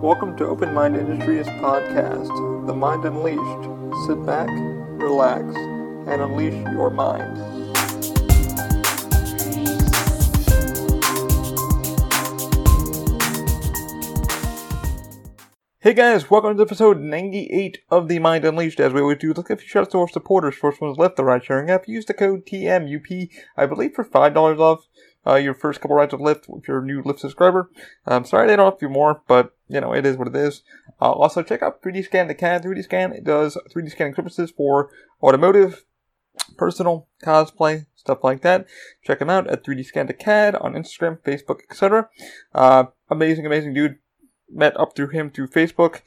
Welcome to Open Mind Industries podcast, The Mind Unleashed. Sit back, relax, and unleash your mind. Hey guys, welcome to episode 98 of The Mind Unleashed. As we always do, let's give a shout out to our supporters. First one is Lyft, the ride sharing app. Use the code TMUP, I believe, for $5 off uh, your first couple rides of Lyft if you're a new Lyft subscriber. I'm sorry they don't to do more, but you know, it is what it is. Uh, also, check out 3D Scan to CAD 3D Scan. It does 3D scanning services for automotive, personal, cosplay, stuff like that. Check them out at 3D Scan to CAD on Instagram, Facebook, etc. Uh, amazing, amazing dude. Met up through him through Facebook.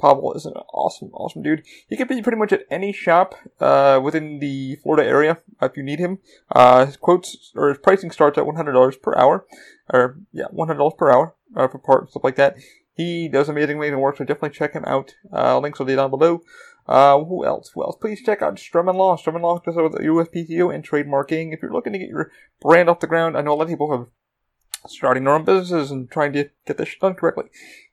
Pavel is an awesome, awesome dude. He can be pretty much at any shop uh, within the Florida area if you need him. Uh, his quotes or his pricing starts at one hundred dollars per hour, or yeah, one hundred dollars per hour uh, for parts stuff like that. He does amazing, amazing work. So definitely check him out. Uh, links will be down below. Uh, who else? Else? Please check out Sturman Law. Sturman Law does with USPTO and trademarking. If you're looking to get your brand off the ground, I know a lot of people have starting their own businesses and trying to get this done correctly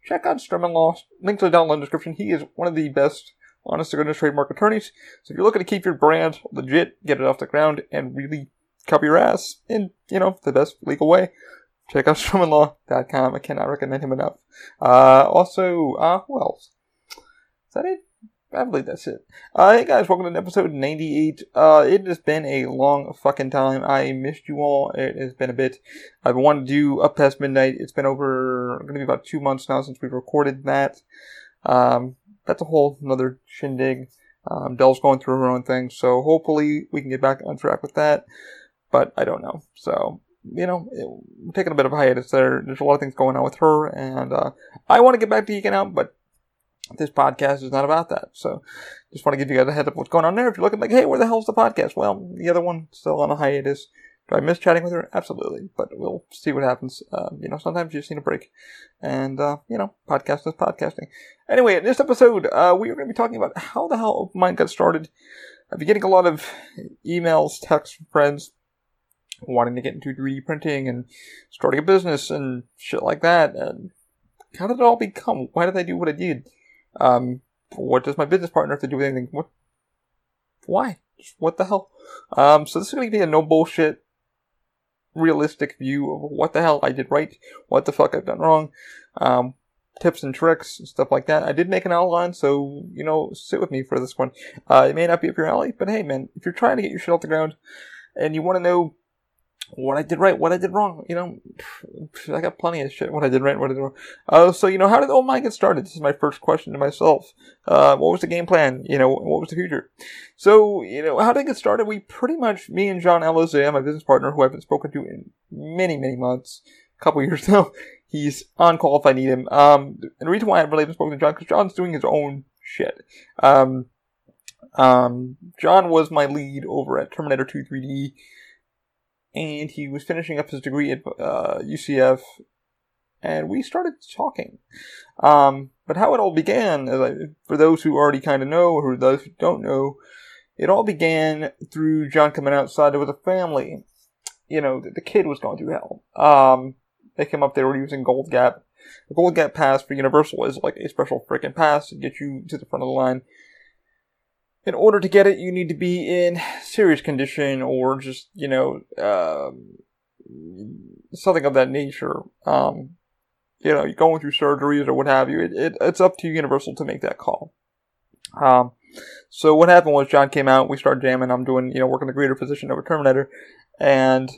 check out Sturman Law. Links are down in the description. He is one of the best honest to goodness trademark attorneys. So if you're looking to keep your brand legit, get it off the ground, and really cover your ass in, you know, the best legal way, check out sturmanlaw.com. I cannot recommend him enough. Uh, also, uh, who else? Is that it? I believe that's it. Uh, hey guys, welcome to episode 98. Uh, it has been a long fucking time. I missed you all. It has been a bit. I've wanted to do up past midnight. It's been over, going to be about two months now since we recorded that. Um, that's a whole another shindig. Um, Dell's going through her own thing, so hopefully we can get back on track with that. But I don't know. So, you know, it, taking a bit of a hiatus there. There's a lot of things going on with her, and uh, I want to get back to eking out, but this podcast is not about that. So just want to give you guys a heads up what's going on there. If you're looking like, hey, where the hell's the podcast? Well, the other one still on a hiatus. Do I miss chatting with her? Absolutely. But we'll see what happens. Uh, you know, sometimes you just need a break. And, uh, you know, podcast is podcasting. Anyway, in this episode, uh, we are going to be talking about how the hell mine got started. I've been getting a lot of emails, texts from friends wanting to get into 3D printing and starting a business and shit like that. And how did it all become? Why did I do what I did? Um, what does my business partner have to do with anything? What? Why? What the hell? Um, so this is going to be a no bullshit, realistic view of what the hell I did right, what the fuck I've done wrong, um, tips and tricks and stuff like that. I did make an outline, so you know, sit with me for this one. Uh, it may not be up your alley, but hey, man, if you're trying to get your shit off the ground and you want to know what I did right, what I did wrong. You know, I got plenty of shit. What I did right, what I did wrong. Uh, so you know, how did Old Mind get started? This is my first question to myself. Uh, what was the game plan? You know, what was the future? So you know, how did it get started? We pretty much, me and John Elizay, my business partner, who I haven't spoken to in many, many months, a couple years now. He's on call if I need him. Um, and the reason why I really haven't really spoken to John because John's doing his own shit. Um, um, John was my lead over at Terminator 2 3D and he was finishing up his degree at uh, UCF, and we started talking. Um, but how it all began, I, for those who already kind of know, or those who don't know, it all began through John coming outside with a family. You know, the, the kid was going through hell. Um, they came up, they were using Gold Gap. The Gold Gap pass for Universal is like a special freaking pass to get you to the front of the line in order to get it, you need to be in serious condition or just, you know, um, something of that nature. Um, you know, going through surgeries or what have you. It, it, it's up to Universal to make that call. Um, so what happened was John came out, we started jamming. I'm doing, you know, working the greater position over Terminator, and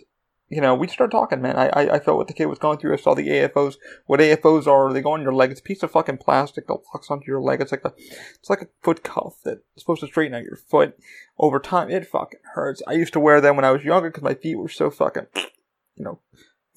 you know, we started talking, man. I, I, I felt what the kid was going through. I saw the AFOs. What AFOs are, they go on your leg. It's a piece of fucking plastic that locks onto your leg. It's like a, it's like a foot cuff that's supposed to straighten out your foot. Over time, it fucking hurts. I used to wear them when I was younger because my feet were so fucking, you know,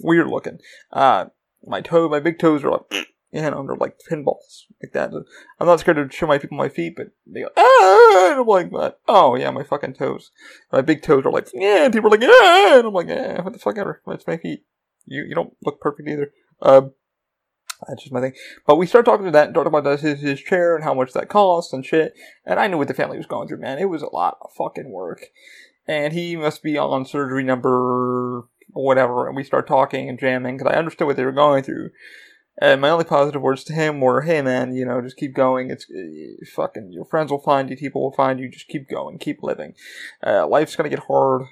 weird looking. Uh, my toe, my big toes are like, you under like pinballs, like that. I'm not scared to show my people my feet, but they go, ah, and I'm like, oh yeah, my fucking toes. My big toes are like, yeah, and people are like, yeah, and I'm like, yeah, what the fuck ever. That's my feet. You, you don't look perfect either. Um, that's just my thing. But we started talking to that and about his, his chair and how much that cost and shit. And I knew what the family was going through, man. It was a lot of fucking work. And he must be on surgery number whatever. And we start talking and jamming because I understood what they were going through. And my only positive words to him were, "Hey man, you know, just keep going. It's uh, fucking your friends will find you, people will find you. Just keep going, keep living. Uh, life's gonna get hard.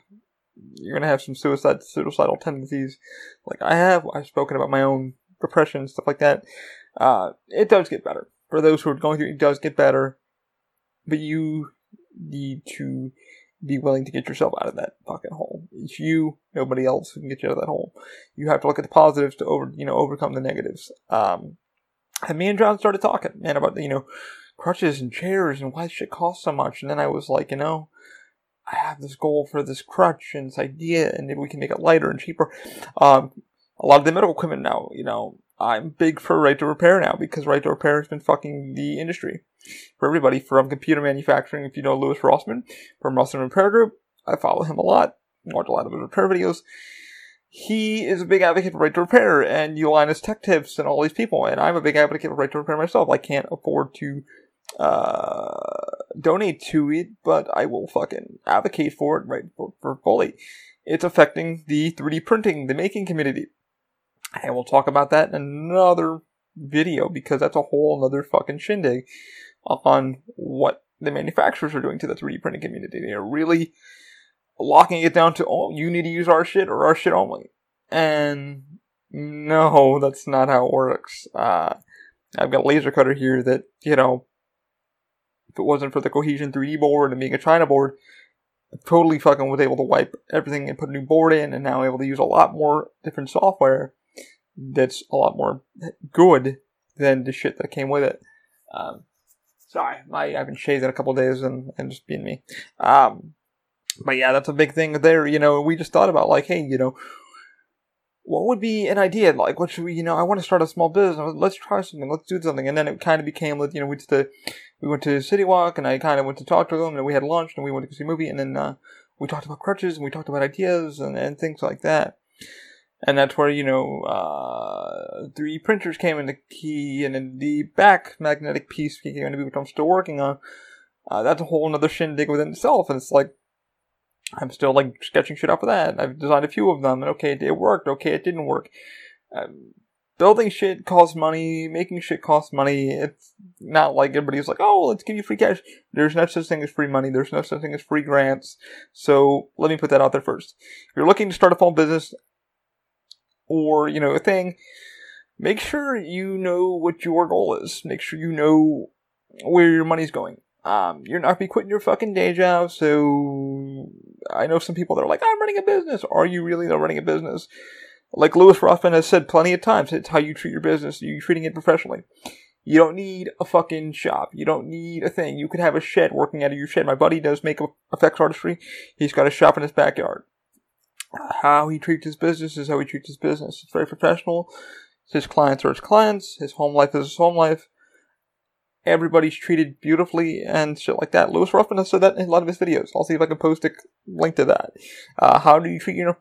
You're gonna have some suicide, suicidal tendencies, like I have. I've spoken about my own depression, stuff like that. Uh, it does get better for those who are going through. It does get better, but you need to be willing to get yourself out of that fucking hole. It's you, nobody else can get you out of that hole. You have to look at the positives to over, you know, overcome the negatives. Um, and me and John started talking, man, about, you know, crutches and chairs and why shit costs so much. And then I was like, you know, I have this goal for this crutch and this idea, and maybe we can make it lighter and cheaper. Um, a lot of the medical equipment now, you know, I'm big for right to repair now because right to repair has been fucking the industry for everybody from computer manufacturing. If you know Louis Rossmann from Rossmann Repair Group, I follow him a lot, watch a lot of his repair videos. He is a big advocate for right to repair and Linus Tech Tips and all these people, and I'm a big advocate for right to repair myself. I can't afford to uh, donate to it, but I will fucking advocate for it right for, for fully. It's affecting the 3D printing, the making community. And we'll talk about that in another video because that's a whole other fucking shindig on what the manufacturers are doing to the 3D printing community. They're really locking it down to, oh, you need to use our shit or our shit only. And no, that's not how it works. Uh, I've got a laser cutter here that, you know, if it wasn't for the Cohesion 3D board and being a China board, I totally fucking was able to wipe everything and put a new board in and now able to use a lot more different software that's a lot more good than the shit that came with it. Um, sorry, my, I haven't shaved in a couple days and, and just being me. Um, but yeah, that's a big thing there. You know, we just thought about like, hey, you know, what would be an idea? Like, what should we, you know, I want to start a small business. Let's try something. Let's do something. And then it kind of became, like, you know, we just, we went to City Walk and I kind of went to talk to them and we had lunch and we went to see a movie and then, uh, we talked about crutches and we talked about ideas and, and things like that and that's where you know uh, 3D printers came into key, and then the back magnetic piece came into which I'm still working on. Uh, that's a whole another shindig within itself, and it's like I'm still like sketching shit up for that. I've designed a few of them, and okay, it worked. Okay, it didn't work. Um, building shit costs money. Making shit costs money. It's not like everybody's like, oh, let's give you free cash. There's no such thing as free money. There's no such thing as free grants. So let me put that out there first. If you're looking to start a phone business, or, you know, a thing, make sure you know what your goal is. Make sure you know where your money's going. Um, you're not gonna be quitting your fucking day job, so I know some people that are like, I'm running a business. Are you really running a business? Like Louis Rossmann has said plenty of times, it's how you treat your business. Are You're treating it professionally. You don't need a fucking shop. You don't need a thing. You could have a shed working out of your shed. My buddy does makeup effects artistry. He's got a shop in his backyard how he treats his business is how he treats his business. It's very professional. His clients are his clients. His home life is his home life. Everybody's treated beautifully and shit like that. Louis Ruffin has said that in a lot of his videos. I'll see if I can post a link to that. Uh, how do you treat, you know,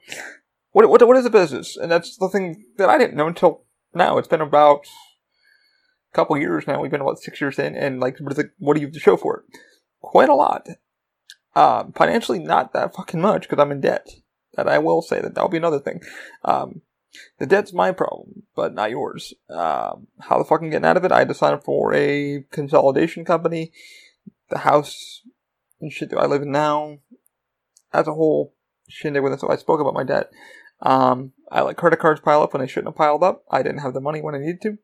what, what, what is a business? And that's the thing that I didn't know until now. It's been about a couple years now. We've been about six years in, and like, what do you have to show for it? Quite a lot. Uh, financially, not that fucking much because I'm in debt. That I will say that that'll be another thing. Um, the debt's my problem, but not yours. Um, how the fuck I'm getting out of it? I up for a consolidation company. The house and shit that I live in now, as a whole, shindig with it. So I spoke about my debt. Um, I let credit cards pile up when they shouldn't have piled up. I didn't have the money when I needed to.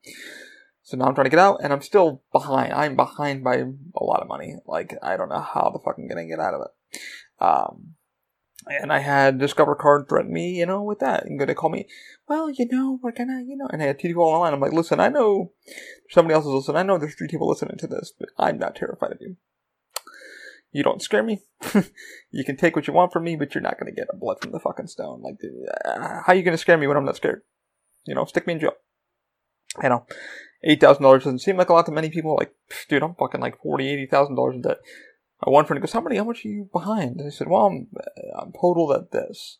So now I'm trying to get out, and I'm still behind. I'm behind by a lot of money. Like, I don't know how the fuck I'm gonna get out of it. Um, and I had Discover Card threaten me, you know, with that. And gonna call me, well, you know, we're gonna, you know, and I had two people online. I'm like, listen, I know somebody else is listening. I know there's three people listening to this, but I'm not terrified of you. You don't scare me. you can take what you want from me, but you're not gonna get a blood from the fucking stone. Like, uh, how you gonna scare me when I'm not scared? You know, stick me in jail. You know, eight thousand dollars doesn't seem like a lot to many people. Like, dude, I'm fucking like forty, eighty thousand dollars in debt. One friend goes, "How many? How much are you behind?" And I said, "Well, I'm, uh, I'm totaled at this."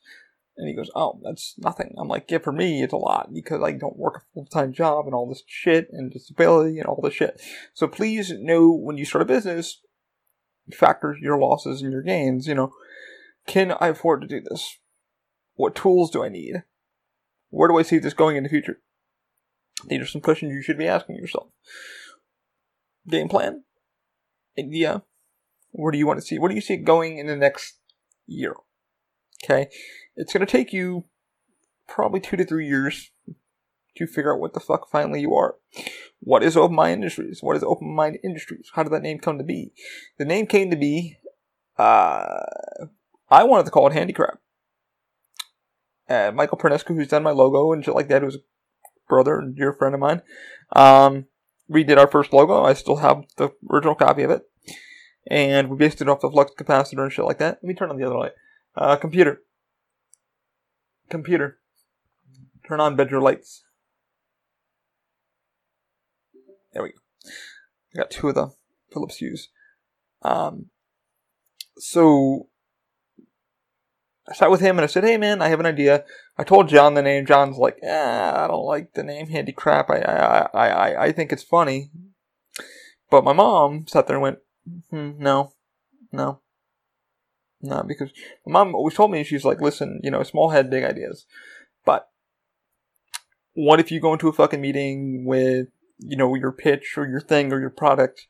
And he goes, "Oh, that's nothing." I'm like, "Yeah, for me, it's a lot because I don't work a full time job and all this shit and disability and all this shit." So please know when you start a business, factor your losses and your gains. You know, can I afford to do this? What tools do I need? Where do I see this going in the future? These are some questions you should be asking yourself. Game plan? Idea? Where do you want to see? Where do you see it going in the next year? Okay. It's going to take you probably two to three years to figure out what the fuck finally you are. What is Open Mind Industries? What is Open Mind Industries? How did that name come to be? The name came to be, uh, I wanted to call it Handicrap. And Michael Pernescu, who's done my logo and shit like that, who's a brother and dear friend of mine, um, redid our first logo. I still have the original copy of it. And we based it off the flux capacitor and shit like that. Let me turn on the other light. Uh, computer. Computer. Turn on bedroom lights. There we go. I got two of the Philips Hues. Um, so I sat with him and I said, "Hey man, I have an idea." I told John the name. John's like, eh, "I don't like the name Handy Crap. I I I I I think it's funny." But my mom sat there and went, Mm-hmm. "No, no, no," because my mom always told me she's like, "Listen, you know, small head, big ideas." But what if you go into a fucking meeting with you know, your pitch or your thing or your product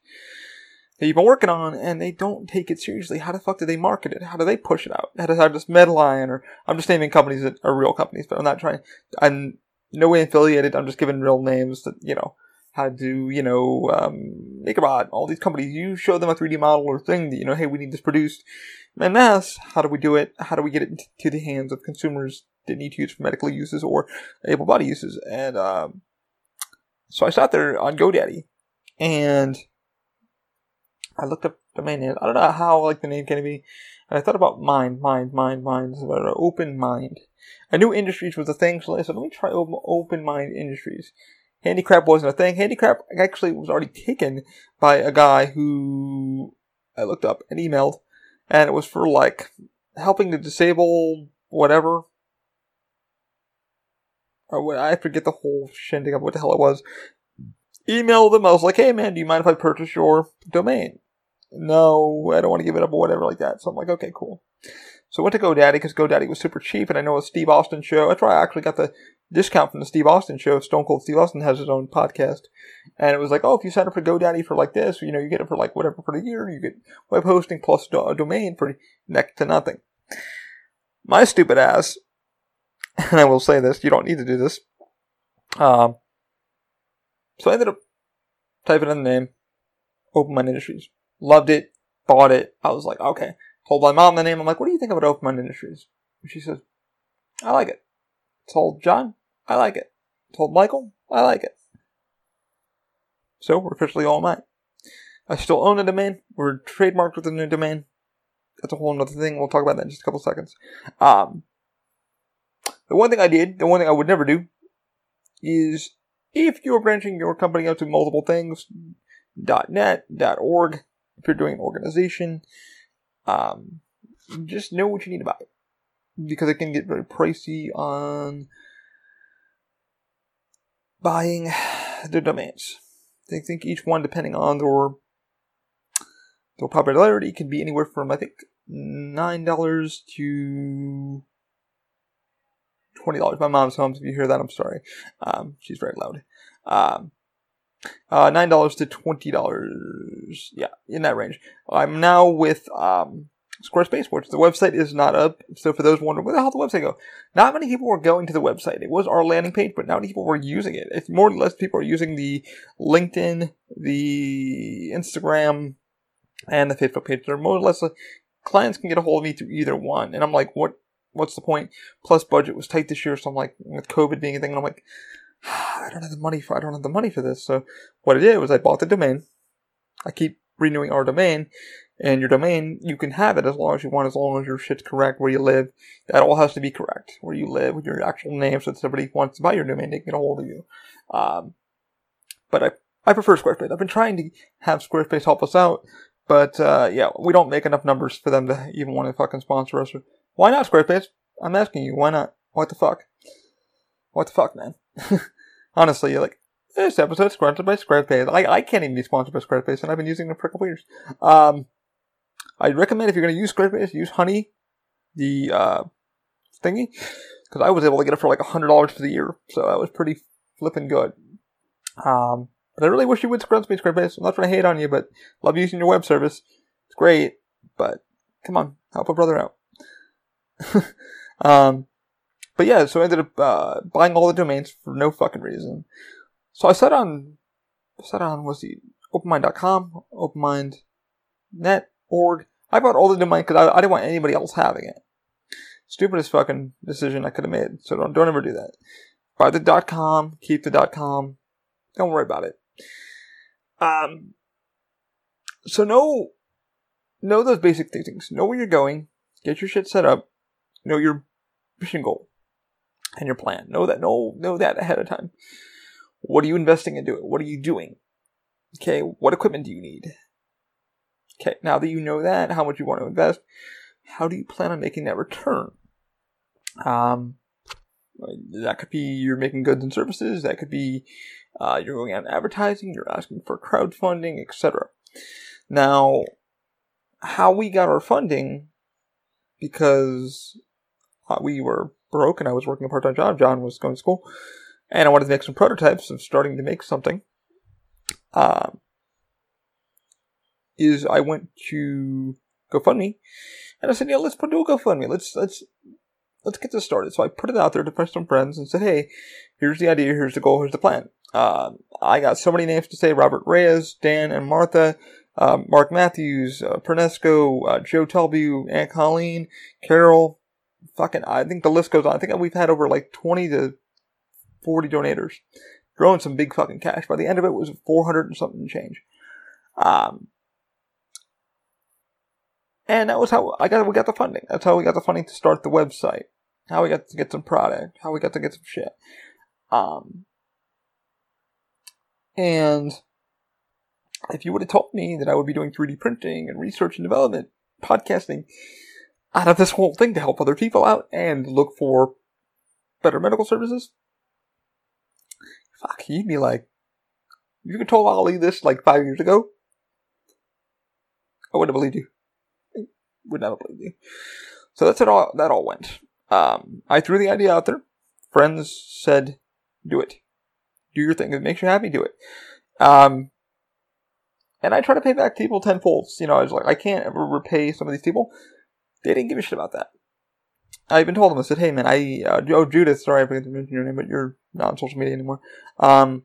that you've been working on and they don't take it seriously. How the fuck do they market it? How do they push it out? How does, how does Medline or I'm just naming companies that are real companies, but I'm not trying, I'm no way affiliated. I'm just giving real names that, you know, how to, you know, um, MakerBot, all these companies, you show them a 3D model or thing that, you know, hey, we need this produced en masse. How do we do it? How do we get it into the hands of consumers that need to use for medical uses or able body uses? And, um, so I sat there on GoDaddy and I looked up domain name. I don't know how like the name can be. And I thought about mind, mind, mind, mind, about an open mind. I knew industries was a thing, so I said, let me try open mind industries. Handicrap wasn't a thing. Handicrap actually was already taken by a guy who I looked up and emailed, and it was for like helping the disabled, whatever, or I forget the whole shindig of what the hell it was. Emailed them. I was like, hey man, do you mind if I purchase your domain? No, I don't want to give it up or whatever like that. So I'm like, okay, cool. So I went to GoDaddy because GoDaddy was super cheap, and I know a Steve Austin show. That's why I actually got the discount from the Steve Austin show. Stone Cold Steve Austin has his own podcast, and it was like, oh, if you sign up for GoDaddy for like this, you know, you get it for like whatever for the year. You get web hosting plus a domain for next to nothing. My stupid ass and I will say this, you don't need to do this. Um, so I ended up typing in the name, Open Mind Industries. Loved it, bought it. I was like, okay. Told my mom the name. I'm like, what do you think about Open Mind Industries? And she says, I like it. Told John, I like it. Told Michael, I like it. So we're officially all mine. I still own a domain. We're trademarked with a new domain. That's a whole other thing. We'll talk about that in just a couple seconds. Um, the one thing I did, the one thing I would never do, is if you're branching your company out to multiple things, .net, .org, if you're doing an organization, um, just know what you need to buy. Because it can get very pricey on buying the domains. I think each one, depending on their their popularity, can be anywhere from I think nine dollars to twenty dollars. My mom's home. If you hear that, I'm sorry. Um, she's very loud. Um, uh, nine dollars to twenty dollars. Yeah, in that range. I'm now with um, Squarespace, which the website is not up. So for those wondering where the hell the website go, not many people were going to the website. It was our landing page, but not many people were using it. It's more or less people are using the LinkedIn, the Instagram, and the Facebook page. They're more or less clients can get a hold of me through either one. And I'm like, what what's the point? Plus, budget was tight this year, so I'm like, with COVID being a thing, and I'm like, I don't have the money for, I don't have the money for this. So what I did was I bought the domain. I keep renewing our domain, and your domain, you can have it as long as you want, as long as your shit's correct where you live. That all has to be correct. Where you live, with your actual name, so that somebody wants to buy your domain, they can get a hold of you. Um, but I, I prefer Squarespace. I've been trying to have Squarespace help us out, but, uh, yeah, we don't make enough numbers for them to even want to fucking sponsor us why not Squarespace? I'm asking you, why not? What the fuck? What the fuck, man? Honestly, like, this episode is sponsored by Squarespace. I, I can't even be sponsored by Squarespace, and I've been using them for a couple years. Um, I'd recommend if you're going to use Squarespace, use Honey, the uh, thingy, because I was able to get it for like $100 for the year, so that was pretty flipping good. Um, but I really wish you would me Squarespace. I'm not trying to hate on you, but love using your web service. It's great, but come on, help a brother out. um, but yeah, so I ended up uh, buying all the domains for no fucking reason. So I set on, set on was the openmind.com, openmind.net, org. I bought all the domains because I, I didn't want anybody else having it. Stupidest fucking decision I could have made. So don't don't ever do that. Buy the com, keep the com. Don't worry about it. Um. So know know those basic things. Know where you're going. Get your shit set up. Know your mission goal and your plan. Know that. Know know that ahead of time. What are you investing into it? What are you doing? Okay. What equipment do you need? Okay. Now that you know that, how much you want to invest, how do you plan on making that return? Um, that could be you're making goods and services. That could be uh, you're going out advertising. You're asking for crowdfunding, etc. Now, how we got our funding because uh, we were broke and I was working a part time job. John was going to school, and I wanted to make some prototypes of starting to make something. Um, is I went to GoFundMe, and I said, "Yeah, let's put do a GoFundMe. Let's let's let's get this started." So I put it out there to some friends and said, "Hey, here's the idea. Here's the goal. Here's the plan." Uh, I got so many names to say: Robert Reyes, Dan, and Martha. Uh, Mark Matthews, uh, Pernesco, uh, Joe Telbu, Aunt Colleen, Carol, fucking, I think the list goes on. I think we've had over like 20 to 40 donators, growing some big fucking cash. By the end of it, it was 400 and something change. Um, and that was how I got we got the funding. That's how we got the funding to start the website. How we got to get some product. How we got to get some shit. Um, and if you would have told me that I would be doing 3D printing and research and development, podcasting, out of this whole thing to help other people out and look for better medical services, fuck, you'd be like, you could told Ali this like five years ago, I wouldn't have believed you would never believe you. So that's it all that all went. Um, I threw the idea out there. Friends said, do it. Do your thing. If it makes you happy, do it. Um, and I try to pay back people tenfold. You know, I was like, I can't ever repay some of these people. They didn't give a shit about that. I even told them, I said, hey man, I, uh, oh Judith, sorry I forgot to mention your name, but you're not on social media anymore. Um,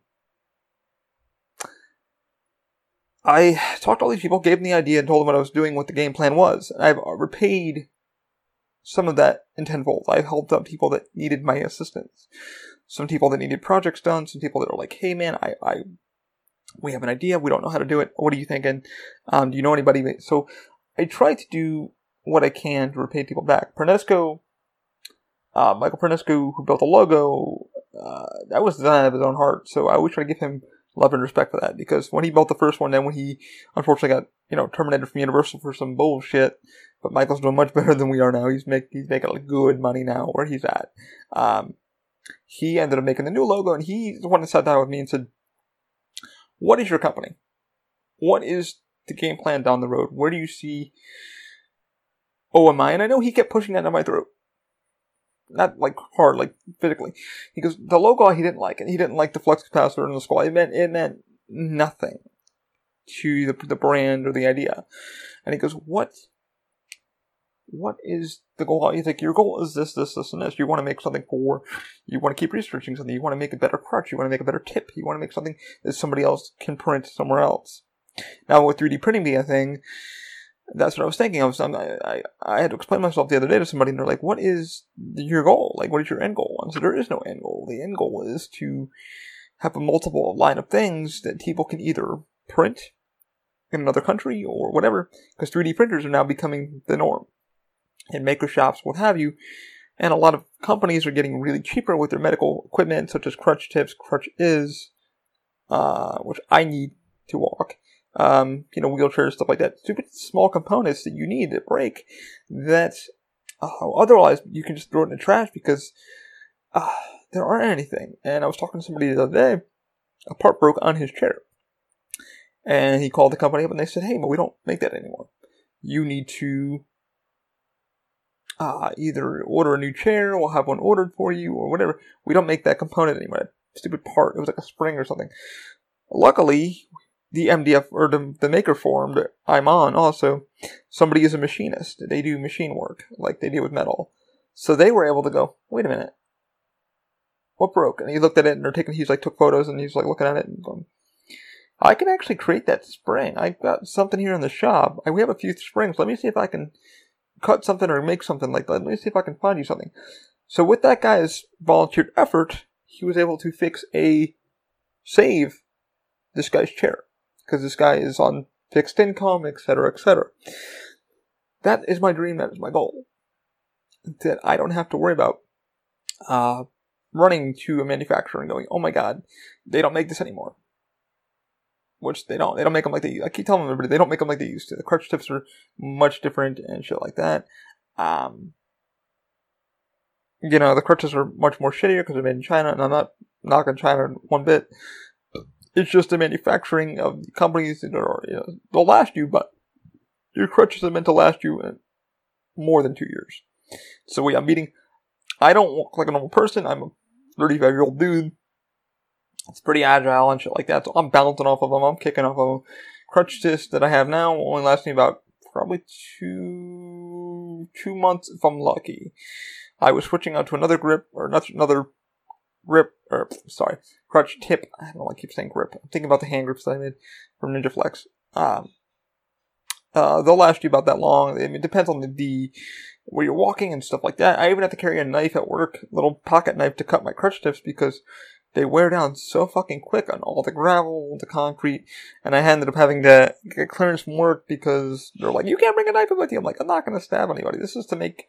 I talked to all these people, gave them the idea, and told them what I was doing, what the game plan was. I've repaid some of that in tenfold. I've helped out people that needed my assistance. Some people that needed projects done, some people that are like, hey man, I, I we have an idea, we don't know how to do it. What are you thinking? Um, do you know anybody? So I try to do what I can to repay people back. Pernesco, uh, Michael Pernesco, who built the logo, uh, that was designed out of his own heart. So I always try to give him love and respect for that because when he built the first one, then when he unfortunately got you know terminated from Universal for some bullshit, but Michael's doing much better than we are now. He's make he's making like good money now where he's at. Um, he ended up making the new logo, and he's the one that sat down with me and said, "What is your company? What is the game plan down the road? Where do you see Oh, OMI?" And I know he kept pushing that down my throat not like hard, like physically. He goes, the logo he didn't like it. He didn't like the flux capacitor in the skull. It meant it meant nothing to the the brand or the idea. And he goes, what? What is the goal? You think your goal is this, this, this, and this. You want to make something for. You want to keep researching something. You want to make a better crutch. You want to make a better tip. You want to make something that somebody else can print somewhere else. Now, with 3D printing being a thing, that's what I was thinking. I was, I, I had to explain myself the other day to somebody, and they're like, "What is your goal? Like, what is your end goal?" And so there is no end goal. The end goal is to have a multiple line of things that people can either print in another country or whatever, because 3D printers are now becoming the norm, in maker shops, what have you. And a lot of companies are getting really cheaper with their medical equipment, such as crutch tips, crutch is, uh, which I need to walk um, you know, wheelchairs, stuff like that. Stupid small components that you need that break that uh, otherwise you can just throw it in the trash because uh, there aren't anything. And I was talking to somebody the other day, a part broke on his chair. And he called the company up and they said, hey, but we don't make that anymore. You need to uh, either order a new chair, we'll have one ordered for you, or whatever. We don't make that component anymore. stupid part. It was like a spring or something. Luckily, the MDF or the, the maker that I'm on also, somebody is a machinist. They do machine work like they do with metal. So they were able to go, wait a minute. What broke? And he looked at it and they're taking, he's like took photos and he's like looking at it and going, I can actually create that spring. I've got something here in the shop. I, we have a few springs. Let me see if I can cut something or make something like that. Let me see if I can find you something. So with that guy's volunteered effort, he was able to fix a save this guy's chair because this guy is on fixed income, etc., etc. That is my dream. That is my goal. That I don't have to worry about uh, running to a manufacturer and going, "Oh my God, they don't make this anymore." Which they don't. They don't make them like they. I keep telling everybody they don't make them like they used to. The crutch tips are much different and shit like that. Um, you know, the crutches are much more shittier because they're made in China, and I'm not knocking China one bit. It's just the manufacturing of companies that are, you know, they'll last you, but your crutches are meant to last you uh, more than two years. So we, I'm meeting, I don't look like a normal person. I'm a 35 year old dude. It's pretty agile and shit like that. So I'm bouncing off of them. I'm kicking off of them. Crutch disc that I have now only lasts me about probably two, two months if I'm lucky. I was switching out to another grip or another grip or sorry crutch tip. I don't know. I keep saying grip. I'm thinking about the hand grips that I made from Ninja Flex. Um, uh, they'll last you about that long. I mean, it depends on the, the where you're walking and stuff like that. I even have to carry a knife at work, little pocket knife to cut my crutch tips because they wear down so fucking quick on all the gravel, the concrete, and I ended up having to get clearance from work because they're like, "You can't bring a knife with you." I'm like, "I'm not gonna stab anybody. This is to make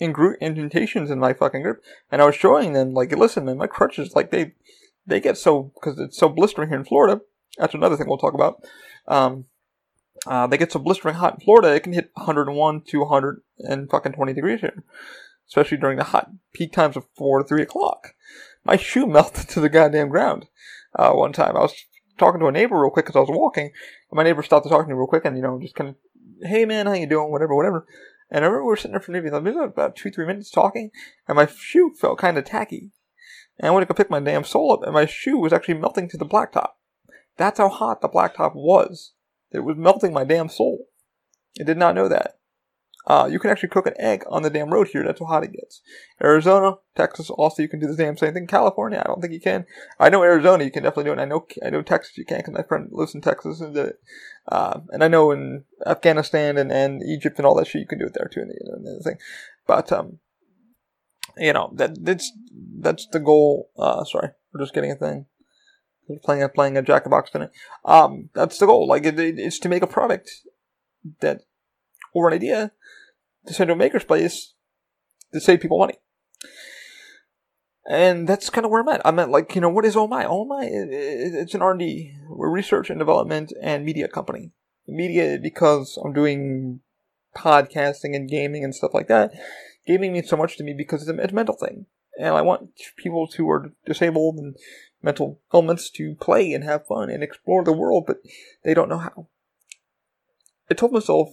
ingru- indentations in my fucking grip. And I was showing them, like, listen, man, my crutches, like, they, they get so, because it's so blistering here in Florida. That's another thing we'll talk about. Um, uh, they get so blistering hot in Florida, it can hit 101 to 100 and fucking 20 degrees here. Especially during the hot peak times of 4 to 3 o'clock. My shoe melted to the goddamn ground, uh, one time. I was talking to a neighbor real quick because I was walking, and my neighbor stopped to talk to me real quick and, you know, just kind of, hey man, how you doing? Whatever, whatever. And I remember we were sitting there for maybe about two, three minutes talking, and my shoe felt kind of tacky. And I went to go pick my damn sole up, and my shoe was actually melting to the blacktop. That's how hot the blacktop was. It was melting my damn sole. I did not know that. Uh, you can actually cook an egg on the damn road here. That's how hot it gets. Arizona, Texas, also you can do the damn same thing. California, I don't think you can. I know Arizona, you can definitely do it. I know, I know Texas, you can because my friend lives in Texas and did it. Uh, and I know in Afghanistan and, and Egypt and all that shit, you can do it there too. And, and the thing, but um, you know that that's that's the goal. Uh, sorry, we're just getting a thing. Playing a playing a jack of box tonight. Um, that's the goal. Like it, it, it's to make a product that or an idea a maker's place to save people money. And that's kind of where I'm at. I'm at like, you know, what is OMI? OMI, it's an R&D, we're research and development and media company. Media because I'm doing podcasting and gaming and stuff like that. Gaming means so much to me because it's a, it's a mental thing. And I want people who are disabled and mental ailments to play and have fun and explore the world, but they don't know how. I told myself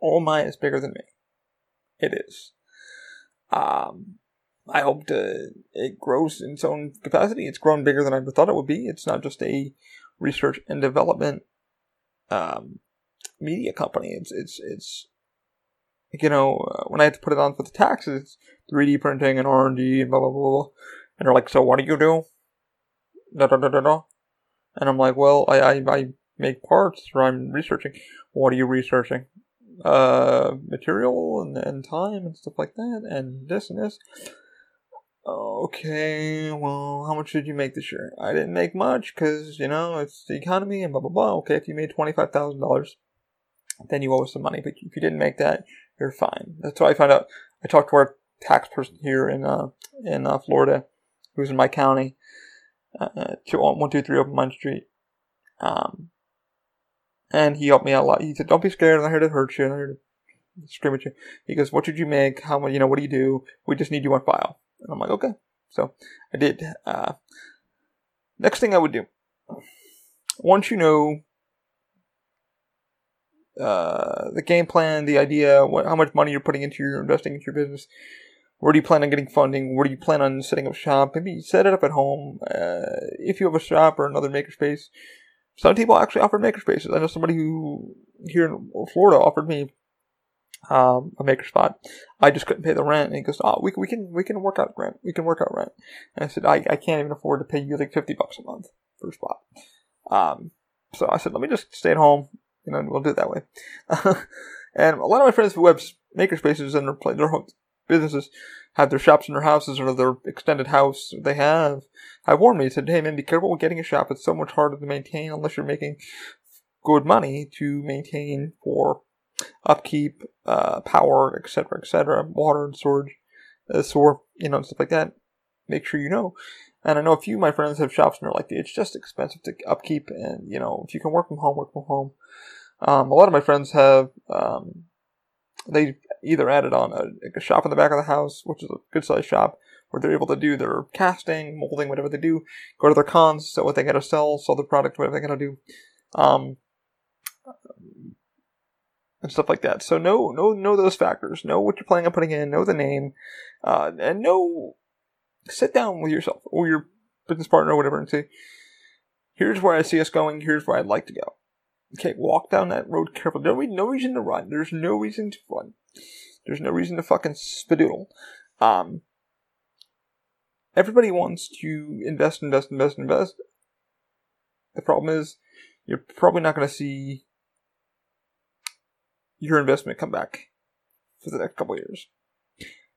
all mine is bigger than me. It is. Um, I hope to, it grows in its own capacity. It's grown bigger than I ever thought it would be. It's not just a research and development um, media company. It's it's it's you know uh, when I had to put it on for the taxes, 3D printing and R and D and blah blah blah blah. And they're like, so what do you do? Da da da da da. And I'm like, well, I I, I make parts or I'm researching. What are you researching? Uh, material and, and time and stuff like that, and this and this. Okay, well, how much did you make this year? I didn't make much because, you know, it's the economy and blah, blah, blah. Okay, if you made $25,000, then you owe us some money. But if you didn't make that, you're fine. That's what I found out. I talked to our tax person here in, uh, in, uh, Florida, who's in my county, uh, 123 Open Mind Street. Um, and he helped me out a lot. He said, "Don't be scared. I'm here to hurt you. I'm here to scream at you." He goes, "What did you make? How much? You know, what do you do? We just need you on file." And I'm like, "Okay." So I did. Uh, next thing I would do, once you know uh, the game plan, the idea, what, how much money you're putting into your investing into your business, Where do you plan on getting funding? Where do you plan on setting up shop? Maybe set it up at home. Uh, if you have a shop or another makerspace, some people actually offer makerspaces. I know somebody who here in Florida offered me um, a maker spot. I just couldn't pay the rent. And he goes, "Oh, we, we can we can work out rent. We can work out rent." And I said, "I, I can't even afford to pay you like fifty bucks a month for a spot." Um, so I said, "Let me just stay at home, you know, and we'll do it that way." and a lot of my friends who have maker spaces and they play their, their businesses have their shops in their houses or their extended house they have have warned me. Said, "Hey man, be careful with getting a shop. It's so much harder to maintain unless you're making good money to maintain for." upkeep, uh, power, etc., etc., water and storage, uh, sewer, you know, stuff like that. Make sure you know. And I know a few of my friends have shops and they're like, it's just expensive to upkeep. And, you know, if you can work from home, work from home. Um, a lot of my friends have, um, they either added on a, a, shop in the back of the house, which is a good sized shop, where they're able to do their casting, molding, whatever they do, go to their cons, sell what they gotta sell, sell the product, whatever they gotta do. Um, and stuff like that. So know know know those factors. Know what you're planning on putting in. Know the name, uh, and know. Sit down with yourself or your business partner or whatever and say, "Here's where I see us going. Here's where I'd like to go." Okay, walk down that road carefully. No, no reason to run. There's no reason to run. There's no reason to fucking spadoodle. Um, everybody wants to invest, invest, invest, invest. The problem is, you're probably not going to see your investment come back for the next couple years.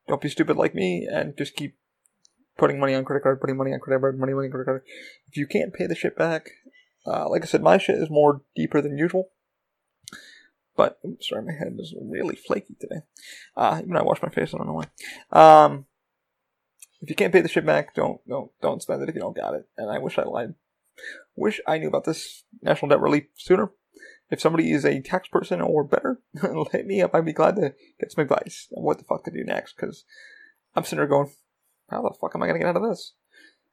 Don't be stupid like me and just keep putting money on credit card, putting money on credit card, money, money on credit card. If you can't pay the shit back, uh, like I said, my shit is more deeper than usual. But oops, sorry, my head is really flaky today. Uh, even I wash my face, I don't know why. Um, if you can't pay the shit back, don't don't don't spend it if you don't got it. And I wish I lied. Wish I knew about this national debt relief sooner if somebody is a tax person or better, hit me up. I'd be glad to get some advice on what the fuck to do next. Because I'm sitting there going, how the fuck am I to get out of this?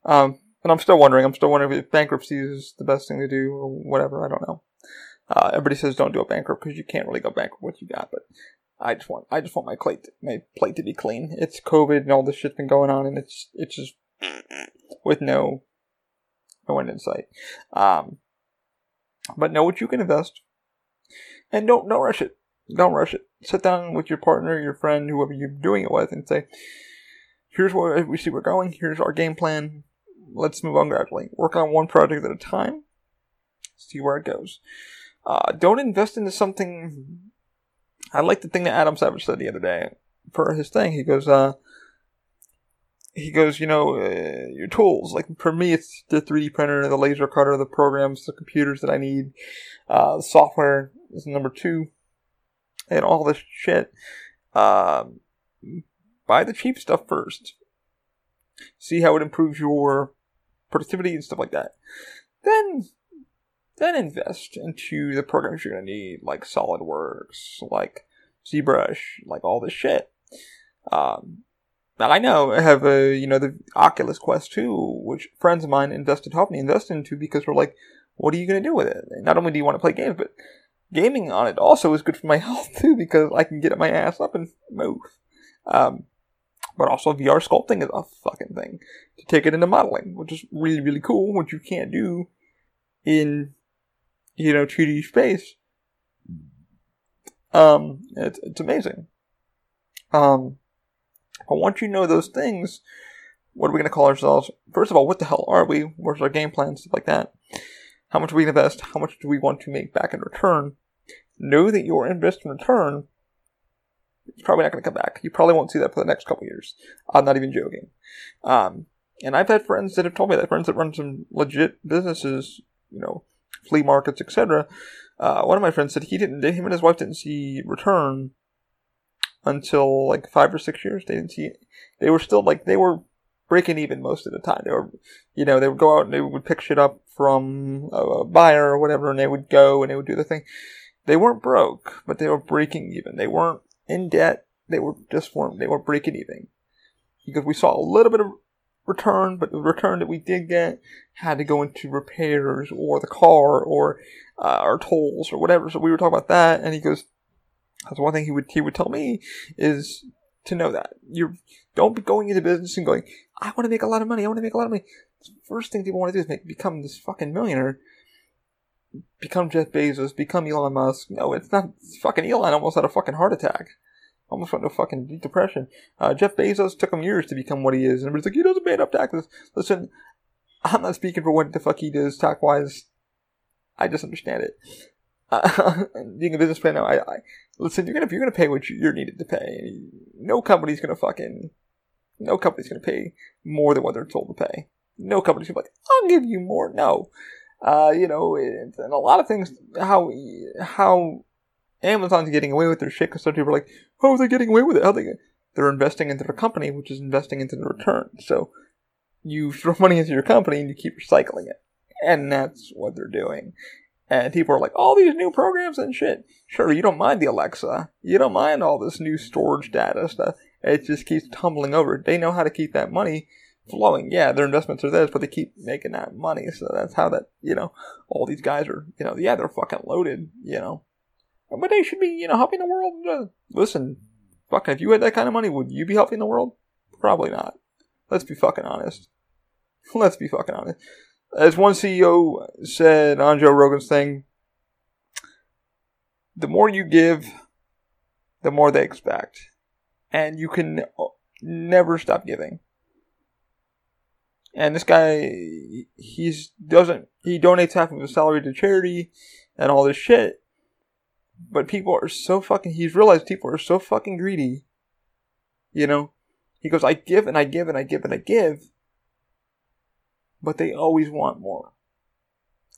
Um, and I'm still wondering. I'm still wondering if bankruptcy is the best thing to do or whatever. I don't know. Uh, everybody says don't do a bankrupt because you can't really go bankrupt what you got. But I just want I just want my plate to, my plate to be clean. It's COVID and all this shit's been going on, and it's it's just with no no end in sight. Um, but know what you can invest and don't don't rush it. Don't rush it. Sit down with your partner, your friend, whoever you're doing it with, and say, "Here's where we see we're going. Here's our game plan. Let's move on gradually. Work on one project at a time. See where it goes. Uh, don't invest into something." I like the thing that Adam Savage said the other day for his thing. He goes, uh, he goes, you know, uh, your tools. Like for me, it's the 3D printer, the laser cutter, the programs, the computers that I need, uh, software is number two, and all this shit. Um, buy the cheap stuff first. See how it improves your productivity and stuff like that. Then, then invest into the programs you're gonna need, like SolidWorks, like ZBrush, like all this shit. Um, I know I have a you know the Oculus Quest 2, which friends of mine invested helped me invest into because we're like, what are you gonna do with it? Not only do you want to play games, but gaming on it also is good for my health too because I can get my ass up and move. Um, but also VR sculpting is a fucking thing to take it into modeling, which is really really cool, which you can't do in you know 2D space. Um, it's it's amazing. Um, but once you know those things, what are we going to call ourselves? First of all, what the hell are we? Where's our game plan? Stuff like that. How much do we invest? How much do we want to make back in return? Know that your investment return is probably not going to come back. You probably won't see that for the next couple years. I'm not even joking. Um, and I've had friends that have told me that friends that run some legit businesses, you know, flea markets, etc. Uh, one of my friends said he didn't. Him and his wife didn't see return until like five or six years. They didn't see. It. They were still like they were breaking even most of the time. They were, you know, they would go out and they would pick shit up from a buyer or whatever, and they would go and they would do the thing. They weren't broke, but they were breaking even. They weren't in debt. They were just weren't. They were breaking even because we saw a little bit of return, but the return that we did get had to go into repairs or the car or uh, our tolls or whatever. So we were talking about that, and he goes, "That's one thing he would he would tell me is to know that. You don't be going into business and going, I want to make a lot of money. I want to make a lot of money. The first thing people want to do is make, become this fucking millionaire. Become Jeff Bezos. Become Elon Musk. No, it's not. Fucking Elon almost had a fucking heart attack. Almost went into fucking deep depression. Uh, Jeff Bezos took him years to become what he is, and everybody's like, he doesn't pay enough taxes. Listen, I'm not speaking for what the fuck he does tax wise. I just understand it. Uh, being a business businessman now, I, I listen. You're gonna you're gonna pay what you're needed to pay. No company's gonna fucking no company's gonna pay more than what they're told to pay. No company's gonna be like, I'll give you more. No, uh, you know, and a lot of things. How how Amazon's getting away with their shit because some people are like, oh, how are they getting away with it? How they? They're investing into their company, which is investing into the return. So you throw money into your company and you keep recycling it, and that's what they're doing. And people are like, all these new programs and shit. Sure, you don't mind the Alexa. You don't mind all this new storage data stuff. It just keeps tumbling over. They know how to keep that money flowing. Yeah, their investments are theirs, but they keep making that money. So that's how that, you know, all these guys are, you know, yeah, they're fucking loaded, you know. But they should be, you know, helping the world. Uh, listen, fucking, if you had that kind of money, would you be helping the world? Probably not. Let's be fucking honest. Let's be fucking honest as one CEO said on Joe Rogan's thing, the more you give, the more they expect. And you can never stop giving. And this guy, he's doesn't, he donates half of his salary to charity and all this shit. But people are so fucking, he's realized people are so fucking greedy. You know? He goes, I give and I give and I give and I give but they always want more.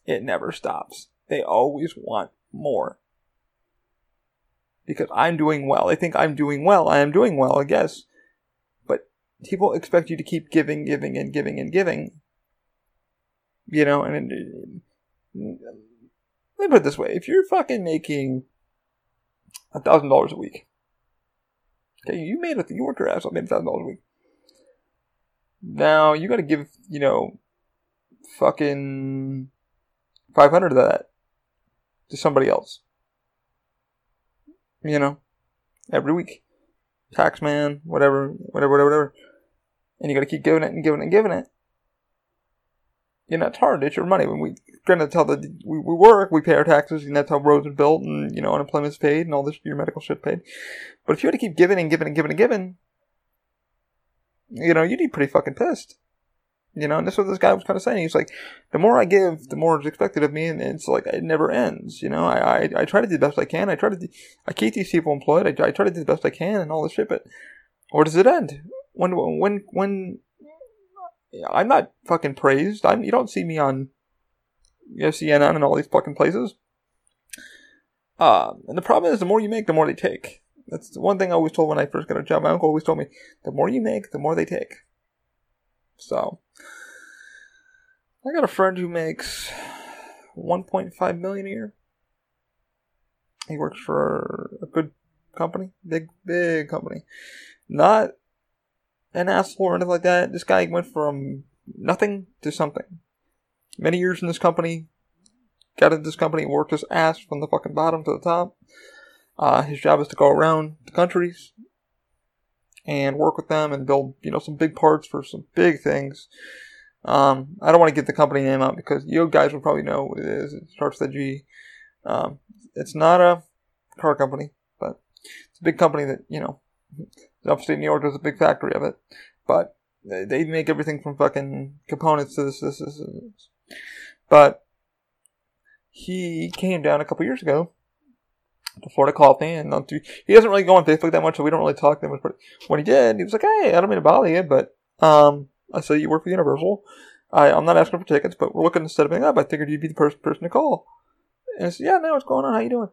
It never stops. They always want more. Because I'm doing well. They think I'm doing well. I am doing well, I guess. But people expect you to keep giving, giving, and giving, and giving. You know, and, and let me put it this way. If you're fucking making thousand dollars a week, okay, you made it, you worked your ass off, made a thousand dollars a week. Now you got to give, you know, fucking 500 of that to somebody else. You know, every week. Taxman, whatever, whatever, whatever, whatever. And you gotta keep giving it and giving it and giving it. You know, it's hard. It's your money. When we, granted, that's how the, we, we work, we pay our taxes, and that's how roads are built, and, you know, unemployment's paid, and all this, your medical shit paid. But if you had to keep giving and giving and giving and giving, you know, you'd be pretty fucking pissed. You know, and this is what this guy was kind of saying. He's like, the more I give, the more is expected of me, and it's like it never ends. You know, I, I, I try to do the best I can. I try to, do, I keep these people employed. I, I try to do the best I can, and all this shit. But where does it end? When, when, when? I'm not fucking praised. I'm. You don't see me on, you know, CNN and all these fucking places. Uh, and the problem is, the more you make, the more they take. That's the one thing I always told when I first got a job. My uncle always told me, the more you make, the more they take. So, I got a friend who makes 1.5 million a year. He works for a good company, big, big company. Not an asshole or anything like that. This guy went from nothing to something. Many years in this company, got into this company, worked his ass from the fucking bottom to the top. Uh, his job is to go around the countries and work with them and build, you know, some big parts for some big things. Um, I don't want to get the company name out because you guys will probably know what it is. It starts with a G. Um, it's not a car company, but it's a big company that, you know, upstate New York, there's a big factory of it. But they make everything from fucking components to this, this, this, this. But he came down a couple years ago to Florida Coffee, and not too, he doesn't really go on Facebook that much, so we don't really talk that much. But when he did, he was like, "Hey, I don't mean to bother you, but um, I saw you work for Universal. I, I'm not asking for tickets, but we're looking to set everything up. I figured you'd be the first person to call." And I said, "Yeah, man, what's going on? How you doing?"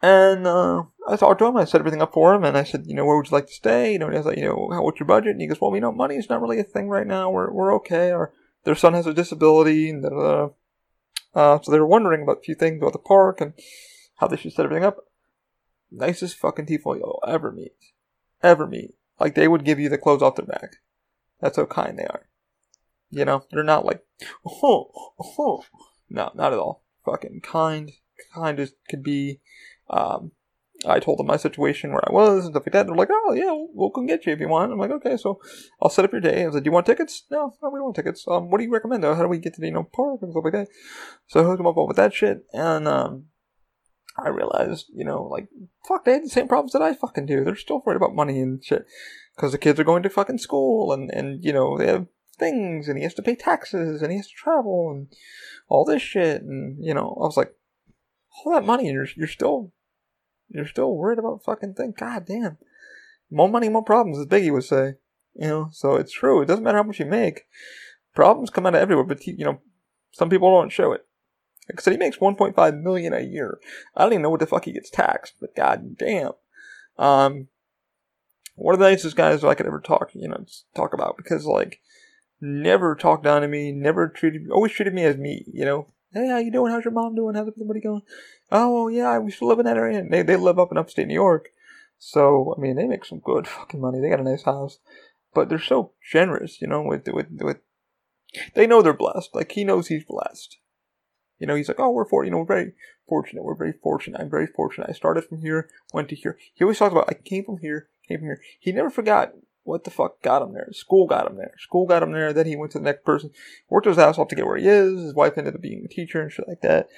And uh, I talked to him. I set everything up for him, and I said, "You know, where would you like to stay?" You know, and he was like, "You know, what's your budget?" And he goes, "Well, you know, money is not really a thing right now. We're we're okay. Our their son has a disability, and uh, so they were wondering about a few things about the park and how they should set everything up nicest fucking people you'll ever meet. Ever meet. Like they would give you the clothes off their back. That's how kind they are. You know, they're not like, oh, oh. No, not at all. Fucking kind. Kind as could be. Um, I told them my situation where I was and stuff like that. They're like, oh, yeah, we'll, come get you if you want. I'm like, okay, so I'll set up your day. I was like, do you want tickets? No, no, we don't want tickets. Um, what do you recommend, though? How do we get to the, you know, park and stuff like that? So I hooked them up with that shit. And, um, I realized, you know, like, fuck, they had the same problems that I fucking do. They're still worried about money and shit. Because the kids are going to fucking school and, and, you know, they have things and he has to pay taxes and he has to travel and all this shit. And, you know, I was like, all that money and you're, you're still you're still worried about fucking thing. God damn. More money, more problems, as Biggie would say. You know, so it's true. It doesn't matter how much you make. Problems come out of everywhere, but you know, some people don't show it. Like I said, he makes 1.5 million a year. I don't even know what the fuck he gets taxed, but god damn. Um, one of the nicest guys I could ever talk, you know, talk about because like, never talked down to me, never treated, me always treated me as me, you know. Hey, how you doing? How's your mom doing? How's everybody going? Oh, yeah, we still live in that area. They, they live up in upstate New York. So, I mean, they make some good fucking money. They got a nice house. But they're so generous, you know, with, with, with, they know they're blessed. Like, he knows he's blessed. You know, he's like, oh, we're for, you know, we're very fortunate. We're very fortunate. I'm very fortunate. I started from here, went to here. He always talks about, I came from here, came from here. He never forgot what the fuck got him there? School got him there. School got him there. Then he went to the next person, worked his ass off to get where he is. His wife ended up being a teacher and shit like that.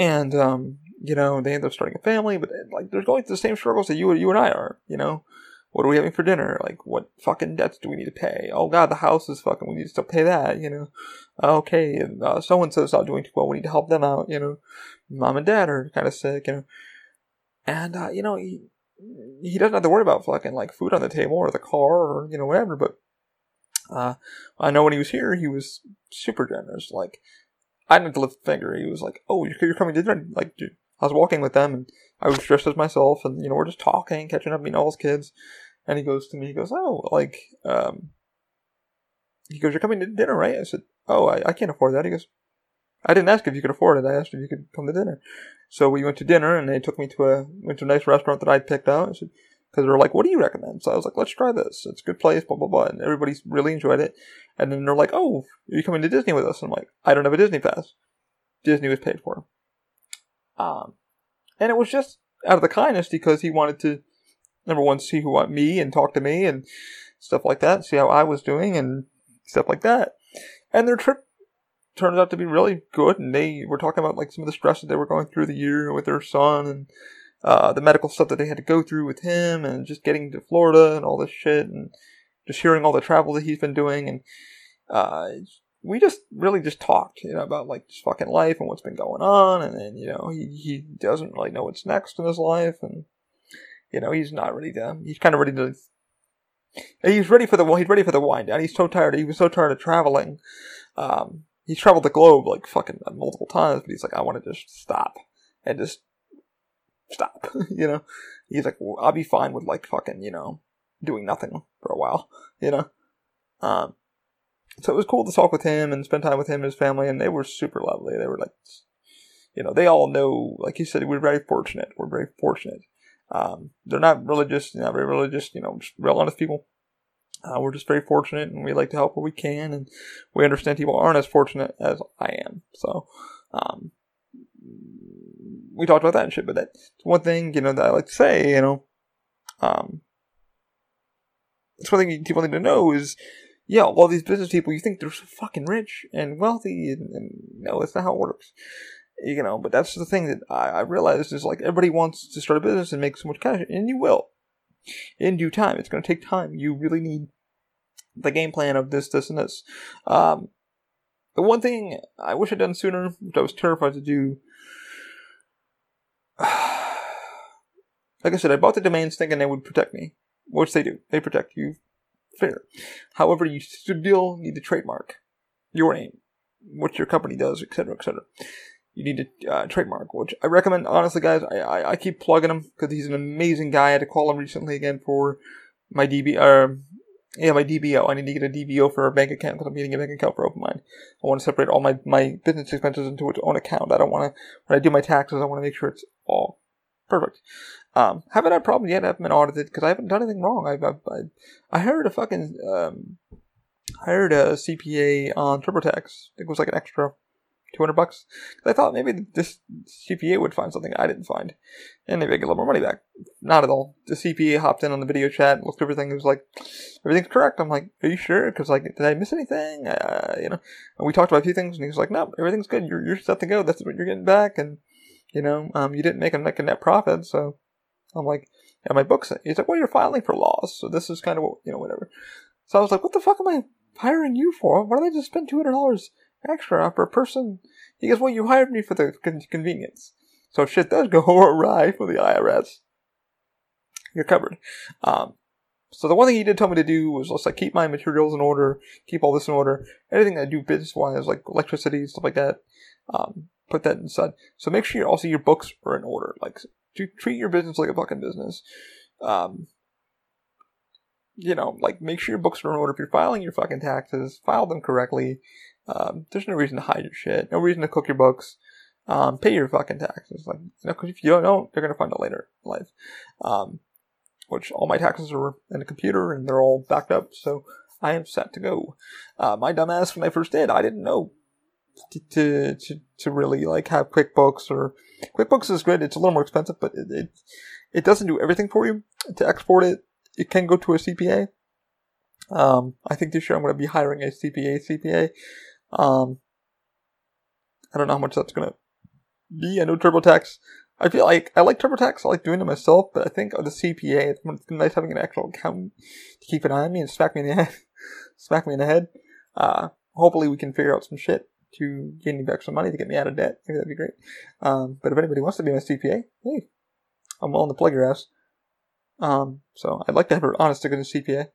And, um, you know, they end up starting a family, but like, they're going through the same struggles that you, you and I are, you know? What are we having for dinner? Like, what fucking debts do we need to pay? Oh god, the house is fucking, we need to still pay that, you know? Okay, and uh, so and so's not doing too well, we need to help them out, you know? Mom and dad are kind of sick, you know? And, uh, you know, he, he doesn't have to worry about fucking like food on the table or the car or you know whatever. But uh, I know when he was here, he was super generous. Like I didn't lift a finger. He was like, "Oh, you're coming to dinner?" Like, dude, I was walking with them, and I was dressed as myself, and you know we're just talking, catching up, meeting all his kids. And he goes to me, he goes, "Oh, like, um," he goes, "You're coming to dinner, right?" I said, "Oh, I, I can't afford that." He goes, "I didn't ask if you could afford it. I asked if you could come to dinner." So we went to dinner, and they took me to a went to a nice restaurant that I picked out. Because they're like, "What do you recommend?" So I was like, "Let's try this. It's a good place." Blah blah blah, and everybody really enjoyed it. And then they're like, "Oh, are you coming to Disney with us?" And I'm like, "I don't have a Disney pass. Disney was paid for." Um, and it was just out of the kindness because he wanted to number one see who want me and talk to me and stuff like that, see how I was doing and stuff like that. And their trip turns out to be really good. And they were talking about like some of the stress that they were going through the year with their son and uh, the medical stuff that they had to go through with him and just getting to Florida and all this shit and just hearing all the travel that he's been doing. And uh, we just really just talked, you know, about like just fucking life and what's been going on. And then, you know, he, he doesn't really know what's next in his life. And, you know, he's not ready to, he's kind of ready to He's ready for the. He's ready for the wind down. He's so tired. He was so tired of traveling um, he's traveled the globe like fucking multiple times, but he's like, I want to just stop and just stop. you know, he's like, well, I'll be fine with like fucking, you know, doing nothing for a while. You know, um, so it was cool to talk with him and spend time with him and his family, and they were super lovely. They were like, you know, they all know, like you said, we're very fortunate. We're very fortunate. Um, they're not religious, not very religious, you know, just real honest people. Uh, we're just very fortunate and we like to help where we can and we understand people aren't as fortunate as I am. So, um, we talked about that and shit, but that's one thing, you know, that I like to say, you know, um, it's one thing people need to know is, yeah, all these business people, you think they're so fucking rich and wealthy, and, and no, that's not how it works. You know, but that's the thing that I, I realized is like everybody wants to start a business and make so much cash, and you will in due time. It's going to take time. You really need the game plan of this, this, and this. Um, the one thing I wish I'd done sooner, which I was terrified to do, like I said, I bought the domains thinking they would protect me, which they do. They protect you fair. However, you still need to trademark your name, what your company does, etc., etc you need to uh, trademark, which I recommend. Honestly, guys, I, I, I keep plugging him because he's an amazing guy. I had to call him recently again for my DB, uh, yeah, my DBO. I need to get a DBO for a bank account because I'm getting a bank account for OpenMind. I want to separate all my, my business expenses into its own account. I don't want to, when I do my taxes, I want to make sure it's all perfect. Um, haven't had problems yet. I haven't been audited because I haven't done anything wrong. I've, I've, I, I hired a fucking, um, hired a CPA on TurboTax. It was like an extra 200 bucks. I thought maybe this CPA would find something I didn't find. And maybe I get a little more money back. Not at all. The CPA hopped in on the video chat, looked everything, and was like, everything's correct. I'm like, are you sure? Because, like, did I miss anything? Uh, you know, and we talked about a few things, and he was like, no, everything's good. You're, you're set to go. That's what you're getting back. And, you know, um, you didn't make a, make a net profit. So I'm like, yeah, my books. He's like, well, you're filing for loss. So this is kind of what, you know, whatever. So I was like, what the fuck am I hiring you for? Why did I just spend $200 extra per person? He goes, well, you hired me for the convenience. So if shit does go awry for the IRS, you're covered. Um, so the one thing he did tell me to do was just like keep my materials in order, keep all this in order. Anything I do business wise, like electricity, stuff like that, um, put that inside. So make sure also your books are in order. Like treat your business like a fucking business. Um, you know, like make sure your books are in order. If you're filing your fucking taxes, file them correctly. Um, there's no reason to hide your shit. No reason to cook your books. Um, pay your fucking taxes. Like, you know, cause if you don't know, they're gonna find out later in life. Um, which all my taxes are in a computer and they're all backed up, so I am set to go. Uh, my dumbass when I first did, I didn't know to, to, to really like have QuickBooks or QuickBooks is great. It's a little more expensive, but it, it, it doesn't do everything for you. To export it, it can go to a CPA. Um, I think this year I'm going to be hiring a CPA CPA. Um, I don't know how much that's going to be. I know TurboTax. I feel like I like TurboTax. I like doing it myself, but I think the CPA, it's nice having an actual accountant to keep an eye on me and smack me in the head. smack me in the head. Uh, hopefully we can figure out some shit to gain me back some money to get me out of debt. Maybe that'd be great. Um, but if anybody wants to be my CPA, hey, I'm willing to plug your ass. Um, so I'd like to have an honest to goodness CPA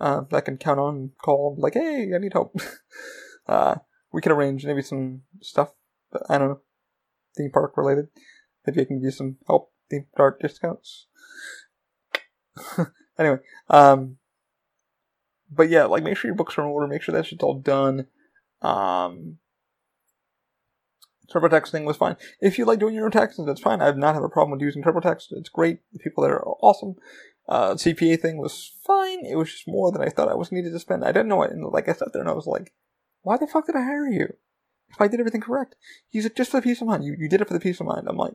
uh, that I can count on and call like, hey, I need help. uh, we can arrange maybe some stuff. I don't know, theme park related. Maybe I can give you some help theme park discounts. anyway, um, but yeah, like make sure your books are in order. Make sure that shit's all done. Um, TurboTax thing was fine. If you like doing your own taxes, that's fine. I have not have a problem with using TurboTax. It's great. The people there are awesome. Uh, CPA thing was fine. It was just more than I thought I was needed to spend. I didn't know it. And like I sat there and I was like, why the fuck did I hire you? If I did everything correct. He's like, just for the peace of mind. You, you did it for the peace of mind. I'm like,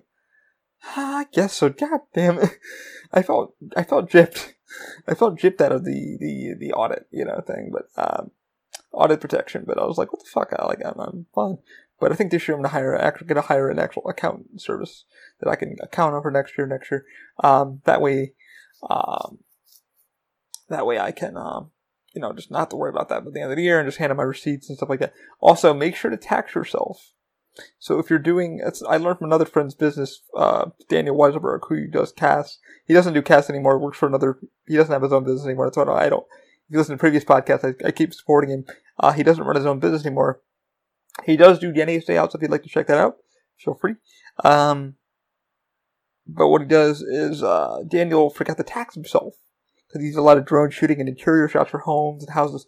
ah, I guess so. God damn it. I felt, I felt gypped. I felt gypped out of the, the, the audit, you know, thing, but, um, audit protection, but I was like, what the fuck? I like, I'm, I'm fine. But I think this year I'm gonna hire, actually gonna hire an actual accountant service that I can account on for next year, next year. Um, that way, um, that way I can, um, you know, just not have to worry about that at the end of the year and just hand in my receipts and stuff like that. Also, make sure to tax yourself. So if you're doing, I learned from another friend's business, uh, Daniel Weiselberg, who does cast. He doesn't do cast anymore. Works for another. He doesn't have his own business anymore. That's why I don't. If you listen to previous podcasts, I, I keep supporting him. Uh, he doesn't run his own business anymore. He does do DNA stayouts if you'd like to check that out. Feel free. Um, but what he does is uh, Daniel forgot to tax himself because he does a lot of drone shooting and interior shots for homes and houses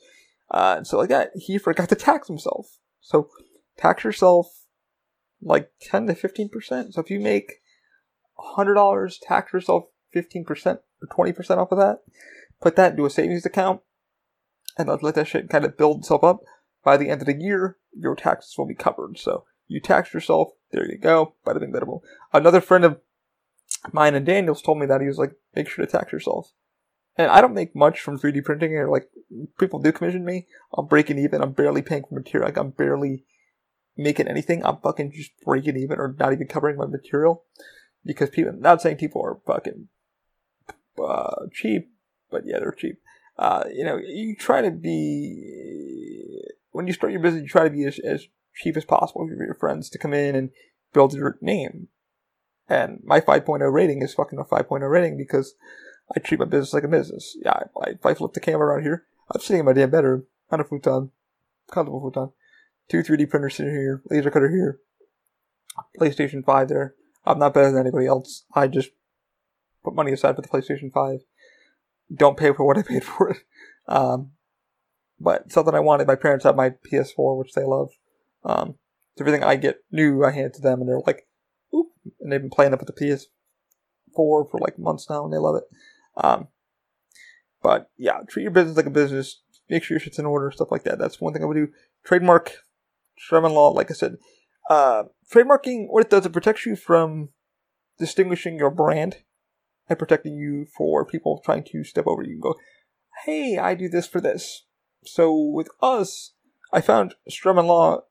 uh, and so like that. He forgot to tax himself. So tax yourself like ten to fifteen percent. So if you make hundred dollars, tax yourself fifteen percent or twenty percent off of that. Put that into a savings account and let that shit kind of build itself up. By the end of the year, your taxes will be covered. So you tax yourself. There you go. Bada bing, bada. Another friend of mine and Daniel's told me that he was like, make sure to tax yourself. And I don't make much from 3D printing, or like people do commission me. I'm breaking even. I'm barely paying for material. Like I'm barely making anything. I'm fucking just breaking even, or not even covering my material because people. Not saying people are fucking uh, cheap, but yeah, they're cheap. Uh, you know, you try to be when you start your business, you try to be as, as cheap as possible for your friends to come in and build your name. And my 5.0 rating is fucking a 5.0 rating because I treat my business like a business. Yeah, I, if I flip the camera around here, I'm sitting in my damn bedroom on a futon, comfortable futon, two 3D printers sitting here, laser cutter here, PlayStation 5 there. I'm not better than anybody else. I just put money aside for the PlayStation 5. Don't pay for what I paid for it. Um, but something I wanted. My parents have my PS4, which they love. Um, everything I get new, I hand it to them, and they're like, "Oop!" And they've been playing up with the PS4 for like months now, and they love it. Um, but yeah, treat your business like a business. Make sure your shit's in order, stuff like that. That's one thing I would do. Trademark, Sturman Law, like I said, Uh, trademarking, what it does, it protects you from distinguishing your brand and protecting you for people trying to step over you and go, hey, I do this for this. So with us, I found Sturman Law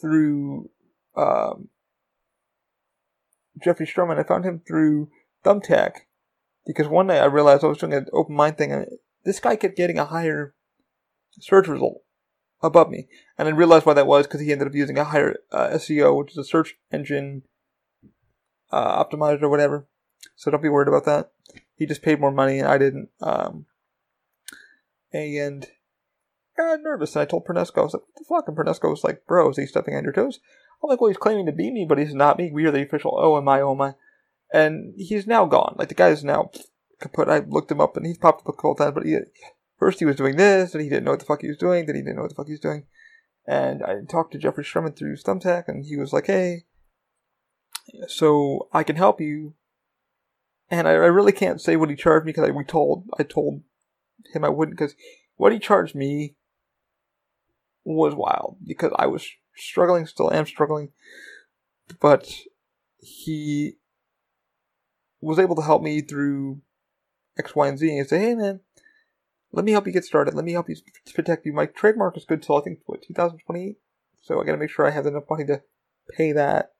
through um, Jeffrey Sturman. I found him through Thumbtack because one day I realized I was doing an open mind thing and this guy kept getting a higher search result above me. And I realized why that was because he ended up using a higher uh, SEO, which is a search engine uh, optimizer or whatever. So don't be worried about that. He just paid more money and I didn't. Um, and I got nervous and I told Pernesco, I was like, what the fuck? And Pernesco was like, bro, is he stepping on your toes? I'm like, well, he's claiming to be me, but he's not me. We are the official my, oh. And he's now gone. Like, the guy is now kaput. I looked him up and he's popped up a couple times, but he, first he was doing this, and he didn't know what the fuck he was doing, then he didn't know what the fuck he was doing. And I talked to Jeffrey Sturman through Thumbtack, and he was like, hey, so I can help you. And I, I really can't say what he charged me because I, we told, I told him I wouldn't because what he charged me was wild because I was struggling, still am struggling, but he was able to help me through X, Y, and Z and say, hey man, let me help you get started. Let me help you protect you. My trademark is good till I think, what, 2028? So I gotta make sure I have enough money to pay that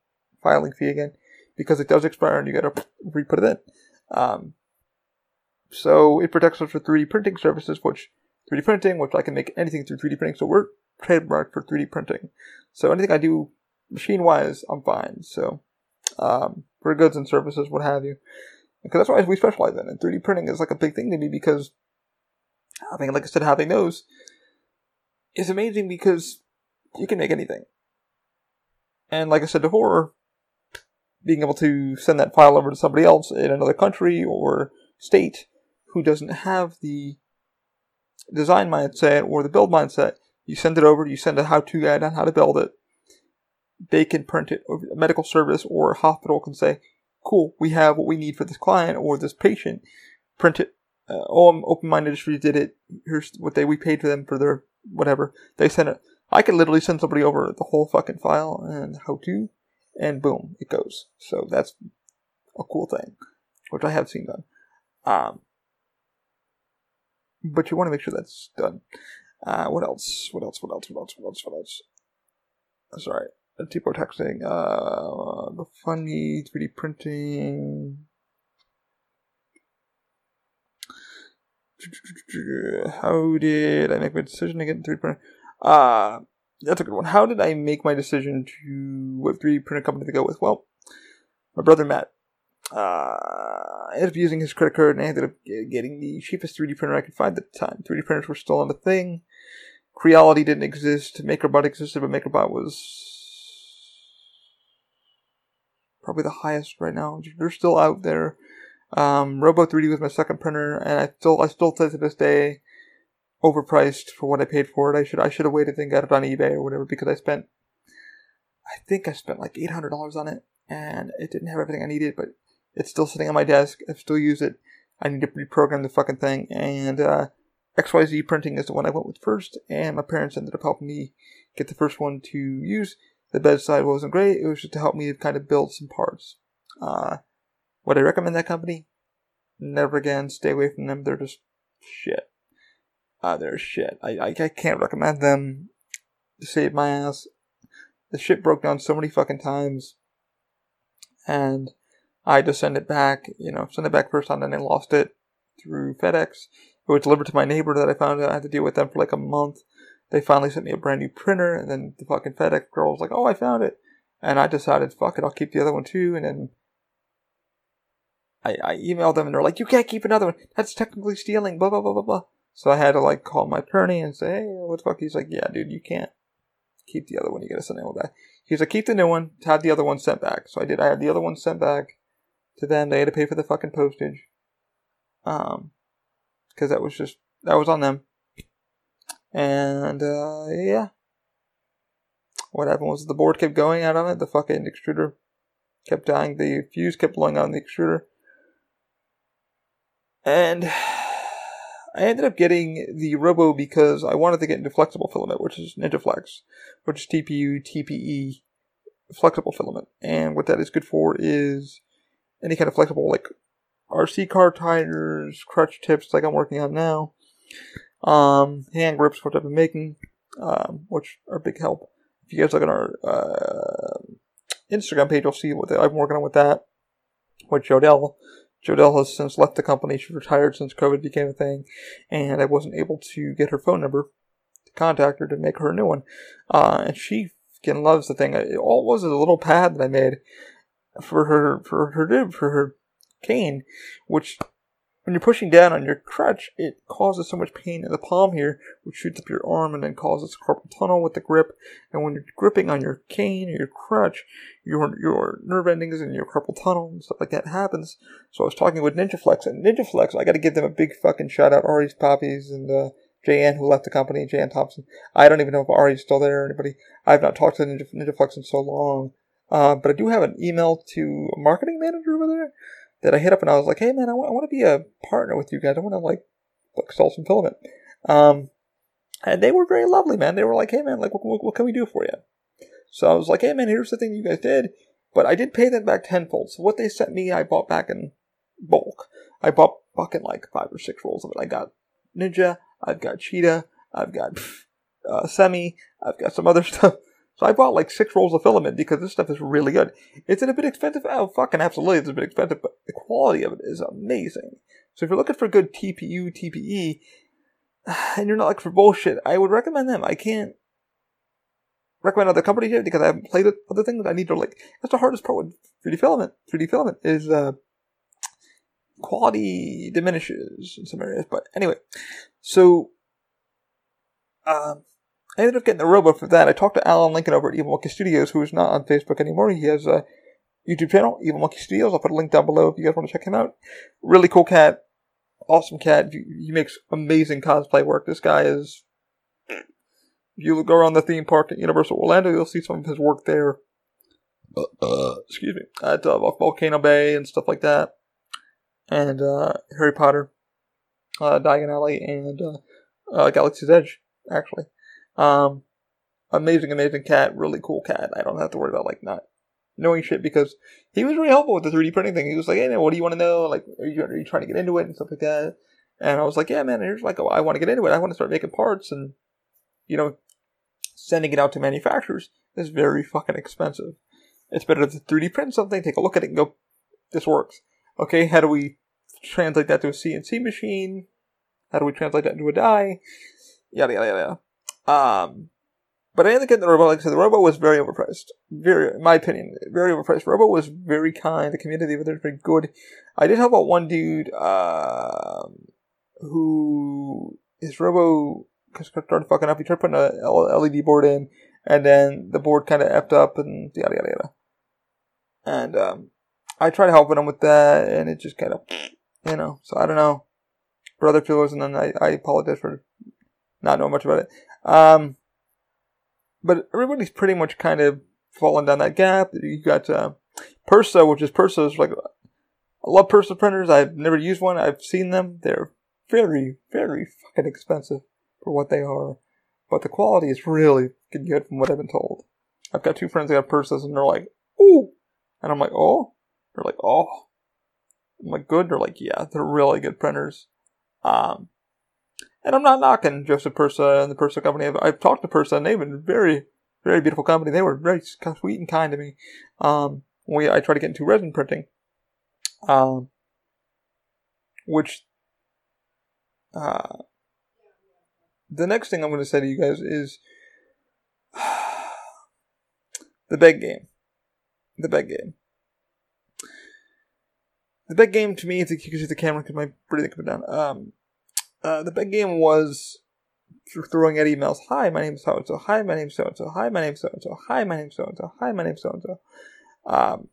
filing fee again because it does expire and you gotta re-put it in. Um, so it protects us for 3D printing services, which 3D printing, which I can make anything through 3D printing. So we're trademarked for 3D printing. So anything I do machine wise, I'm fine. So um, for goods and services, what have you. Because that's why we specialize in. And 3D printing is like a big thing to me because having, like I said, having those is amazing because you can make anything. And like I said before, being able to send that file over to somebody else in another country or state who doesn't have the design mindset or the build mindset, you send it over, you send a how to guide on how to build it. They can print it, a medical service or a hospital can say, cool, we have what we need for this client or this patient. Print it. Uh, oh, Open Mind Industries did it. Here's what they we paid for them for their whatever. They sent it. I could literally send somebody over the whole fucking file and how to, and boom, it goes. So that's a cool thing, which I have seen done. Um, but you want to make sure that's done. Uh, what else? What else? What else? What else? What else? What else? Sorry, Tipo texting. Uh, the funny 3D printing. How did I make my decision to get in 3D printing? Uh, that's a good one. How did I make my decision to what 3D printer company to go with? Well, my brother Matt uh, I ended up using his credit card and I ended up getting the cheapest 3D printer I could find at the time. 3D printers were still on a thing. Creality didn't exist. MakerBot existed, but MakerBot was probably the highest right now. They're still out there. Um, Robo 3D was my second printer, and I still I still say to this day overpriced for what I paid for it. I should I should have waited and got it on eBay or whatever because I spent I think I spent like eight hundred dollars on it, and it didn't have everything I needed, but it's still sitting on my desk. I still use it. I need to reprogram the fucking thing. And uh, XYZ printing is the one I went with first, and my parents ended up helping me get the first one to use. The bedside wasn't great. It was just to help me kind of build some parts. Uh, would I recommend that company? Never again. Stay away from them. They're just shit. Uh, they're shit. I, I, I can't recommend them to save my ass. The shit broke down so many fucking times. And I had to send it back, you know, send it back first time, and then I lost it through FedEx. It was delivered to my neighbor that I found I had to deal with them for like a month. They finally sent me a brand new printer, and then the fucking FedEx girl was like, "Oh, I found it," and I decided, "Fuck it, I'll keep the other one too." And then I, I emailed them, and they're like, "You can't keep another one. That's technically stealing." Blah blah blah blah blah. So I had to like call my attorney and say, "Hey, what the fuck?" He's like, "Yeah, dude, you can't keep the other one. You gotta send it all back." He's like, "Keep the new one. Have the other one sent back." So I did. I had the other one sent back to them. They had to pay for the fucking postage. Um, because that was just that was on them. And uh, yeah, what happened was the board kept going out on it. The fucking extruder kept dying. The fuse kept blowing out on the extruder, and I ended up getting the Robo because I wanted to get into flexible filament, which is NinjaFlex, which is TPU, TPE, flexible filament. And what that is good for is any kind of flexible, like RC car tires, crutch tips, like I'm working on now, um, hand grips, which I've been making, um, which are big help. If you guys look at our uh, Instagram page, you'll see what I'm working on with that. With Jodelle. Jodelle has since left the company. She retired since COVID became a thing, and I wasn't able to get her phone number to contact her to make her a new one. Uh, and she fucking loves the thing. It all was a little pad that I made for her for her for her cane, which when you're pushing down on your crutch, it causes so much pain in the palm here, which shoots up your arm and then causes carpal tunnel with the grip. And when you're gripping on your cane or your crutch, your your nerve endings and your carpal tunnel and stuff like that happens. So I was talking with NinjaFlex, and NinjaFlex, I got to give them a big fucking shout out, Ari's Poppies and uh, JN who left the company, JN Thompson. I don't even know if Ari's still there or anybody. I've not talked to Ninja, NinjaFlex in so long. Uh, but I do have an email to a marketing manager over there that I hit up and I was like, hey man, I, w- I want to be a partner with you guys. I want to like, like sell some filament. Um, and they were very lovely, man. They were like, hey man, like, what, what, what, can we do for you? So I was like, hey man, here's the thing you guys did. But I did pay them back tenfold. So what they sent me, I bought back in bulk. I bought fucking like five or six rolls of it. I got Ninja, I've got Cheetah, I've got uh, Semi, I've got some other stuff. So I bought like six rolls of filament because this stuff is really good. It's a bit expensive. Oh, fucking absolutely, it's a bit expensive, but the quality of it is amazing. So if you're looking for good TPU, TPE, and you're not looking for bullshit, I would recommend them. I can't recommend other companies yet because I haven't played other things. I need to like, that's the hardest part with 3D filament. 3D filament is, uh, quality diminishes in some areas. But anyway, so, um, I ended up getting a robo for that. I talked to Alan Lincoln over at Evil Monkey Studios, who is not on Facebook anymore. He has a YouTube channel, Evil Monkey Studios. I'll put a link down below if you guys want to check him out. Really cool cat. Awesome cat. He makes amazing cosplay work. This guy is. If you go around the theme park at Universal Orlando, you'll see some of his work there. Uh, uh, excuse me. At uh, Volcano Bay and stuff like that. And uh, Harry Potter, uh, Diagon Alley, and uh, uh, Galaxy's Edge, actually. Um, amazing, amazing cat, really cool cat. I don't have to worry about like not knowing shit because he was really helpful with the 3D printing thing. He was like, "Hey man, what do you want to know? Like, are you, are you trying to get into it and stuff like that?" And I was like, "Yeah, man, here's like, oh, I want to get into it. I want to start making parts, and you know, sending it out to manufacturers is very fucking expensive. It's better to 3D print something, take a look at it, and go, this works. Okay, how do we translate that to a CNC machine? How do we translate that into a die? Yada yada yada. Um, but I up getting the Robo. Like I said, the Robo was very overpriced. Very, in my opinion, very overpriced. Robo was very kind. The community was very good. I did help out one dude, uh, who his Robo started fucking up. He tried putting a LED board in, and then the board kind of effed up, and yada yada yada. And um, I tried helping him with that, and it just kind of, you know. So I don't know, brother feelers, and then I, I apologize for not knowing much about it. Um, but everybody's pretty much kind of fallen down that gap. You got uh, Prusa, which is Prusa's like I love Prusa printers. I've never used one. I've seen them. They're very, very fucking expensive for what they are, but the quality is really good from what I've been told. I've got two friends that have Prusas, and they're like, "Ooh," and I'm like, "Oh," they're like, "Oh." I'm like, "Good." They're like, "Yeah, they're really good printers." Um, and I'm not knocking Josef Prusa and the Prusa company. I've, I've talked to Prusa and they've been very, very beautiful company. They were very sweet and kind to me. Um, we, I tried to get into resin printing. Um, which, uh, the next thing I'm going to say to you guys is the big game. The big game. The big game to me, you can see the camera, because my breathing coming down. Um, uh, the big game was throwing out emails. Hi, my name's so and so. Hi, my name's so and so. Hi, my name's so and so. Hi, my name's so and so. Hi, my name's so and so. Um,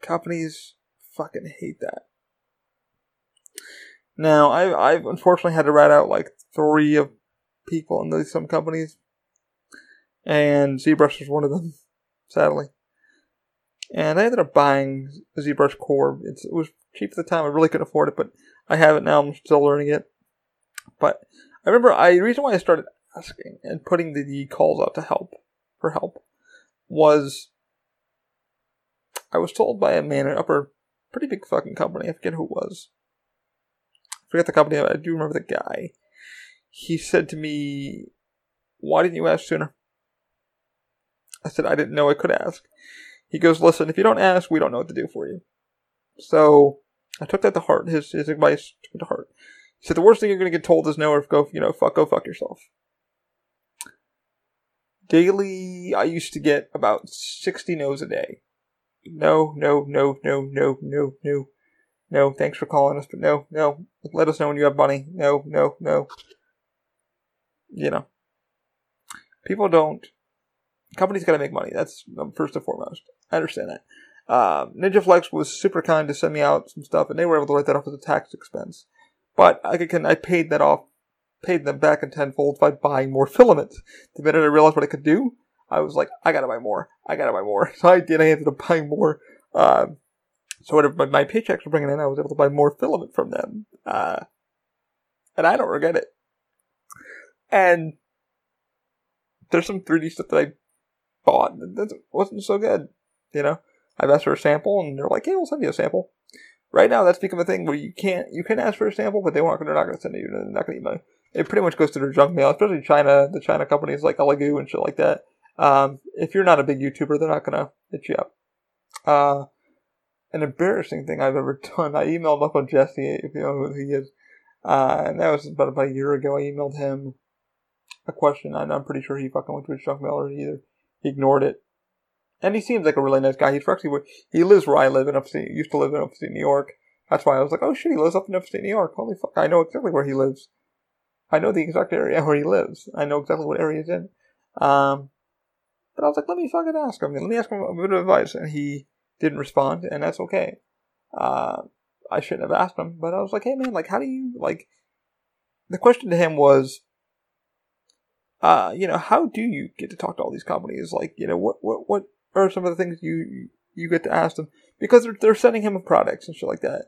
companies fucking hate that. Now, I've, I've unfortunately had to rat out like three of people in these, some companies, and ZBrush was one of them, sadly. And I ended up buying ZBrush Core. It's, it was cheap at the time. I really couldn't afford it, but I have it now. I'm still learning it. But I remember I the reason why I started asking and putting the, the calls out to help for help was I was told by a man at upper pretty big fucking company, I forget who it was. I forget the company, I do remember the guy. He said to me, Why didn't you ask sooner? I said, I didn't know I could ask. He goes, Listen, if you don't ask, we don't know what to do for you. So I took that to heart, his, his advice to heart. He said, The worst thing you're going to get told is no, or go, you know, fuck, go fuck yourself. Daily, I used to get about 60 no's a day. No, no, no, no, no, no, no. No, thanks for calling us, but no, no. Let us know when you have money. No, no, no. You know. People don't. Companies gotta make money. That's um, first and foremost. I understand that. Um, Ninja Flex was super kind to send me out some stuff, and they were able to write that off as a tax expense. But I can I paid that off, paid them back in tenfold by buying more filament. The minute I realized what I could do, I was like, I gotta buy more. I gotta buy more. So I did. I ended up buying more. Um, so whatever my, my paychecks were bringing in, I was able to buy more filament from them. Uh, and I don't regret it. And there's some 3D stuff that I bought that wasn't so good. You know, I've asked for a sample, and they're like, "Hey, we'll send you a sample." Right now, that's become a thing where you can't you can ask for a sample, but they won't. They're not going to send you. They're not going to email. It pretty much goes to their junk mail, especially China. The China companies like Elegoo and shit like that. Um, if you're not a big YouTuber, they're not gonna hit you up. Uh, an embarrassing thing I've ever done. I emailed Uncle Jessy, if you know who he is, uh, and that was about, about a year ago. I emailed him a question, and I'm pretty sure he fucking went to his junk mail or either he ignored it. And he seems like a really nice guy. He's actually he lives where I live in upstate. Used to live in upstate New York. That's why I was like, oh shit, he lives up in upstate New York. Holy fuck, I know exactly where he lives. I know the exact area where he lives. I know exactly what area he's in. Um, but I was like, let me fucking ask him. Let me ask him a bit of advice. And he didn't respond, and that's okay. Uh, I shouldn't have asked him, but I was like, hey man, like, how do you, like, the question to him was, uh, you know, how do you get to talk to all these companies? Like, you know, what, what, what are some of the things you, you get to ask them? Because they're, they're sending him products and shit like that.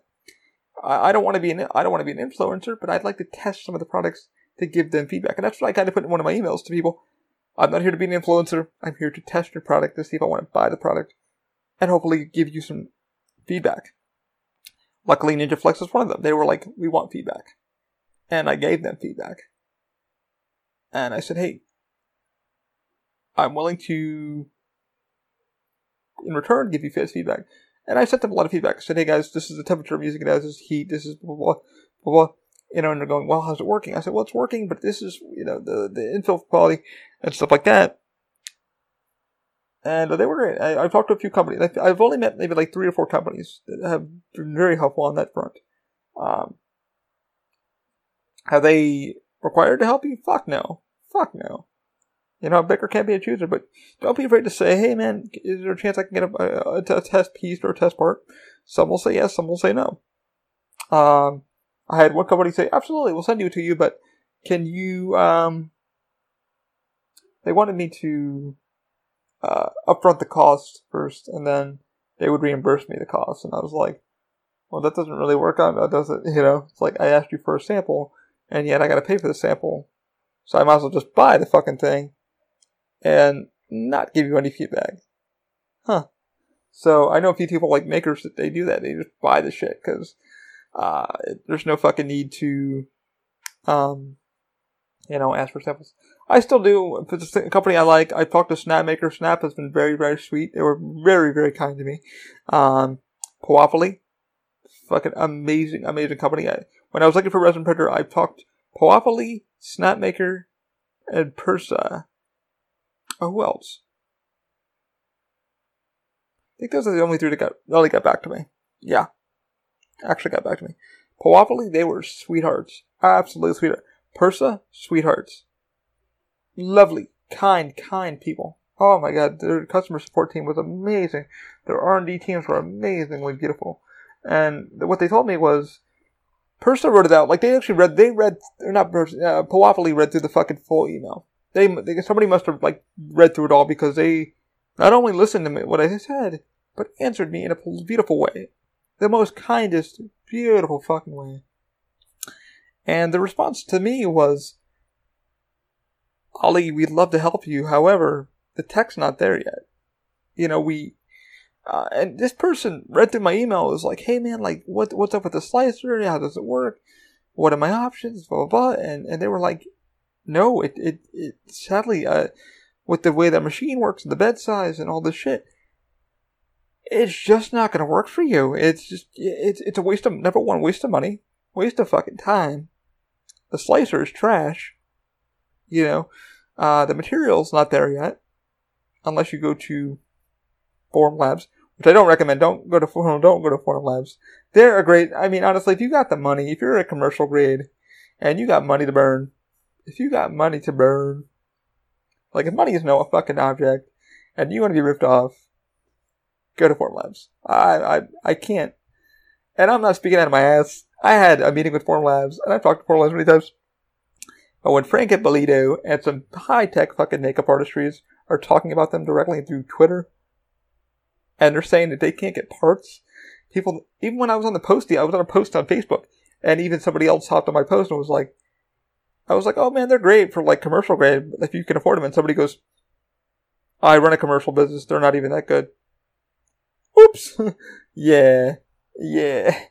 I, I don't want to be an, I don't want to be an influencer, but I'd like to test some of the products to give them feedback. And that's what I kind of put in one of my emails to people. I'm not here to be an influencer. I'm here to test your product to see if I want to buy the product and hopefully give you some feedback. Luckily, Ninja Flex was one of them. They were like, we want feedback. And I gave them feedback. And I said, hey, I'm willing to, in return, give you feedback. And I sent them a lot of feedback. I said, hey guys, this is the temperature I'm using it as, this heat, this is blah, blah, blah, blah you know, and they're going, well, how's it working? I said, well, it's working, but this is, you know, the, the infill quality and stuff like that. And they were great. I, have talked to a few companies. I've only met maybe like three or four companies that have been very helpful on that front. Um, have they required to help you? Fuck no. Fuck no. You know, Becker can't be a chooser, but don't be afraid to say, hey man, is there a chance I can get a, a, a test piece or a test part? Some will say yes, some will say no. Um, I had one company say, absolutely, we'll send you to you, but can you, um, they wanted me to, uh, upfront the cost first, and then they would reimburse me the cost. And I was like, well, that doesn't really work out. That doesn't, you know, it's like I asked you for a sample, and yet I gotta pay for the sample. So I might as well just buy the fucking thing and not give you any feedback. Huh. So I know a few people like makers that they do that. They just buy the shit because uh, there's no fucking need to, um, you know, ask for samples. I still do. If it's a company I like, I talked to Snapmaker. Snap has been very, very sweet. They were very, very kind to me. Um, fucking amazing, amazing company. I, when I was looking for resin printer, I talked Peopoly, Snapmaker, and Prusa. Oh, who else? I think those are the only three that got only got back to me. Yeah, actually got back to me. Peopoly, they were sweethearts. Absolute sweethearts. Prusa, sweethearts. Lovely, kind, kind people. Oh my god, their customer support team was amazing. Their R&D teams were amazingly beautiful. And what they told me was, Prusa wrote it out. Like they actually read, they read, they're not uh, Peopoly read through the fucking full email. They, they, somebody must have like read through it all because they not only listened to me, what I said, but answered me in a beautiful way the most kindest, beautiful fucking way. And the response to me was, Ollie, we'd love to help you. However, the tech's not there yet. you know, we, uh, and this person read through my email was like, hey man, like, what, what's up with the slicer? How does it work? What are my options? Blah, blah, blah. And, and they were like, no, it, it, it, sadly, uh, with the way that machine works the bed size and all this shit, it's just not to work for you. It's just, it's, it's a waste of, number one, waste of money, waste of fucking time. The slicer is trash. You know, uh, the material's not there yet, unless you go to Formlabs, which I don't recommend. Don't go to Form, don't go to Formlabs. They're a great, I mean, honestly, if you got the money, if you're a commercial grade, and you got money to burn, if you got money to burn, like if money is no fucking object, and you want to be ripped off, go to Formlabs. I, I, I can't. And I'm not speaking out of my ass. I had a meeting with Formlabs, and I've talked to Formlabs many times. But when Frank Ippolito and some high tech fucking makeup artistries are talking about them directly through Twitter, and they're saying that they can't get parts, people, even when I was on the postie, I was on a post on Facebook, and even somebody else hopped on my post and was like, I was like, oh man, they're great for like commercial grade if you can afford them. And somebody goes, I run a commercial business. They're not even that good. Oops. yeah. Yeah.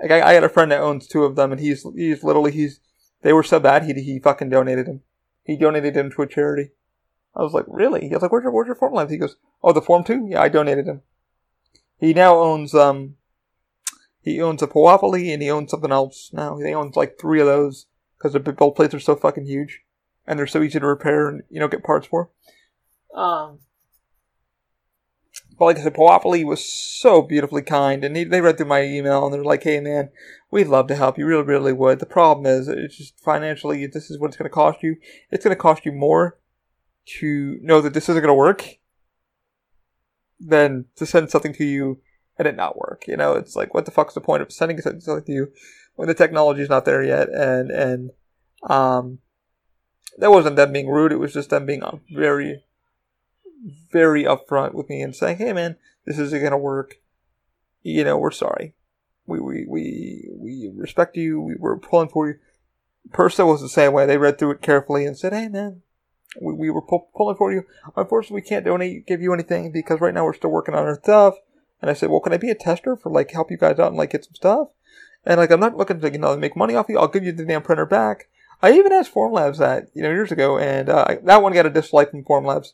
Like I, I had a friend that owns two of them and he's, he's literally, he's, they were so bad he, he fucking donated them. He donated them to a charity. I was like, really? He was like, where's your, where's your Formlabs? He goes, oh, the form two? Yeah, I donated them. He now owns, um, he owns a Peopoly and he owns something else now. He owns like three of those because the bolt plates are so fucking huge and they're so easy to repair and you know get parts for. Um, but like I said, Peopoly was so beautifully kind, and he, they read through my email and they're like, "Hey man, we'd love to help you, really, really would. The problem is, it's just financially, this is what it's going to cost you. It's going to cost you more to know that this isn't going to work than to send something to you and it not work. You know, it's like, what the fuck's the point of sending something to you when the technology is not there yet. And and um, that wasn't them being rude. It was just them being very, very upfront with me and saying, "Hey, man, this isn't gonna work. You know, we're sorry. We we we we respect you. We were pulling for you." Prusa was the same way. They read through it carefully and said, "Hey, man." We, we were pull, pulling for you. Unfortunately, we can't donate, give you anything because right now we're still working on our stuff. And I said, well, can I be a tester for like help you guys out and like get some stuff? And like, I'm not looking to, you know, make money off you. I'll give you the damn printer back. I even asked Formlabs that, you know, years ago, and uh, that one got a dislike from Formlabs,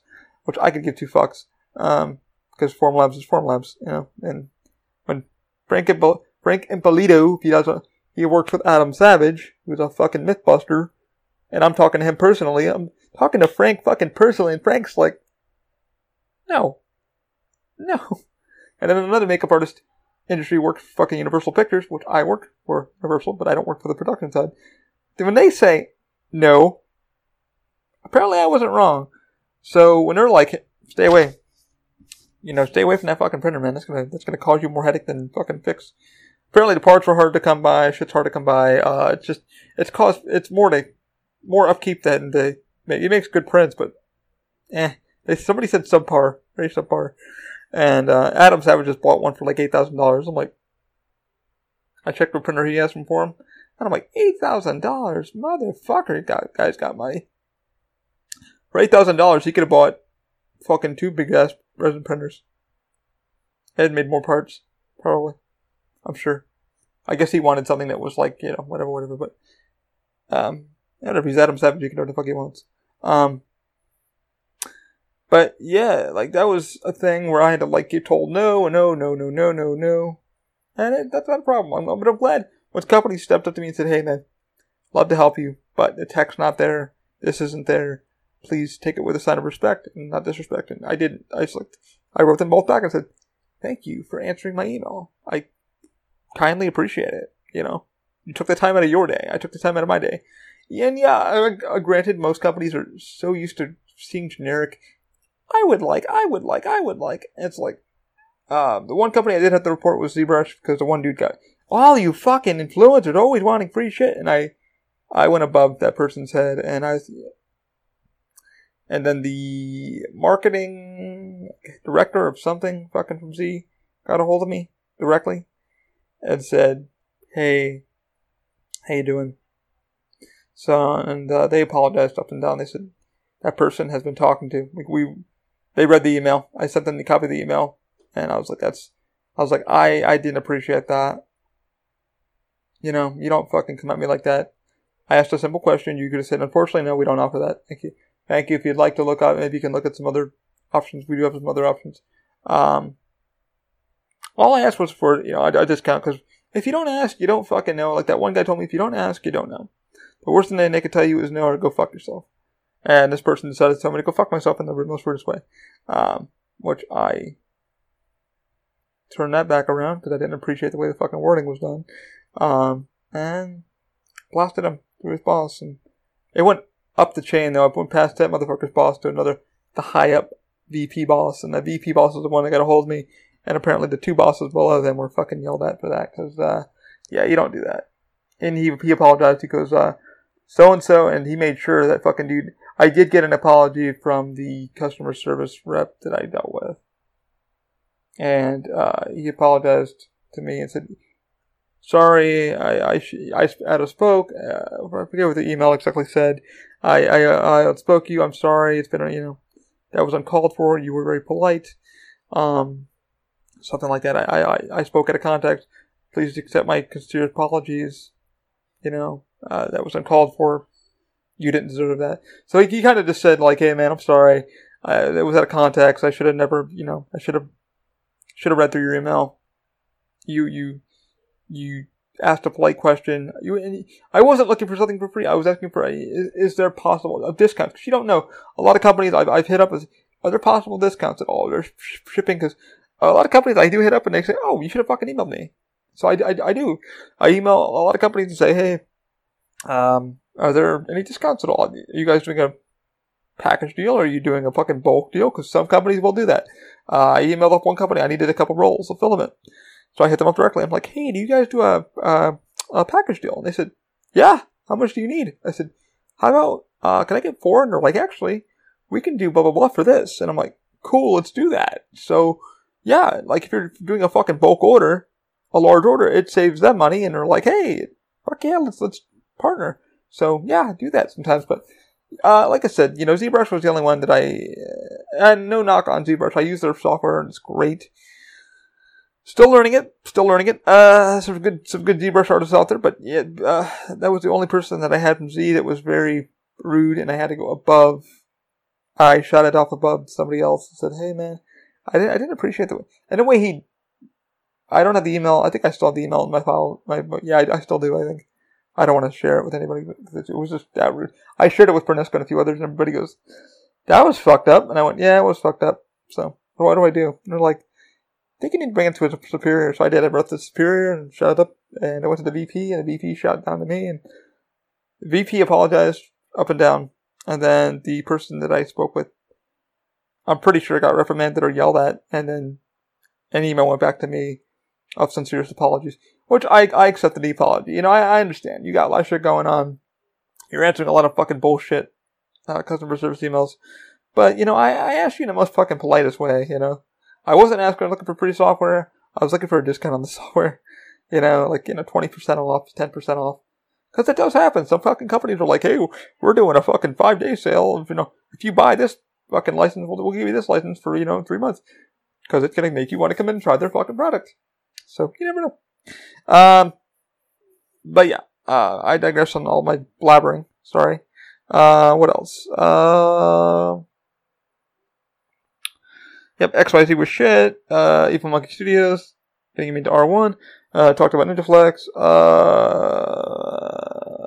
which I could give two fucks. Um, because Formlabs is Formlabs, you know, and when Frank Imp- Frank Ippolito, he does, a, he works with Adam Savage, who's a fucking mythbuster, and I'm talking to him personally. I'm talking to Frank fucking personally, and Frank's like, no, no. And then another makeup artist industry works fucking Universal Pictures, which I work for Universal, but I don't work for the production side. When they say no, apparently I wasn't wrong. So when they're like, stay away, you know, stay away from that fucking printer, man. That's gonna that's gonna cause you more headache than fucking fix. Apparently the parts were hard to come by. Shit's hard to come by. Uh, it's just it's cost it's more to more upkeep than the it makes good prints, but eh. Somebody said subpar, very subpar. And uh, Adam Savage just bought one for like eight thousand dollars. I'm like, I checked the printer he asked him for him, and I'm like, eight thousand dollars, motherfucker! Got guy's got money. For eight thousand dollars, he could have bought fucking two big ass resin printers. And made more parts, probably. I'm sure. I guess he wanted something that was like you know whatever, whatever. But um, whatever. He's Adam Savage. He can do what the fuck he wants. Um, but yeah, like that was a thing where I had to like get told no, and no, no, no, no, no, no, and it, that's not a problem. I'm, but I'm glad when companies stepped up to me and said, "Hey, man, love to help you, but the tech's not there. This isn't there. Please take it with a sign of respect and not disrespect." And I didn't. I just like I wrote them both back and said, "Thank you for answering my email. I kindly appreciate it. You know, you took the time out of your day. I took the time out of my day." And yeah, uh, granted, most companies are so used to seeing generic I would like, I would like, I would like. It's like, uh, the one company I did have to report was ZBrush because the one dude got, all you fucking influencers always wanting free shit. And I, I went above that person's head and I, and then the marketing director of something fucking from Z got a hold of me directly and said, hey, how you doing? So, and uh, they apologized up and down. They said, that person has been talking to. Like, we they read the email. I sent them the copy of the email, and I was like, "That's," I was like, "I I didn't appreciate that." You know, you don't fucking come at me like that. I asked a simple question. You could have said, "Unfortunately, no, we don't offer that." Thank you. Thank you. If you'd like to look up, maybe you can look at some other options. We do have some other options. Um, all I asked was for you know a, a discount because if you don't ask, you don't fucking know. Like that one guy told me, if you don't ask, you don't know. The worst thing they could tell you is no or go fuck yourself. And this person decided to tell me to go fuck myself in the most rudest way, um, which I turned that back around because I didn't appreciate the way the fucking wording was done, um, and blasted him through his boss. And it went up the chain though. I went past that motherfucker's boss to another, the high up VP boss, and the VP boss was the one that got a hold of me. And apparently the two bosses below them were fucking yelled at for that because, uh, yeah, you don't do that. And he he apologized. He goes, uh, so and so, and he made sure that fucking dude I did get an apology from the customer service rep that I dealt with. And uh, he apologized to me and said, Sorry, I, I, I out of spoke. Uh, I forget what the email exactly said. I, I, I outspoke you. I'm sorry. It's been, you know, that was uncalled for. You were very polite. Um, something like that. I, I, I spoke out of context. Please accept my sincere apologies. You know, uh, that was uncalled for you didn't deserve that. So he, he kind of just said like, "Hey man, I'm sorry. Uh, it was out of context. I should have never, you know, I should have should have read through your email. You you you asked a polite question. You I wasn't looking for something for free. I was asking for a, is, is there possible a discount? Because you don't know. A lot of companies I've, I've hit up with are there possible discounts at all? There's shipping because a lot of companies I do hit up and they say, "Oh, you should have fucking emailed me." So I, I, I do. I email a lot of companies and say, "Hey, um, are there any discounts at all? Are you guys doing a package deal or are you doing a fucking bulk deal? Because some companies will do that. Uh, I emailed up one company. I needed a couple rolls of filament. So I hit them up directly. I'm like, hey, do you guys do a, a, a package deal? And they said, yeah. How much do you need? I said, how about, uh, can I get four? And they're like, actually, we can do blah, blah, blah for this. And I'm like, cool, let's do that. So, yeah, like if you're doing a fucking bulk order, a large order, it saves them money. And they're like, hey, fuck yeah, let's, let's partner. So yeah, do that sometimes. But uh, like I said, you know, ZBrush was the only one that I. Uh, and no knock on ZBrush. I use their software and it's great. Still learning it. Still learning it. Uh, some good some good ZBrush artists out there, but yeah, uh, that was the only person that I had from Z that was very rude, and I had to go above. I shot it off above somebody else and said, "Hey, man, I didn't I didn't appreciate the way." And the way he. I don't have the email. I think I still have the email in my file. My yeah, I, I still do. I think. I don't want to share it with anybody. It was just that rude. I shared it with Pernesco and a few others, and everybody goes, "That was fucked up." And I went, "Yeah, it was fucked up." So what do I do? And they're like, "I think you need to bring it to a superior." So I did. I brought the superior and shut it up, and I went to the VP, and the VP shot down to me, and the VP apologized up and down, and then the person that I spoke with, I'm pretty sure got reprimanded or yelled at, and then an email went back to me of sincerest apologies. Which I, I accept the apology. You know, I, I understand. You got a lot of shit going on. You're answering a lot of fucking bullshit uh, customer service emails. But, you know, I, I asked you in the most fucking politest way, you know. I wasn't asking looking for free software. I was looking for a discount on the software. You know, like, you know, 20% off, 10% off. Cause it does happen. Some fucking companies are like, hey, we're doing a fucking five day sale. If, you know, if you buy this fucking license, we'll, we'll give you this license for, you know, three months. Cause it's gonna make you want to come in and try their fucking product. So, you never know. Um, but yeah, uh, I digress on all my blabbering. Sorry. Uh, what else? Uh, yep, XYZ was shit. Uh, Evil Monkey Studios, getting me into R1. Uh, talked about NinjaFlex. Uh,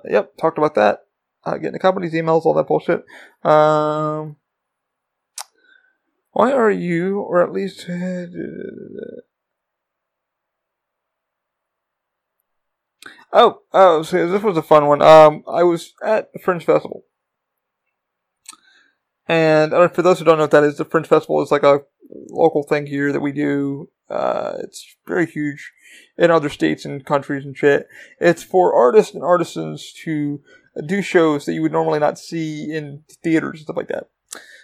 yep, talked about that. Uh, getting the company's emails, all that bullshit. Um, why are you, or at least, Oh, oh, so this was a fun one. Um, I was at the Fringe Festival. And uh, for those who don't know what that is, the Fringe Festival is like a local thing here that we do. Uh, it's very huge in other states and countries and shit. It's for artists and artisans to do shows that you would normally not see in theaters and stuff like that.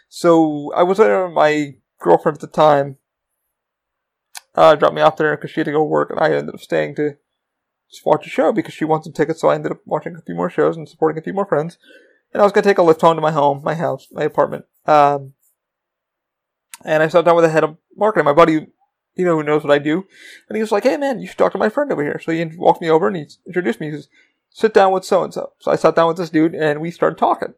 So I was there. My girlfriend at the time uh, dropped me off there because she had to go work, and I ended up staying to just watch a show because she wanted tickets. So I ended up watching a few more shows and supporting a few more friends. And I was gonna take a Lyft home to my home, my house, my apartment. Um, And I sat down with the head of marketing, my buddy, you know, who knows what I do. And he was like, hey man, you should talk to my friend over here. So he walked me over and he introduced me. He says, sit down with so and so. So I sat down with this dude and we started talking.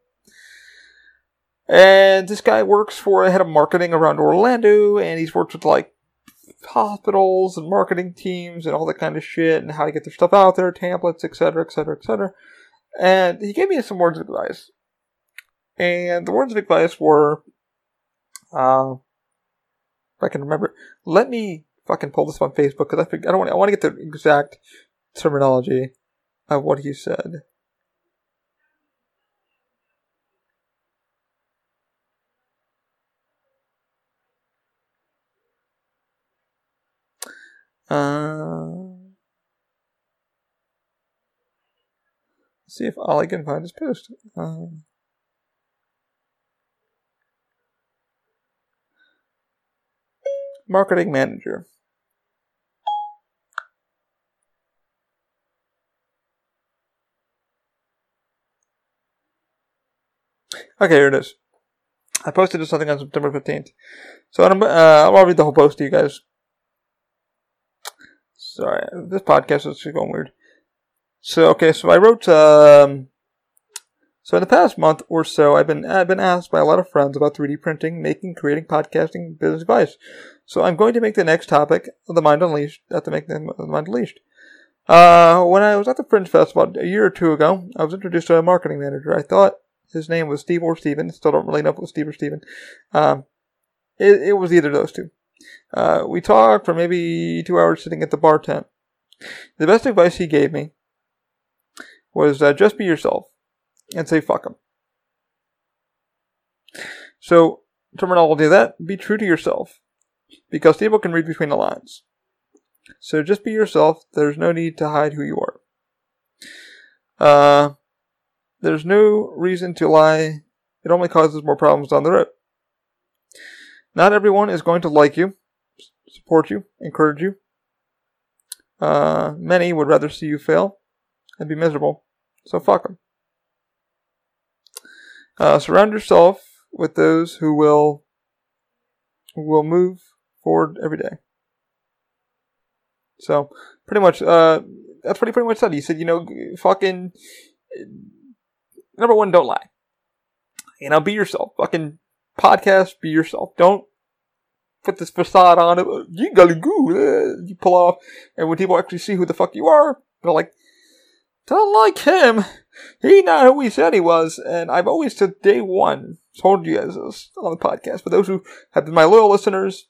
And this guy works for a head of marketing around Orlando and he's worked with like hospitals and marketing teams and all that kind of shit and how to get their stuff out there, templates, etc., etc., etc. And he gave me some words of advice. And the words of advice were, uh, if I can remember, let me fucking pull this on Facebook because I, I don't want I want to get the exact terminology of what he said. Uh, see if Ollie can find his post. Um, marketing manager. Okay, here it is. I posted something on September 15th. So I'm, uh, I'll read the whole post to you guys. Sorry, this podcast is going weird. So, okay, so I wrote, um, so in the past month or so, I've been, I've been asked by a lot of friends about 3D printing, making, creating, podcasting, business advice. So I'm going to make the next topic the Mind Unleashed, at the make the Mind Unleashed. Uh, when I was at the Fringe Festival a year or two ago, I was introduced to a marketing manager. I thought his name was Steve or Steven. Still don't really know if it was Steve or Steven. Um, it, it was either of those two. Uh, we talked for maybe two hours sitting at the bar tent. The best advice he gave me was uh, just be yourself and say fuck them. So, terminology of that, be true to yourself. Because people can read between the lines. So just be yourself. There's no need to hide who you are. Uh, there's no reason to lie. It only causes more problems down the road. Not everyone is going to like you, support you, encourage you. Uh, many would rather see you fail and be miserable. So fuck them. Uh, surround yourself with those who will will move forward every day. So pretty much, uh, that's he pretty much said. He said, you know, fucking number one, don't lie. You know, be yourself. Fucking podcast, be yourself. Don't put this facade on. You gotta go. Uh, you pull off, and when people actually see who the fuck you are, they're like, don't like him. He not who he said he was. And I've always, to day one, told you guys this on the podcast. For those who have been my loyal listeners,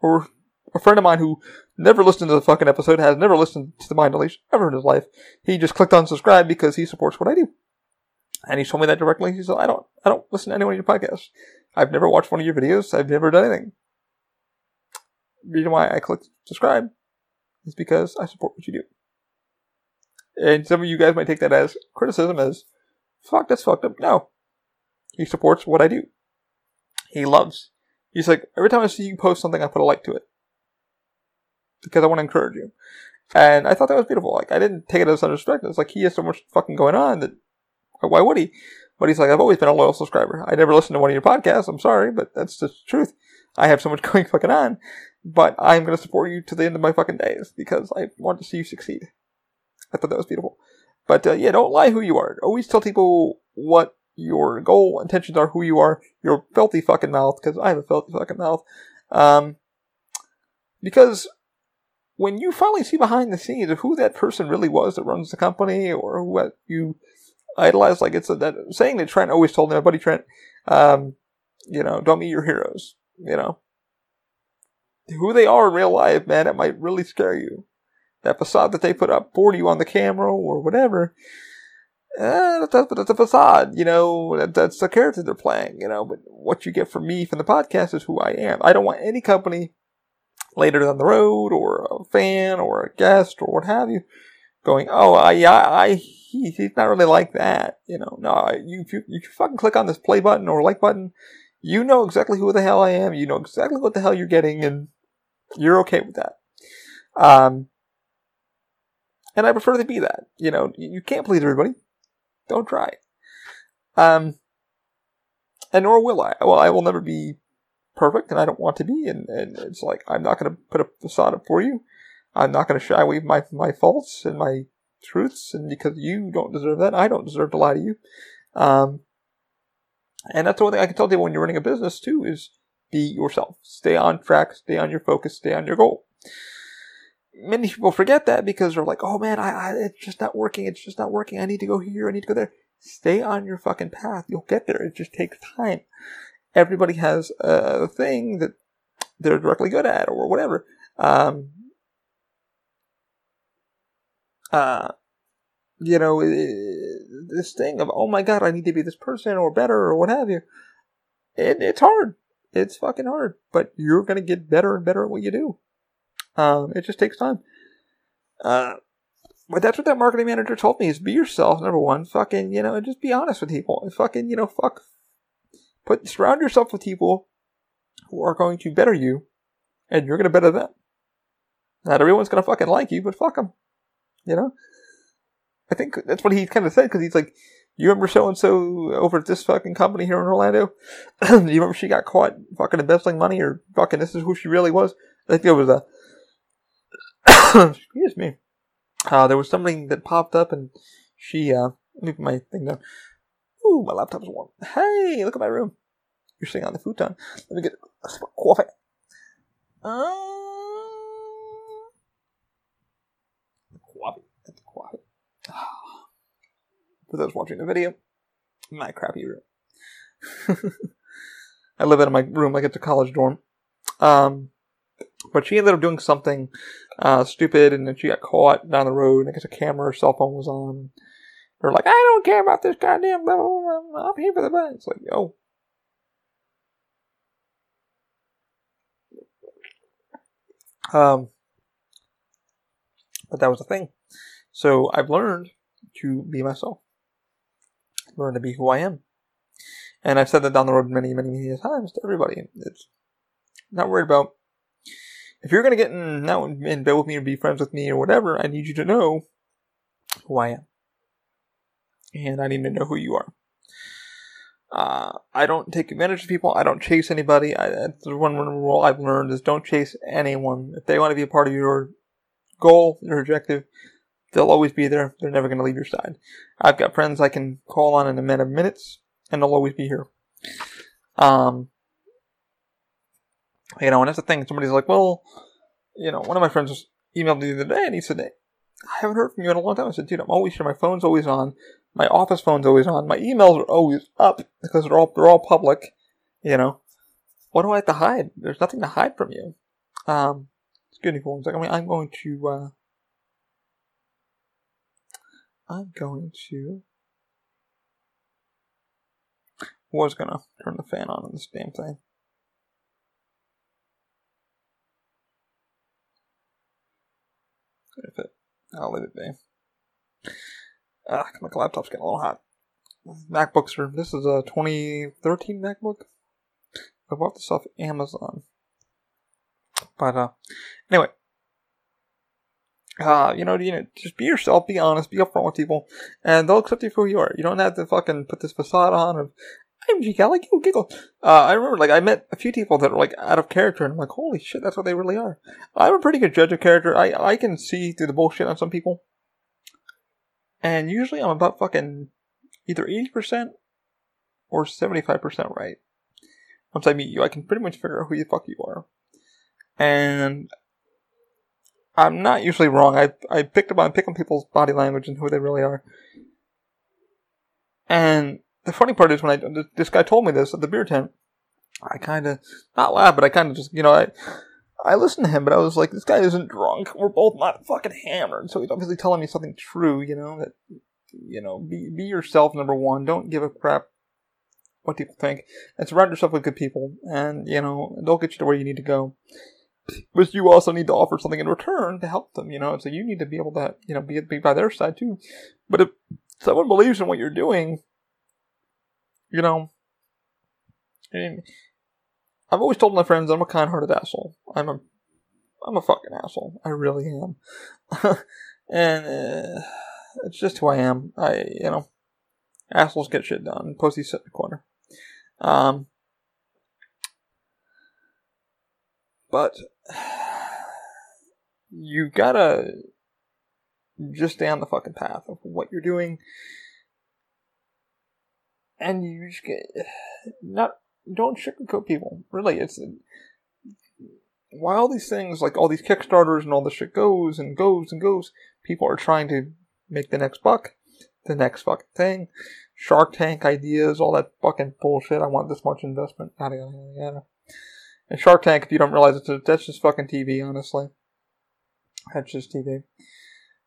or a friend of mine who never listened to the fucking episode, has never listened to the Mind Unleashed ever in his life, he just clicked on subscribe because he supports what I do. And he told me that directly. He said, I don't, I don't listen to any of your podcasts. I've never watched one of your videos. I've never done anything. The reason why I clicked subscribe is because I support what you do. And some of you guys might take that as criticism as, fuck, that's fucked up. No. He supports what I do. He loves. He's like, every time I see you post something, I put a like to it. Because I want to encourage you. And I thought that was beautiful. Like, I didn't take it as disrespect. It's like, he has so much fucking going on that why would he? But he's like, I've always been a loyal subscriber. I never listened to one of your podcasts. I'm sorry, but that's just the truth. I have so much going fucking on, but I'm going to support you to the end of my fucking days because I want to see you succeed. I thought that was beautiful. But uh, yeah, don't lie who you are. Always tell people what your goal intentions are, who you are, your filthy fucking mouth, because I have a filthy fucking mouth. Um, because when you finally see behind the scenes of who that person really was that runs the company, or what you idolize. Like it's a, that saying that Trent always told me, my buddy Trent, um, you know, don't meet your heroes. You know, who they are in real life, man, it might really scare you. That facade that they put up for you on the camera or whatever, eh, that's, that's a facade, you know, that, that's the character they're playing, you know, but what you get from me from the podcast is who I am. I don't want any company later down the road or a fan or a guest or what have you going, oh, I, yeah, I, he, he's not really like that. You know, no, you, you, you fucking click on this play button or like button, you know exactly who the hell I am. You know exactly what the hell you're getting and you're okay with that. Um, and I prefer to be that. You know, you can't please everybody. Don't try. Um, and nor will I. Well, I will never be perfect and I don't want to be. And, and it's like, I'm not going to put a facade up for you. I'm not going to shy away my, my faults and my truths. And because you don't deserve that, I don't deserve to lie to you. Um, and that's the one thing I can tell people when you're running a business too is be yourself. Stay on track, stay on your focus, stay on your goal. Many people forget that because they're like, oh man, I, I, it's just not working. It's just not working. I need to go here. I need to go there. Stay on your fucking path. You'll get there. It just takes time. Everybody has a thing that they're directly good at or whatever. Um, uh, you know, this thing of, oh my god, I need to be this person or better or what have you. It, it's hard. It's fucking hard. But you're going to get better and better at what you do. Um, it just takes time. Uh, but that's what that marketing manager told me is be yourself, number one. Fucking, you know, just be honest with people. fucking, you know, fuck. Put, surround yourself with people who are going to better you and you're going to better them. Not everyone's going to fucking like you, but fuck them. You know? I think that's what he kind of said because he's like, you remember so and so over at this fucking company here in Orlando? Do you remember she got caught fucking embezzling money or fucking this is who she really was? I think it was a. excuse me. Uh, there was something that popped up and she, uh, let me my thing down. Ooh, my laptop's warm. Hey, look at my room. You're sitting on the futon. Let me get a sip of coffee. Uh, For those watching the video, my crappy room. I live in my room like it's a college dorm. Um, but she ended up doing something uh, stupid, and then she got caught down the road. I guess a camera or cell phone was on. They're like, I don't care about this goddamn. Blah. I'm here for the money. It's like, yo. Um, but that was the thing. So I've learned to be myself, learn to be who I am. And I've said that down the road many, many, many times to everybody. It's not worried about if you're going to get in, now in bed with me or be friends with me or whatever. I need you to know who I am, and I need to know who you are. Uh, I don't take advantage of people. I don't chase anybody. I, that's the one rule I've learned is don't chase anyone. If they want to be a part of your goal, your objective, They'll always be there. They're never going to leave your side. I've got friends I can call on in a matter of minutes, and they'll always be here. Um, you know, and that's the thing. Somebody's like, well, you know, one of my friends just emailed me the other day, and he said, I haven't heard from you in a long time. I said, dude, I'm always here. My phone's always on. My office phone's always on. My emails are always up because they're all they're all public. You know, what do I have to hide? There's nothing to hide from you. Um, me for one second. I mean, I'm going to uh, I'm going to was gonna turn the fan on in this damn thing. If it, I'll leave it be. Ah, my laptop's getting a little hot. MacBooks are. This is a 2013 MacBook. I bought this off Amazon. But uh, anyway, uh, you know, you know, just be yourself, be honest, be upfront with people, and they'll accept you for who you are. You don't have to fucking put this facade on of, I'm G, I like you, giggle. Uh, I remember, like, I met a few people that were, like, out of character, and I'm like, holy shit, that's what they really are. I'm a pretty good judge of character. I, I can see through the bullshit on some people. And usually I'm about fucking either 80% or 75% right. Once I meet you, I can pretty much figure out who the fuck you are. And I'm not usually wrong. I I picked up on pick on people's body language and who they really are. And the funny part is when I this guy told me this at the beer tent, I kind of not laughed, but I kind of just you know I I listened to him, but I was like, this guy isn't drunk. We're both not fucking hammered, so he's obviously telling me something true. You know that you know be be yourself. Number one, don't give a crap what people think, and surround yourself with good people, and you know they'll get you to where you need to go but you also need to offer something in return to help them, you know. So you need to be able to, you know, be, be by their side too. But if someone believes in what you're doing, you know, I mean, I've always told my friends I'm a kind-hearted asshole. I'm a, I'm a fucking asshole. I really am, and uh, it's just who I am. I, you know, assholes get shit done. Pussies sit in the corner. Um, But you gotta just stay on the fucking path of what you're doing. And you just get not don't sugarcoat people. Really, it's why all these things like all these Kickstarters and all this shit goes and goes and goes. People are trying to make the next buck, the next fucking thing. Shark Tank ideas, all that fucking bullshit. I want this much investment. Yada yada yada. And Shark Tank, if you don't realize it, that's just fucking TV. Honestly, that's just TV.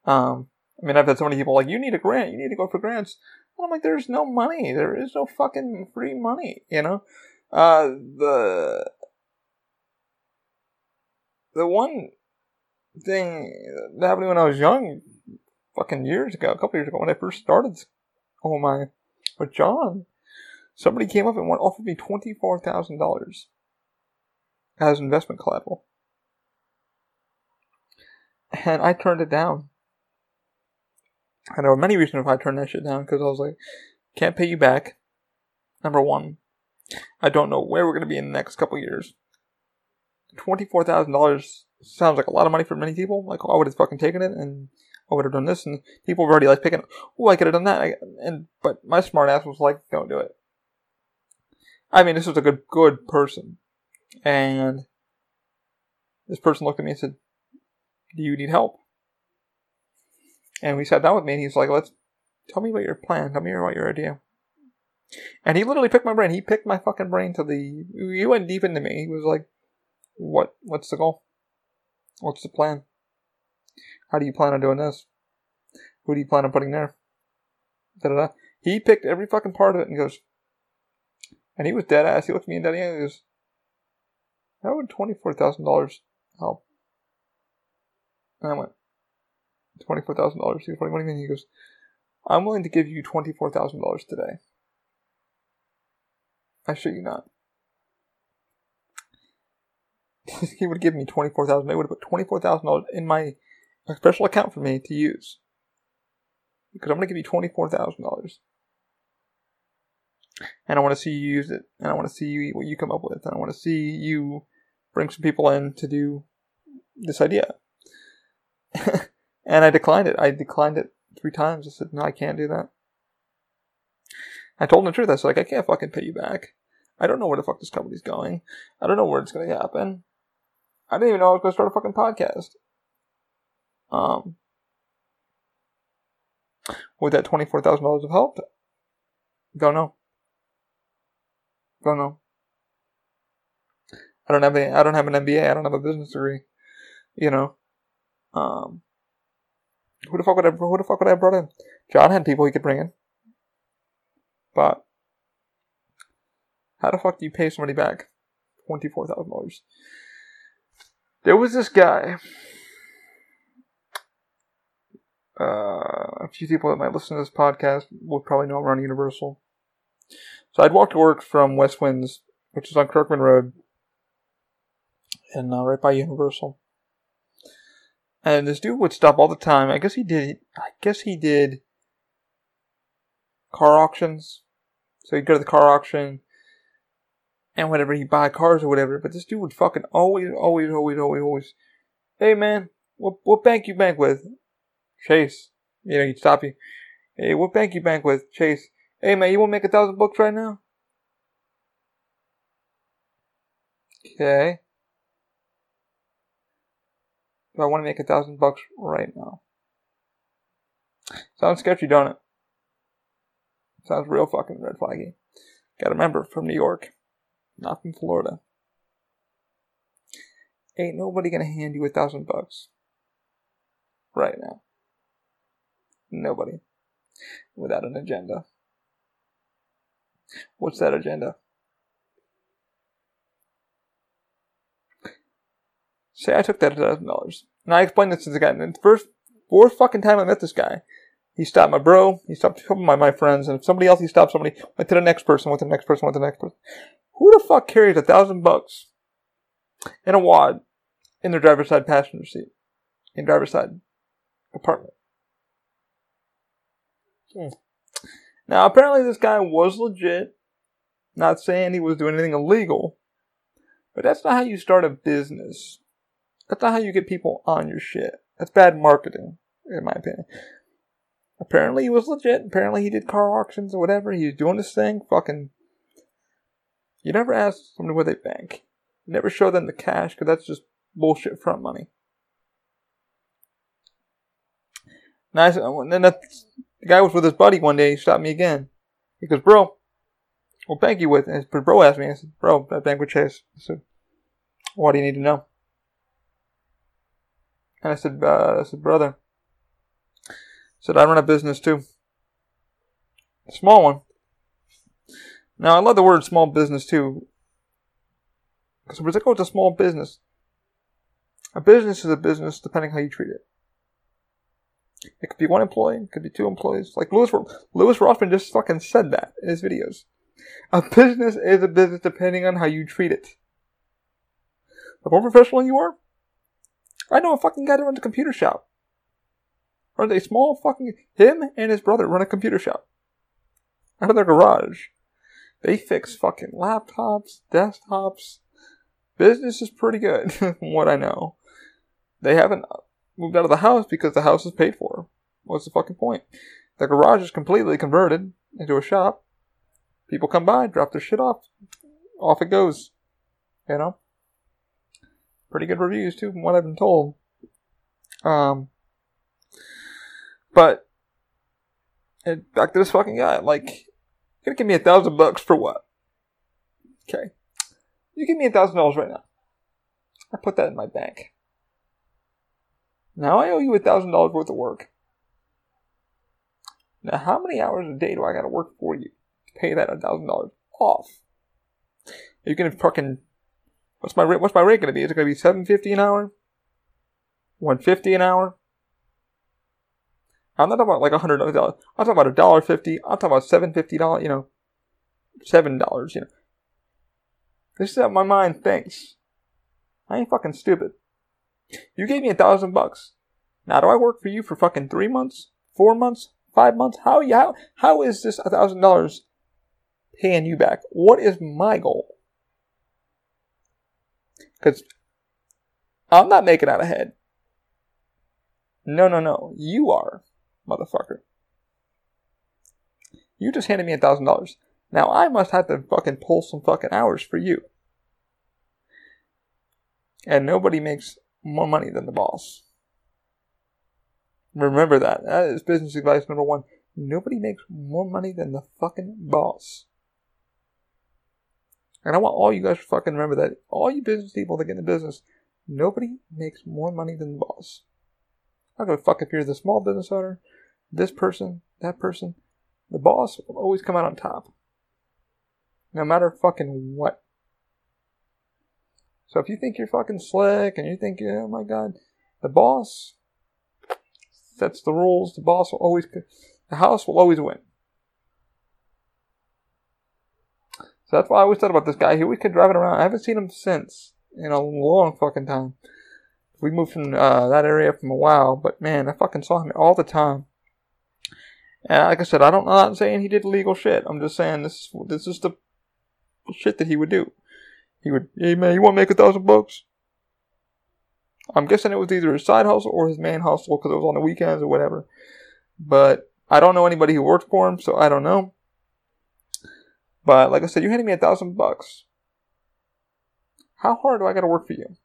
Um, I mean, I've had so many people like, you need a grant, you need to go for grants. And I'm like, there's no money. There is no fucking free money, you know? Uh, the, the one thing that happened when I was young, fucking years ago, a couple years ago, when I first started, oh my, with John, somebody came up and offered me $24,000 as investment collateral. And I turned it down and there were many reasons why I turned that shit down because I was like, can't pay you back. Number one, I don't know where we're going to be in the next couple years. $24,000 sounds like a lot of money for many people. Like, I would have fucking taken it and I would have done this. And people were already like picking, oh, I could have done that. And, but my smart ass was like, don't do it. I mean, this was a good, good person. And this person looked at me and said, do you need help? And we sat down with me and he's like, let's tell me about your plan. Tell me about your idea. And he literally picked my brain. He picked my fucking brain to the, he went deep into me. He was like, what, what's the goal? What's the plan? How do you plan on doing this? Who do you plan on putting there? Da da da. He picked every fucking part of it and goes, and he was dead ass. He looked at me and dead and goes, how would $24,000 help? And I went, twenty-four thousand dollars. He goes, "What do you mean?" He goes, "I'm willing to give you twenty-four thousand dollars today." I shit you not. he would give me twenty-four thousand. They would have put twenty-four thousand dollars in my special account for me to use because I'm going to give you twenty-four thousand dollars, and I want to see you use it, and I want to see what you come up with, and I want to see you bring some people in to do this idea. And I declined it. I declined it three times. I said, no, I can't do that. I told him the truth. I said, like, I can't fucking pay you back. I don't know where the fuck this company's going. I don't know where it's going to happen. I didn't even know I was going to start a fucking podcast. Um, would that twenty-four thousand dollars have helped? Don't know. Don't know. I don't have any, I don't have an MBA. I don't have a business degree. You know. Um, who the fuck would I, who the fuck would I have brought in? John had people he could bring in. But, how the fuck do you pay somebody back $24,000? There was this guy, uh, a few people that might listen to this podcast will probably know I'm around Universal. So I'd walk to work from West Winds, which is on Kirkman Road, and uh, right by Universal. And this dude would stop all the time. I guess he did. I guess he did car auctions. So he'd go to the car auction and whatever he'd buy cars or whatever. But this dude would fucking always, always, always, always, always. Hey man, what what bank you bank with? Chase. You know, he'd stop you. Hey, what bank you bank with? Chase. Hey man, you want to make a thousand bucks right now? Okay. If I want to make a thousand bucks right now. Sounds sketchy, don't it? Sounds real fucking red flaggy. Gotta remember, from New York, not from Florida. Ain't nobody gonna hand you a thousand bucks right now. Nobody. Without an agenda. What's that agenda? Say I took that thousand dollars. And I explained this to the guy. And the first fourth fucking time I met this guy, he stopped my bro, he stopped a couple of my, my friends, and if somebody else he stopped somebody, went to the next person, went to the next person, went to the next person. Who the fuck carries a thousand bucks in a wad in their driver's side passenger seat? In driver's side apartment. Hmm. Now apparently this guy was legit. Not saying he was doing anything illegal. But that's not how you start a business. That's not how you get people on your shit. That's bad marketing, in my opinion. Apparently he was legit. Apparently he did car auctions or whatever. He was doing this thing. Fucking. You never ask somebody where they bank. You never show them the cash because that's just bullshit front money. Nice. Uh, and then the guy was with his buddy one day. He stopped me again. He goes, "Bro, what bank you with?" And bro asked me. I said, "Bro, I bank with Chase." I said, "What do you need to know?" And I said, uh, "I said, brother." I said, "I run a business too. A small one." Now I love the word small business too. Because when I go, it's a small business. A business is a business depending how you treat it. It could be one employee, it could be two employees. Like Louis, Louis Rossmann just fucking said that in his videos. A business is a business depending on how you treat it. The more professional you are, I know a fucking guy that runs a computer shop. Runs a small fucking, him and his brother run a computer shop. Out of their garage. They fix fucking laptops, desktops. Business is pretty good, from what I know. They haven't moved out of the house because the house is paid for. What's the fucking point? The garage is completely converted into a shop. People come by, drop their shit off, off it goes. You know? Pretty good reviews too, from what I've been told. Um, but and back to this fucking guy. Like, gonna give me a thousand bucks for what? Okay, you give me a thousand dollars right now. I put that in my bank. Now I owe you a thousand dollars worth of work. Now, how many hours a day do I gotta work for you to pay that a thousand dollars off? Are you gonna fucking what's my rate? What's my rate gonna be? Is it gonna be seven fifty an hour? One fifty an hour? I'm not talking about like a hundred dollars. I'm talking about a dollar fifty. I'm talking about seven fifty dollars. You know, seven dollars. You know, this is how my mind thinks. I ain't fucking stupid. You gave me a thousand bucks. Now do I work for you for fucking three months, four months, five months? How how how is this a thousand dollars paying you back? What is my goal? Because I'm not making out ahead. No, no, no. You are, motherfucker. You just handed me a thousand dollars. Now I must have to fucking pull some fucking hours for you. And nobody makes more money than the boss. Remember that. That is business advice number one. Nobody makes more money than the fucking boss. And I want all you guys to fucking remember that. All you business people that get in the business, nobody makes more money than the boss. I don't give a fuck if you're the small business owner, this person, that person. The boss will always come out on top. No matter fucking what. So if you think you're fucking slick and you think, oh my god, the boss sets the rules, the boss will always, the house will always win. That's why I always thought about this guy. He always kept driving around. I haven't seen him since in a long fucking time. We moved from uh, that area from a while, but man, I fucking saw him all the time. And like I said, I don't, I'm not saying he did illegal shit. I'm just saying this, this is the shit that he would do. He would, hey man, you want to make a thousand bucks? I'm guessing it was either his side hustle or his main hustle because it was on the weekends or whatever. But I don't know anybody who worked for him, so I don't know. But like I said, you handed me a thousand bucks. How hard do I got to work for you?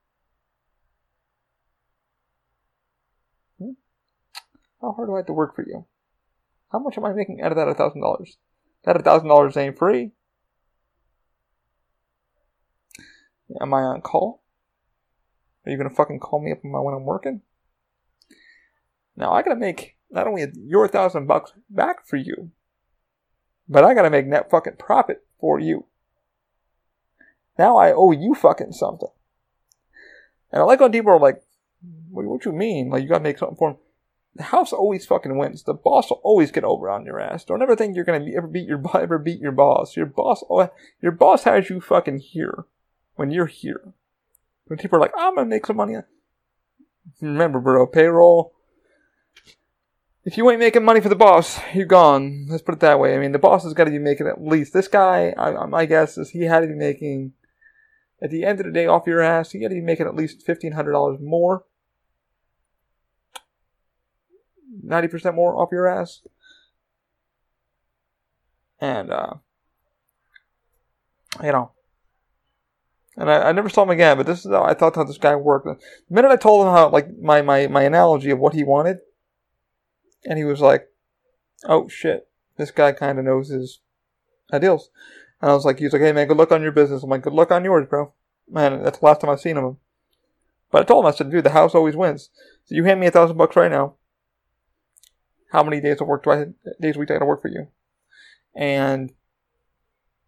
Hmm? How hard do I have to work for you? How much am I making out of that a thousand dollars? That a thousand dollars ain't free. Am I on call? Are you gonna fucking call me up when I'm working? Now I gotta make not only your thousand bucks back for you, but I gotta make net fucking profit for you. Now I owe you fucking something. And I like when people are like, what, what you mean? Like you gotta make something for him. The house always fucking wins. The boss will always get over on your ass. Don't ever think you're gonna be, ever beat your ever beat your boss. Your boss, your boss has you fucking here when you're here. When people are like, I'm gonna make some money. Remember, bro, payroll. If you ain't making money for the boss, you're gone. Let's put it that way. I mean, the boss has got to be making at least. This guy, I, my guess is he had to be making At the end of the day, off your ass, He had to be making at least fifteen hundred dollars more, ninety percent more off your ass, and uh, you know, and I, I, never saw him again. But this is how I thought how this guy worked. The minute I told him how, like my my my analogy of what he wanted, and he was like, "Oh shit, this guy kind of knows his uh, ideals." And I was like, "He's like, "Hey man, good luck on your business." I'm like, "Good luck on yours, bro." Man, that's the last time I've seen him. But I told him, I said, "Dude, the house always wins. So you hand me a thousand bucks right now. How many days of work do I days a week I got to work for you?" And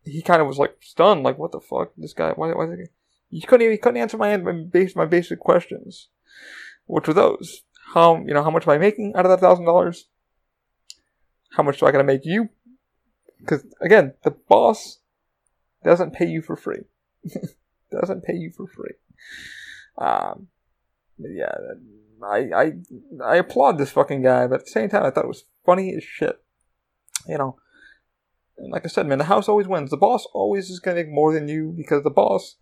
he kind of was like stunned, like, "What the fuck? This guy? Why? Why?" He couldn't even he couldn't answer my my basic my basic questions, which were those: how you know how much am I making out of that thousand dollars? How much do I gotta make you? Because again, the boss doesn't pay you for free. doesn't pay you for free. Um, yeah, I I I applaud this fucking guy, but at the same time, I thought it was funny as shit. You know, and like I said, man, the house always wins. The boss always is gonna make more than you because the boss.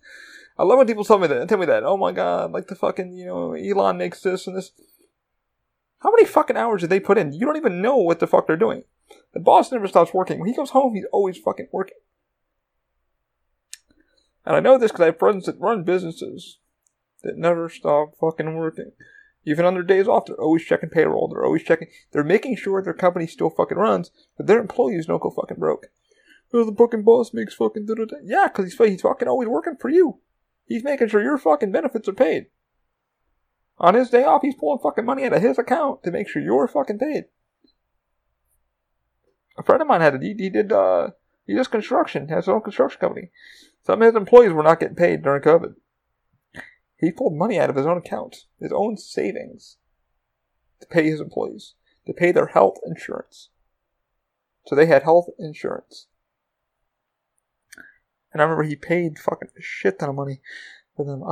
I love when people tell me that. Tell me that. Oh my god, like the fucking you know Elon makes this and this. How many fucking hours did they put in? You don't even know what the fuck they're doing. The boss never stops working. When he goes home, he's always fucking working. And I know this because I have friends that run businesses that never stop fucking working. Even on their days off, they're always checking payroll. They're always checking. They're making sure their company still fucking runs, but their employees don't go fucking broke. Oh, the fucking boss makes fucking da da da. Yeah, because he's, he's fucking always working for you. He's making sure your fucking benefits are paid. On his day off, he's pulling fucking money out of his account to make sure you're fucking paid. A friend of mine had it. He, he did, uh, he does construction, has his own construction company. Some of his employees were not getting paid during COVID. He pulled money out of his own account, his own savings, to pay his employees, to pay their health insurance. So they had health insurance. And I remember he paid fucking a shit ton of money for them.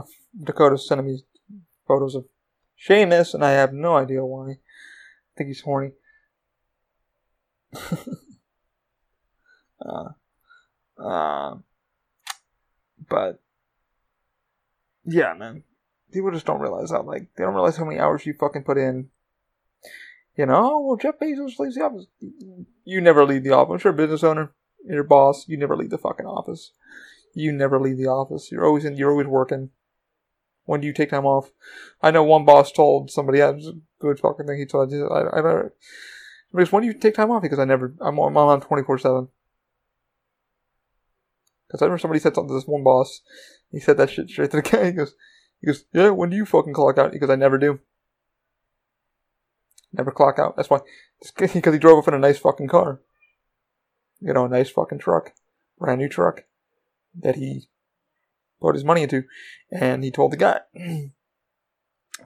Dakota sending me photos of Sheamus, and I have no idea why. I think he's horny. uh, uh, but yeah, man, people just don't realize how like they don't realize how many hours you fucking put in. You know, oh, well, Jeff Bezos leaves the office. You never leave the office. You're a business owner, your boss, you never leave the fucking office. You never leave the office. You're always in. You're always working. When do you take time off? I know one boss told somebody, was a good fucking thing he told. I, I, I, because when do you take time off? Because I never, I'm, I'm on 24 7. Because I remember somebody said something to this one boss. He said that shit straight to the guy. He goes, he goes, yeah, when do you fucking clock out? Because I never do. Never clock out. That's why. Because he drove up in a nice fucking car. You know, a nice fucking truck. Brand new truck. That he put his money into. And he told the guy.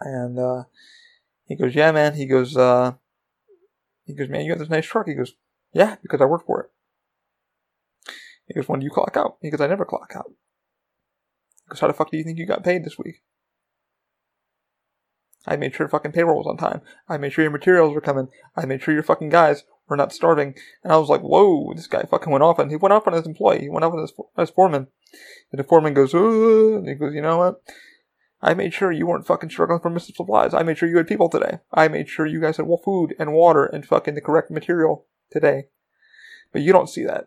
and, uh, he goes, yeah, man. He goes, uh, he goes, man, you got this nice truck. He goes, yeah, because I work for it. He goes, when do you clock out? He goes, I never clock out. He goes, how the fuck do you think you got paid this week? I made sure fucking payroll was on time. I made sure your materials were coming. I made sure your fucking guys not starving. And I was like, whoa, this guy fucking went off. And he went off on his employee. He went off on his, his foreman. And the foreman goes, Ugh. and he goes, you know what? I made sure you weren't fucking struggling for missing supplies. I made sure you had people today. I made sure you guys had food and water and fucking the correct material today. But you don't see that.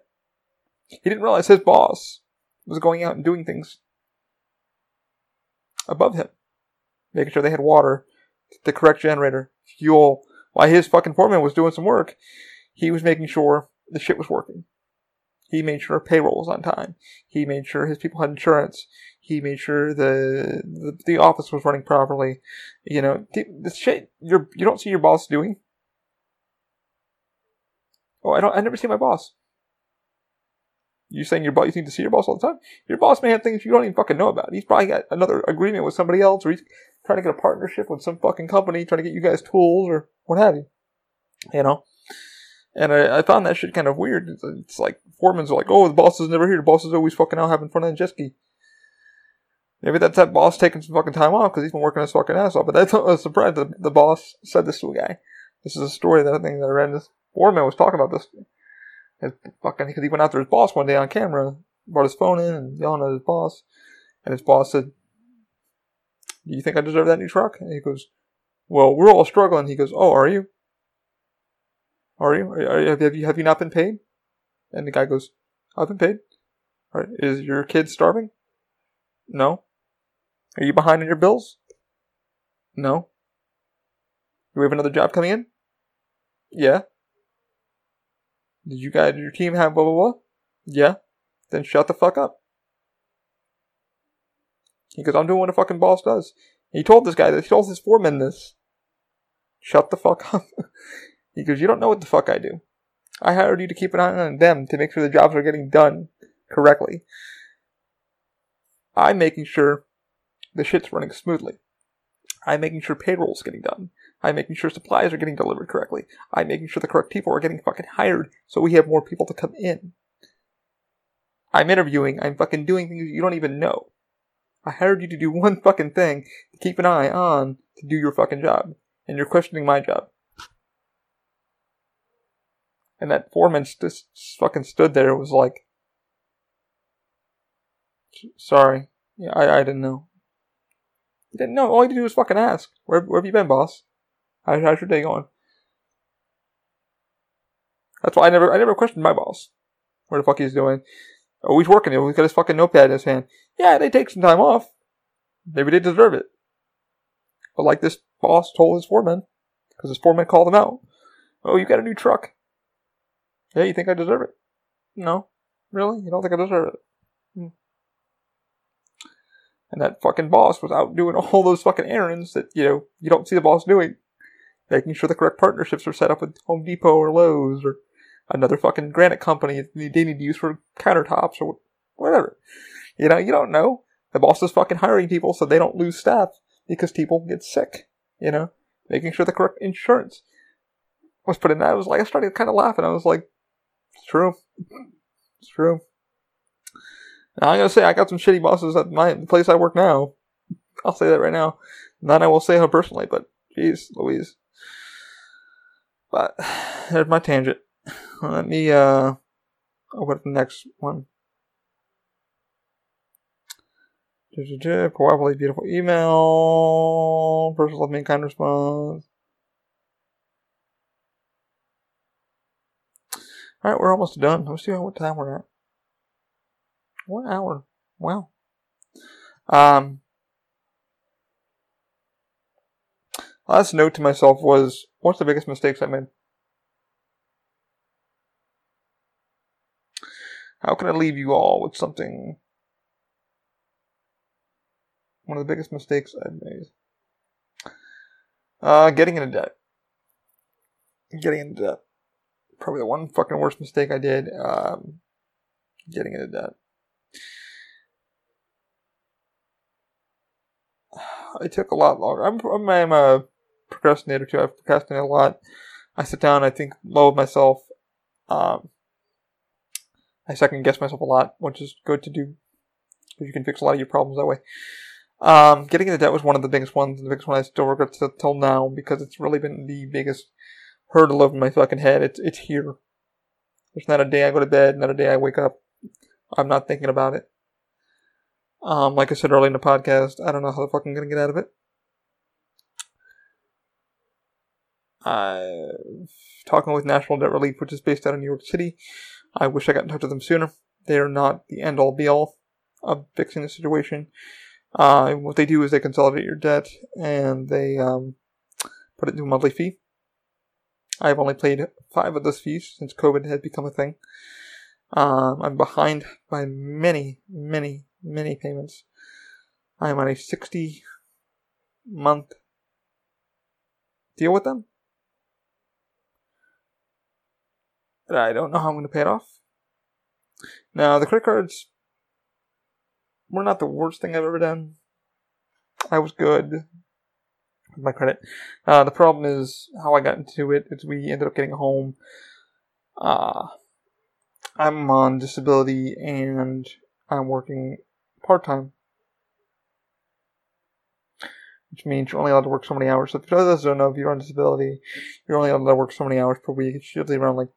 He didn't realize his boss was going out and doing things above him, making sure they had water, the correct generator, fuel. While his fucking foreman was doing some work, he was making sure the shit was working. He made sure payroll was on time. He made sure his people had insurance. He made sure the the, the office was running properly. You know, the shit you you don't see your boss doing. Oh, I don't. I never see my boss. You saying your boss? You need to see your boss all the time? Your boss may have things you don't even fucking know about. He's probably got another agreement with somebody else, or he's trying to get a partnership with some fucking company, trying to get you guys tools or what have you. You know. And I, I found that shit kind of weird. It's, it's like foremen's are like, oh, the boss is never here. The boss is always fucking out having fun on the jet ski. Maybe that's that boss taking some fucking time off because he's been working his fucking ass off. But that's a surprise. The, the boss said this to a guy. This is a story that I think that I read. This foreman was talking about this. His fucking because he went after his boss one day on camera, brought his phone in and yelling at his boss. And his boss said, Do you think I deserve that new truck? And he goes, Well, we're all struggling. He goes, Oh, are you? Are you? Are, are, have you have you not been paid? And the guy goes, I've been paid. All right. Is your kid starving? No. Are you behind on your bills? No. Do we have another job coming in? Yeah. Did you guys, your team have blah blah blah? Yeah. Then shut the fuck up. He goes, I'm doing what a fucking boss does. He told this guy that He told his foreman this. Shut the fuck up. he goes, you don't know what the fuck I do. I hired you to keep an eye on them to make sure the jobs are getting done correctly. I'm making sure the shit's running smoothly. I'm making sure payroll's getting done. I'm making sure supplies are getting delivered correctly. I'm making sure the correct people are getting fucking hired so we have more people to come in. I'm interviewing, I'm fucking doing things you don't even know. I hired you to do one fucking thing to keep an eye on to do your fucking job. And you're questioning my job. And that foreman just fucking stood there and was like, sorry. Yeah, I, I didn't know. He didn't know. All he to do was fucking ask. Where, where have you been, boss? How, how's your day going? That's why I never, I never questioned my boss. Where the fuck he's doing. Oh, he's working. He's got his fucking notepad in his hand. Yeah, they take some time off. Maybe they deserve it. But like this boss told his foreman, because his foreman called him out. Oh, you got a new truck. Yeah, you think I deserve it? No. Really? You don't think I deserve it? Hmm. And that fucking boss was out doing all those fucking errands that, you know, you don't see the boss doing. Making sure the correct partnerships are set up with Home Depot or Lowe's or another fucking granite company they need to use for countertops or whatever. You know, you don't know. The boss is fucking hiring people so they don't lose staff because people get sick. You know, making sure the correct insurance was put in. I was like, I started kind of laughing. I was like, it's true. It's true. Now, I'm gonna say I got some shitty bosses at my place I work now. I'll say that right now. Not I will say her personally, but jeez, Louise. But there's my tangent. Let me uh open the next one. Probably beautiful email. Person left me kind response. Alright, we're almost done. Let's see what time we're at. One hour. Wow. Um, last note to myself was, what's the biggest mistakes I made? How can I leave you all with something? One of the biggest mistakes I've made. Uh, getting into debt. Getting into debt. Probably the one fucking worst mistake I did. Um, getting into debt. it took a lot longer. I'm, I'm, a procrastinator too. I procrastinate a lot. I sit down, I think low of myself. Um, I second guess myself a lot, which is good to do because you can fix a lot of your problems that way. Um, getting into debt was one of the biggest ones, the biggest one I still regret till now because it's really been the biggest hurdle over my fucking head. It's it's here. There's not a day I go to bed, not a day I wake up. I'm not thinking about it. Um, like I said earlier in the podcast, I don't know how the fuck I'm gonna get out of it. Uh, talking with National Debt Relief, which is based out of New York City. I wish I got in touch with them sooner. They are not the end all be all of fixing the situation. Uh, what they do is they consolidate your debt and they um, put it into a monthly fee. I've only paid five of those fees since COVID has become a thing. Um, I'm behind by many, many, many payments. I am on a 60 month deal with them. But I don't know how I'm going to pay it off. Now, the credit cards were not the worst thing I've ever done. I was good my credit. Uh, the problem is how I got into it. Is we ended up getting home. Uh, I'm on disability and I'm working part time. Which means you're only allowed to work so many hours. So if you guys don't know, if you're on disability, you're only allowed to work so many hours per week. It's usually around like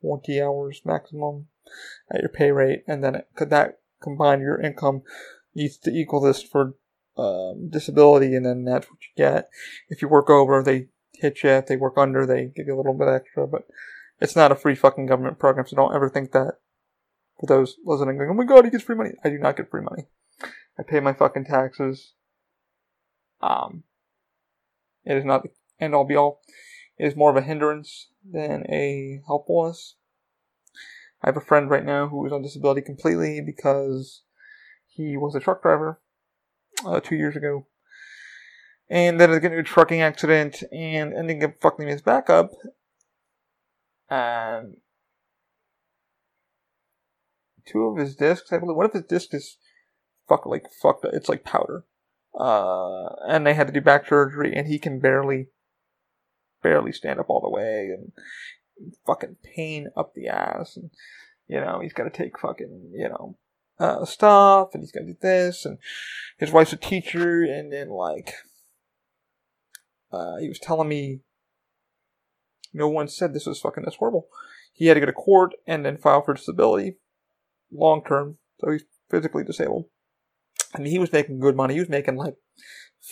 20 hours maximum at your pay rate. And then it, could that combine your income, needs to equal this for um, disability, and then that's what you get. If you work over, they hit you. If they work under, they give you a little bit extra. But it's not a free fucking government program, so don't ever think that. For those listening, going, oh my god, he gets free money. I do not get free money. I pay my fucking taxes. Um, it is not the end all be all. It is more of a hindrance than a helpfulness. I have a friend right now who is on disability completely because he was a truck driver uh, two years ago. And then he's getting a trucking accident and ending up fucking his back up. And two of his discs, I believe, one of his discs is fuck like fucked up. It's like powder. Uh, and they had to do back surgery, and he can barely, barely stand up all the way, and fucking pain up the ass, and you know he's got to take fucking you know uh, stuff, and he's got to do this, and his wife's a teacher, and then like, uh, he was telling me, no one said this was fucking this horrible. He had to go to court and then file for disability, long term, so he's physically disabled. Mean, he was making good money. He was making like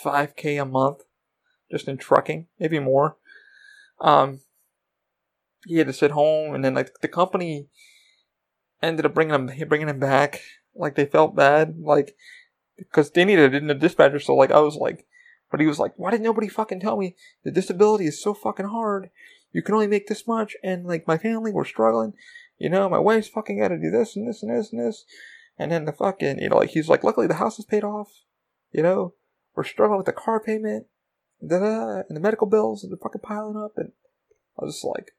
5k a month just in trucking, maybe more. Um, he had to sit home, and then like the company ended up bringing him bringing him back. Like they felt bad, like because they needed it in the dispatcher. So like I was like, but he was like, why did nobody fucking tell me the disability is so fucking hard? You can only make this much, and like my family, we're struggling. You know, my wife's fucking got to do this and this and this and this. And then the fucking, you know, like he's like, luckily the house is paid off. You know, we're struggling with the car payment, da da, and the medical bills, and they're fucking piling up. And I was just like,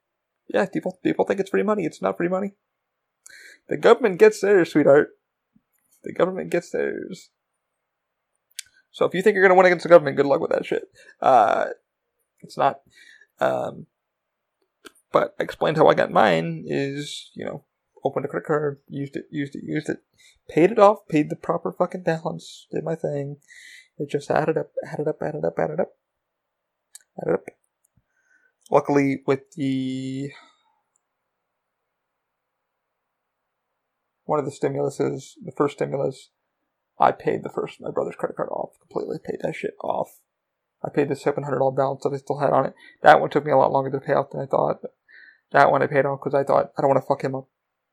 yeah, people people think it's free money. It's not free money. The government gets theirs, sweetheart. The government gets theirs. So if you think you're gonna win against the government, good luck with that shit. Uh, it's not. Um, but I explained how I got mine is, you know, opened a credit card, used it, used it, used it, paid it off, paid the proper fucking balance, did my thing. It just added up, added up, added up, added up, added up. Luckily, with the one of the stimuluses, the first stimulus, I paid the first my brother's credit card off completely. Paid that shit off. I paid the seven hundred dollar balance that I still had on it. That one took me a lot longer to pay off than I thought. That one I paid off because I thought I don't want to fuck him up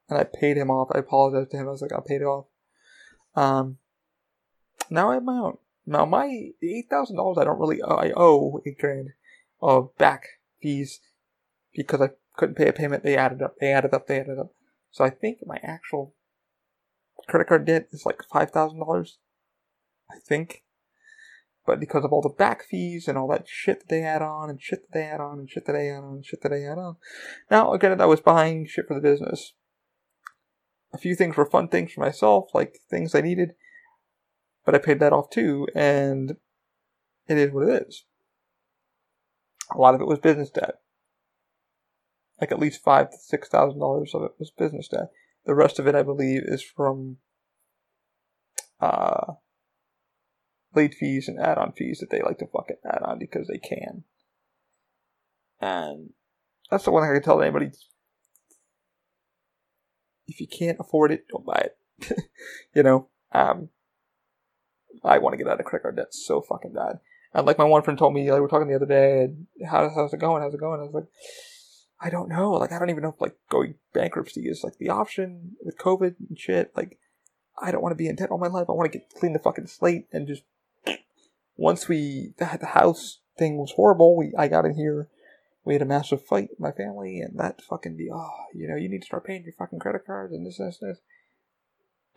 and I paid him off. I apologized to him. I was like, I paid it off. Um, now I have my own. Now my eight thousand dollars I don't really owe. I owe eight grand of back fees because I couldn't pay a payment. They added up. They added up. They added up. So I think my actual credit card debt is like five thousand dollars. I think. But because of all the back fees and all that shit that they add on and shit that they add on and shit that they add on and shit that they add on. Now, again, I was buying shit for the business a few things were fun things for myself, like things I needed, but I paid that off too, and it is what it is. A lot of it was business debt. Like at least five to six thousand dollars of it was business debt. The rest of it, I believe, is from uh, late fees and add-on fees that they like to fucking add on because they can. And that's the one thing I can tell anybody if you can't afford it, don't buy it. you know, um, I want to get out of credit card debt so fucking bad. And like my one friend told me, like we were talking the other day, how, how's it going? How's it going? I was like, I don't know. Like, I don't even know if like going bankruptcy is like the option with COVID and shit. Like, I don't want to be in debt all my life. I want to get clean the fucking slate and just once we the, the house thing was horrible. We I got in here we had a massive fight with my family, and that fucking be, oh, you know, you need to start paying your fucking credit cards and this, and this, and this.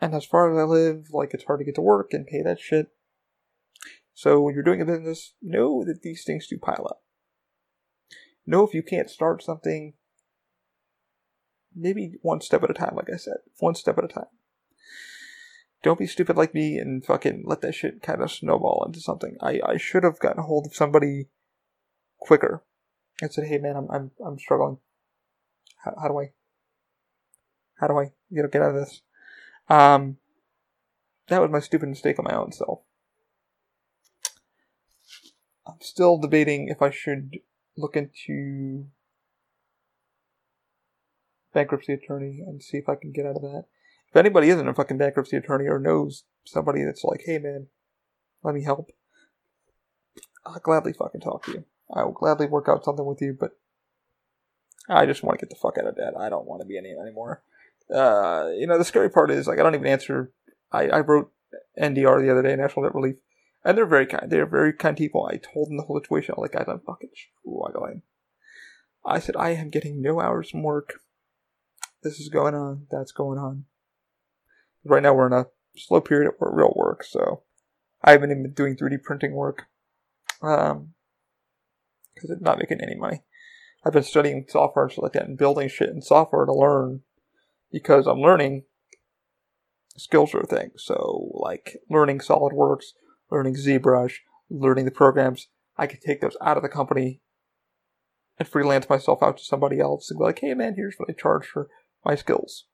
And as far as I live, like, it's hard to get to work and pay that shit. So when you're doing a business, know that these things do pile up. Know if you can't start something, maybe one step at a time, like I said. One step at a time. Don't be stupid like me and fucking let that shit kind of snowball into something. I, I should have gotten hold of somebody quicker and said, "Hey, man, I'm I'm I'm struggling. How, how do I? How do I you know get out of this?" Um, that was my stupid mistake on my own self. I'm still debating if I should look into bankruptcy attorney and see if I can get out of that. If anybody isn't a fucking bankruptcy attorney or knows somebody that's like, hey man, let me help, I'll gladly fucking talk to you. I will gladly work out something with you, but I just want to get the fuck out of debt. I don't want to be any anymore. Uh, you know, the scary part is like I don't even answer. I, I wrote NDR the other day, National Debt Relief, and they're very kind. They're very kind people. I told them the whole situation. I'm like, guys, I'm fucking struggling. I said I am getting no hours from work. This is going on. That's going on. Right now we're in a slow period of real work, so I haven't even been doing 3D printing work. Um, because it's not making any money. I've been studying software and shit like that and building shit in software to learn because I'm learning skills or things. So, like learning SolidWorks, learning ZBrush, learning the programs, I could take those out of the company and freelance myself out to somebody else and be like, hey man, here's what I charge for my skills.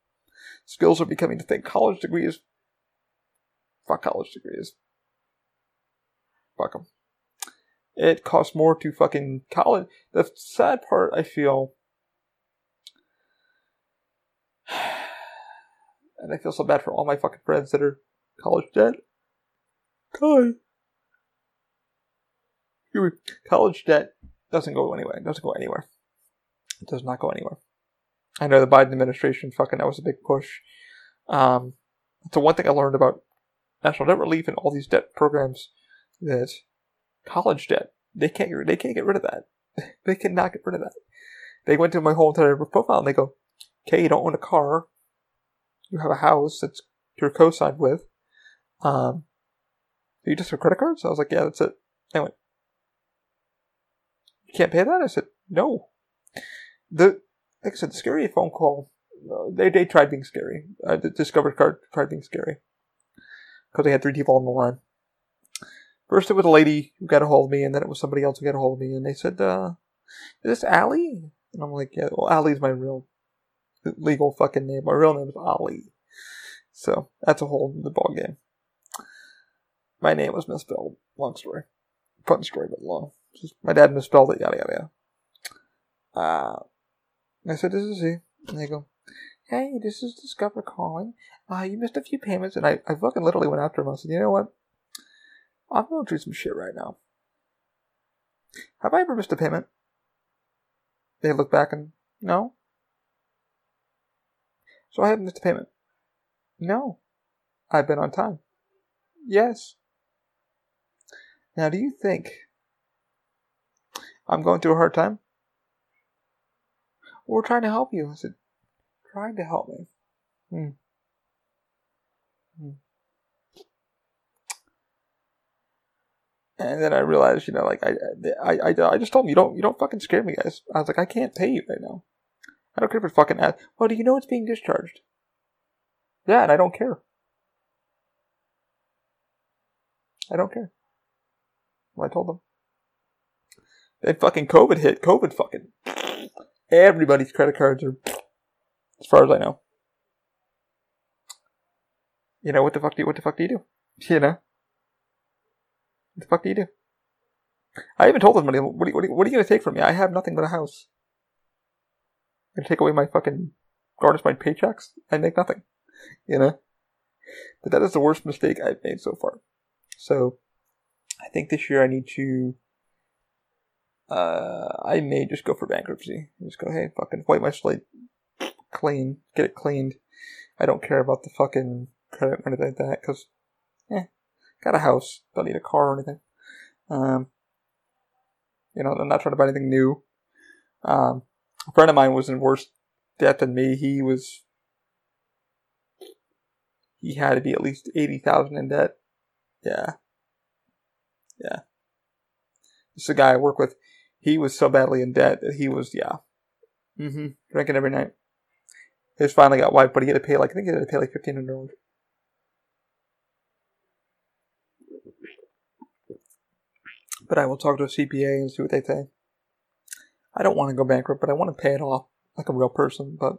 Skills are becoming the thing. College degrees, fuck college degrees. Fuck them. It costs more to fucking college. The sad part, I feel, and I feel so bad for all my fucking friends that are college debt. College. College debt doesn't go anywhere. It doesn't go anywhere. It does not go anywhere. I know the Biden administration fucking that was a big push. Um, so one thing I learned about national debt relief and all these debt programs that college debt they can't they can't get rid of that. they cannot get rid of that. They went to my whole entire profile and they go, "Okay, you don't own a car. You have a house that's you're co-signed with. Um, you just have credit cards?" I was like, "Yeah, that's it." Anyway, you can't pay that. I said, "No." The like I said, the scary phone call. Uh, they they tried being scary. Uh, the Discover card tried being scary because they had three people on the line. First, it was a lady who got a hold of me, and then it was somebody else who got a hold of me, and they said, uh, "Is this Allie?" And I'm like, "Yeah, well, Allie's my real legal fucking name. My real name is Ali." So that's a whole the ball game. My name was misspelled. Long story, fun story, but long. Just, my dad misspelled it. Yada yada yada. Uh, I said, "This is he," and they go, "Hey, this is Discover calling. Uh, you missed a few payments," and I, I fucking literally went after him. I said, "You know what? I'm going through some shit right now. Have I ever missed a payment? They look back and, no. So I haven't missed a payment. No. I've been on time. Yes. Now, do you think I'm going through a hard time? We're trying to help you. I said, trying to help me. Hmm. Hmm. And then I realized, you know, like I, I, I, I just told him, you don't, you don't fucking scare me, guys. I was like, I can't pay you right now. I don't care if it's fucking. Ad- well, do you know it's being discharged? Yeah, and I don't care. I don't care. I told them. Then fucking COVID hit. COVID fucking. Everybody's credit cards are, as far as I know. You know what the fuck do you, what the fuck do you do? You know. What the fuck do you do? I even told them what are, you, what, are you, what are you gonna take from me? I have nothing but a house. You're gonna take away my fucking garnish my paychecks? I make nothing. You know? But that is the worst mistake I've made so far. So, I think this year I need to, uh, I may just go for bankruptcy. Just go, hey, fucking wipe my slate clean, get it cleaned. I don't care about the fucking credit or anything like that, cause, eh, got a house, don't need a car or anything. Um, you know, I'm not trying to buy anything new. Um, a friend of mine was in worse debt than me. He was, he had to be at least 80,000 in debt. Yeah. Yeah. This is a guy I work with. He was so badly in debt that he was, yeah. Mm-hmm. Drinking every night. He just finally got wiped, but he had to pay like, I think he had to pay like $1,500. but I will talk to a CPA and see what they say. I don't want to go bankrupt, but I want to pay it off like a real person, but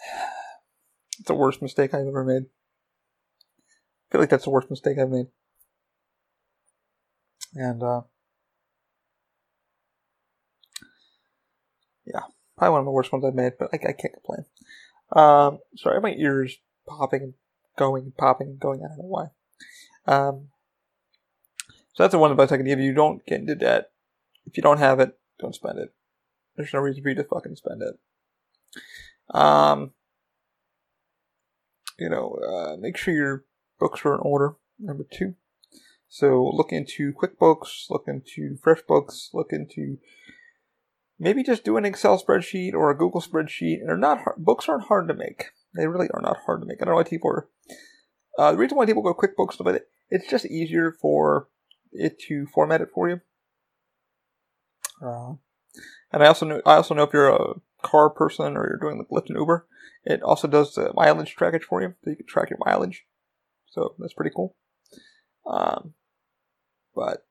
it's the worst mistake I've ever made. I feel like that's the worst mistake I've made. And, uh, yeah, probably one of the worst ones I've made, but I, I can't complain. Um, sorry, my ears popping and going, popping, and going. I don't know why. Um, so that's the one advice I can give you. Don't get into debt. If you don't have it, don't spend it. There's no reason for you to fucking spend it. Um, you know, uh, make sure your books are in order. Number two. So look into QuickBooks, look into FreshBooks, look into maybe just do an Excel spreadsheet or a Google spreadsheet. And they're not hard, books aren't hard to make. They really are not hard to make. I don't know why people are. Uh, the reason why people go QuickBooks, but it, it's just easier for it to format it for you. Uh, and I also know I also know if you're a car person or you're doing like Lyft and Uber, it also does the mileage trackage for you, so you can track your mileage. So that's pretty cool. Um, but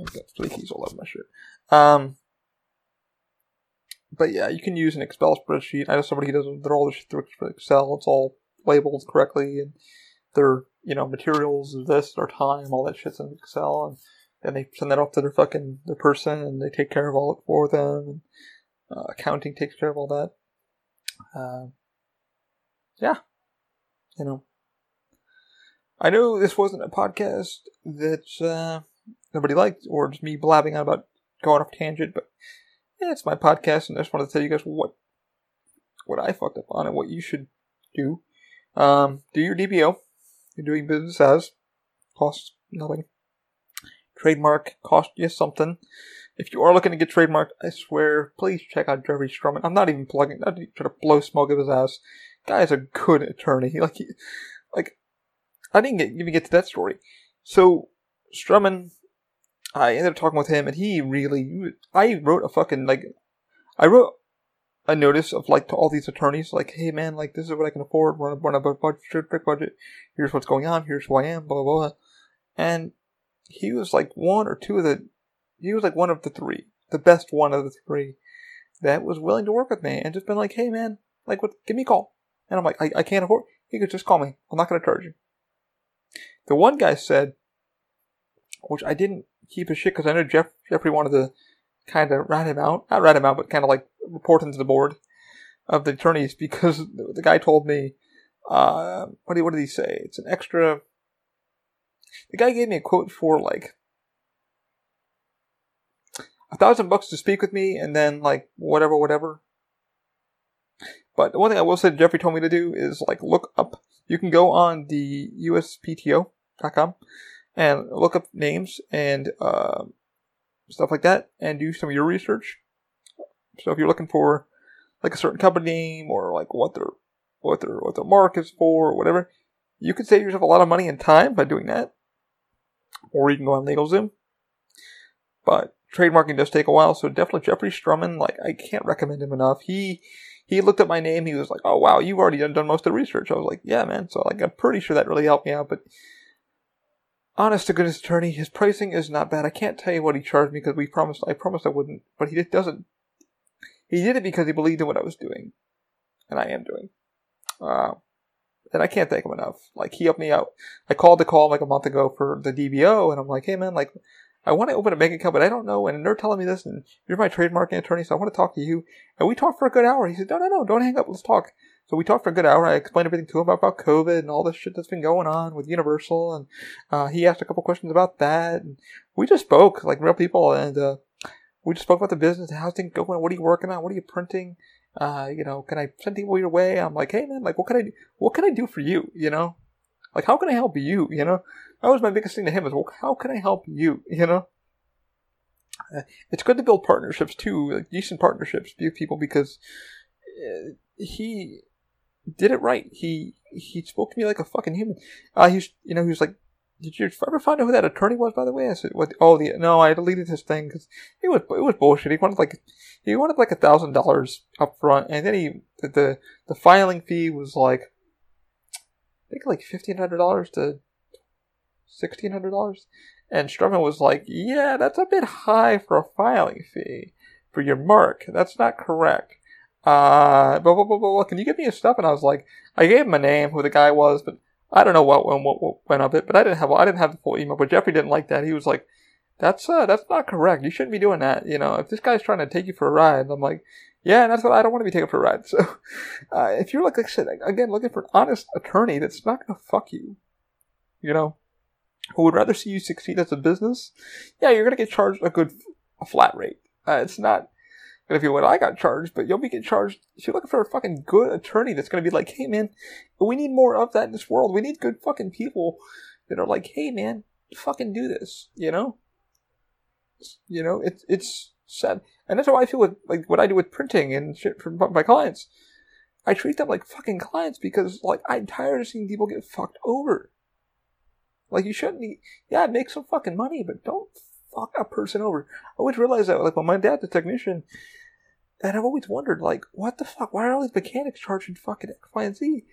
I've got flakies all over my shirt. Um, but yeah, you can use an Excel spreadsheet. I know somebody who does they're all shit through Excel. It's all labeled correctly, and their you know materials, this, their time, all that shit's in Excel, and then they send that off to their fucking their person, and they take care of all it for them. And, uh, accounting takes care of all that. Uh, yeah, you know. I know this wasn't a podcast that uh, nobody liked, or just me blabbing on about going off tangent, but yeah, it's my podcast, and I just wanted to tell you guys what what I fucked up on and what you should do. Um, do your DBO. You're doing business as costs nothing. Trademark cost you something. If you are looking to get trademarked, I swear, please check out Jeffrey Sturman. I'm not even plugging, not even trying to blow smoke up his ass. Guy's a good attorney. Like, he, like, I didn't get, even get to that story. So, Sturman, I ended up talking with him, and he really, I wrote a fucking, like, I wrote a notice of, like, to all these attorneys, like, hey man, like, this is what I can afford, a, run a budget, budget, here's what's going on, here's who I am, blah, blah, blah. And he was like one or two of the, he was like one of the three, the best one of the three that was willing to work with me and just been like, hey man, like, what, give me a call. And I'm like, I, I can't afford, he could just call me. I'm not going to charge you. The one guy said, which I didn't keep his shit because I know Jeff, Jeffrey wanted to kind of rat him out. Not rat him out, but kind of like report him to the board of the attorneys because the guy told me, uh, what did, what did he say? It's an extra the guy gave me a quote for like a thousand bucks to speak with me, and then like whatever, whatever. But the one thing I will say Jeffrey told me to do is like look up. You can go on the USPTO.com and look up names and uh, stuff like that, and do some of your research. So if you're looking for like a certain company name or like what their what their what their mark is for or whatever, you can save yourself a lot of money and time by doing that or you can go on LegalZoom. But trademarking does take a while, so definitely Jeffrey Sturman, like I can't recommend him enough. He he looked at my name, he was like, "Oh wow, you've already done, done most of the research." I was like, "Yeah, man." So like I'm pretty sure that really helped me out, but honest to goodness attorney, his pricing is not bad. I can't tell you what he charged me because we promised I promised I wouldn't, but he just doesn't. He did it because he believed in what I was doing, and I am doing. Uh, and I can't thank him enough. Like he helped me out. I called the call like a month ago for the DBO, and I'm like, hey man, like I want to open a bank account, but I don't know. And they're telling me this, and you're my trademark attorney, so I want to talk to you. And we talked for a good hour. He said, no, no, no, don't hang up. Let's talk. So we talked for a good hour. I explained everything to him about, COVID and all this shit that's been going on with Universal, and uh, he asked a couple questions about that. And we just spoke like real people, and uh, we just spoke about the business, how's things going, what are you working on, what are you printing, uh, you know, can I send people your way? I'm like, hey man, like, what can I do? What can I do for you? You know, like, how can I help you? You know, that was my biggest thing to him is, well, how can I help you? You know, uh, it's good to build partnerships too, like decent partnerships with people because uh, he did it right. He he spoke to me like a fucking human. Uh, he's you know he was like did you ever find out who that attorney was, by the way? I said, "What? Oh, the no, I deleted his thing because it was it was bullshit. He wanted like he wanted like a thousand dollars up front, and then he the the, the filing fee was like I think like fifteen hundred dollars to sixteen hundred dollars, and Sturman was like, "Yeah, that's a bit high for a filing fee for your mark. That's not correct." Uh, blah, blah, blah, blah. Can you give me his stuff? And I was like, I gave him a name, who the guy was, but I don't know what went, what, what went of it, but I didn't have I didn't have the full email. But Jeffrey didn't like that. He was like, "That's uh, that's not correct. You shouldn't be doing that. You know, if this guy's trying to take you for a ride, I'm like, Yeah, and that's what I don't want to be taken for a ride. So, uh, if you're like, like I said, again, looking for an honest attorney that's not going to fuck you, you know, who would rather see you succeed as a business, yeah, you're going to get charged a good, a flat rate. Uh, it's not going to be what I got charged, but you'll be getting charged. If you're looking for a fucking good attorney that's going to be like, hey man, we need more of that in this world. We need good fucking people that are like, hey man, fucking do this, you know? You know, it's, it's sad. And that's how I feel with, like, what I do with printing and shit from my clients. I treat them like fucking clients because, like, I'm tired of seeing people get fucked over. Like, you shouldn't, be, yeah, make some fucking money, but don't fuck a person over. I always realize that, like, when my dad's a technician, and I've always wondered, like, what the fuck? Why are all these mechanics charging fucking X, Y, and Z?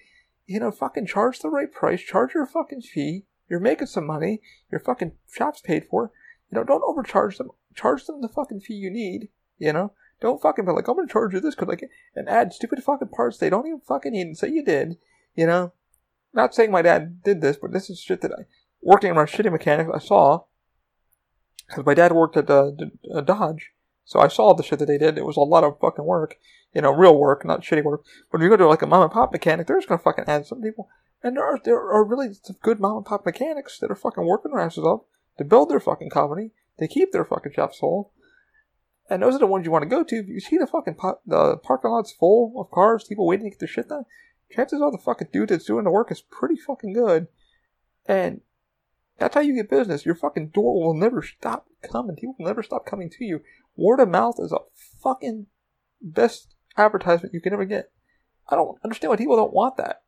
You know, fucking charge the right price, charge your fucking fee. You're making some money. Your fucking shop's paid for. You know, don't overcharge them. Charge them the fucking fee you need. You know, don't fucking be like, I'm gonna charge you this because like, and add stupid fucking parts they don't even fucking need and say you did. You know, not saying my dad did this, but this is shit that I working around shitty mechanics I saw because my dad worked at uh, uh, Dodge, so I saw the shit that they did. It was a lot of fucking work, you know, real work, not shitty work. But if you go to like a mom and pop mechanic, they're just gonna fucking add some people, and there are there are really some good mom and pop mechanics that are fucking working their asses off to build their fucking company, to keep their fucking shops full. And those are the ones you want to go to. If you see the fucking the parking lot's full of cars, people waiting to get their shit done, chances are the fucking dude that's doing the work is pretty fucking good. And that's how you get business. Your fucking door will never stop coming. People will never stop coming to you. Word of mouth is a fucking best advertisement you can ever get. I don't understand why people don't want that.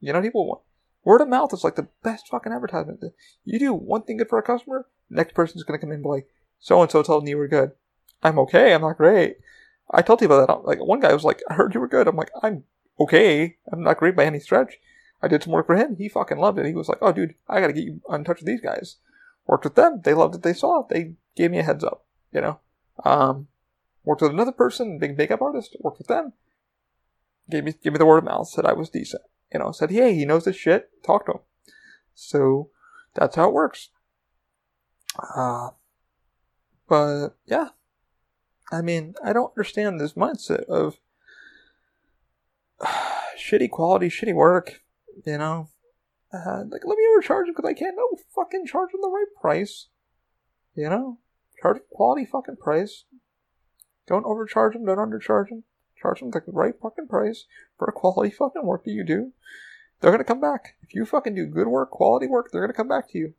You know, people want word of mouth is like the best fucking advertisement. You do one thing good for a customer, the next person's gonna come in and be like, so and so told me you were good. I'm okay. I'm not great. I told people that. Like one guy was like, I heard you were good. I'm like, I'm okay. I'm not great by any stretch. I did some work for him. He fucking loved it. He was like, oh, dude, I gotta get you in touch with these guys. Worked with them. They loved it. They saw it. They gave me a heads up, you know. Um, worked with another person, big makeup artist. Worked with them. Gave me, gave me the word of mouth. Said I was decent. You know, said, hey, he knows this shit. Talk to him. So that's how it works. Uh, but yeah, I mean, I don't understand this mindset of shitty quality, shitty work. You know, uh, like let me overcharge because I can't. No, fucking charge them the right price. You know, charge quality fucking price. Don't overcharge them. Don't undercharge them. Charge them the right fucking price for a quality fucking work that you do. They're gonna come back. If you fucking do good work, quality work, they're gonna come back to you.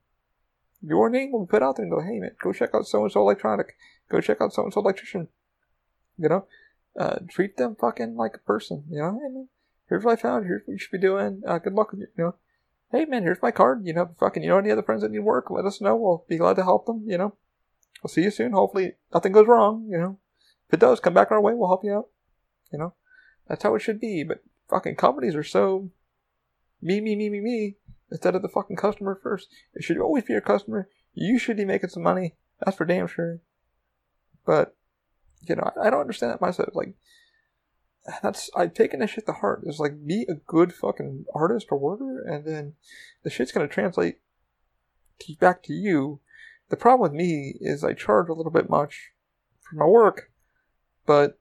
Your name will be put out there and go, hey man, go check out so and so electronic. Go check out so and so electrician. You know, uh, treat them fucking like a person. You know, hey man, here's what I found. Here's what you should be doing. Uh, good luck with you. You know, hey man, here's my card. You know, fucking, you know, any other friends that need work, let us know. We'll be glad to help them. You know, we'll see you soon. Hopefully, nothing goes wrong. You know, if it does, come back our way. We'll help you out. You know, that's how it should be. But fucking companies are so me, me, me, me, me instead of the fucking customer first. It should always be your customer. You should be making some money. That's for damn sure. But you know, I, I don't understand that myself. Like that's I've taken that shit to heart. It's like be a good fucking artist or worker, and then the shit's gonna translate back to you. The problem with me is I charge a little bit much for my work, but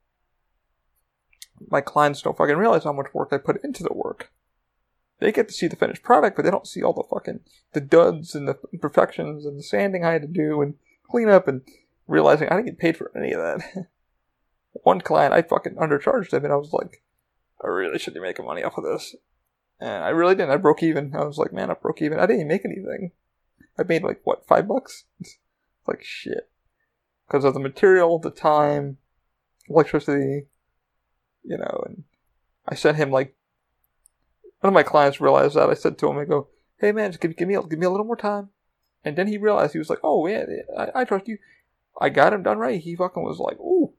my clients don't fucking realize how much work I put into the work. They get to see the finished product, but they don't see all the fucking the duds and the imperfections and the sanding I had to do and clean up and realizing I didn't get paid for any of that. One client, I fucking undercharged him, and I was like, I really should be making money off of this. And I really didn't. I broke even. I was like, man, I broke even. I didn't even make anything. I made like what five bucks? It's like shit because of the material, the time, electricity, you know. And I sent him like one of my clients realized that. I said to him, I go, hey man, just give, give me give me a little more time. And then he realized he was like, oh yeah, I, I trust you. I got him done right. He fucking was like, ooh,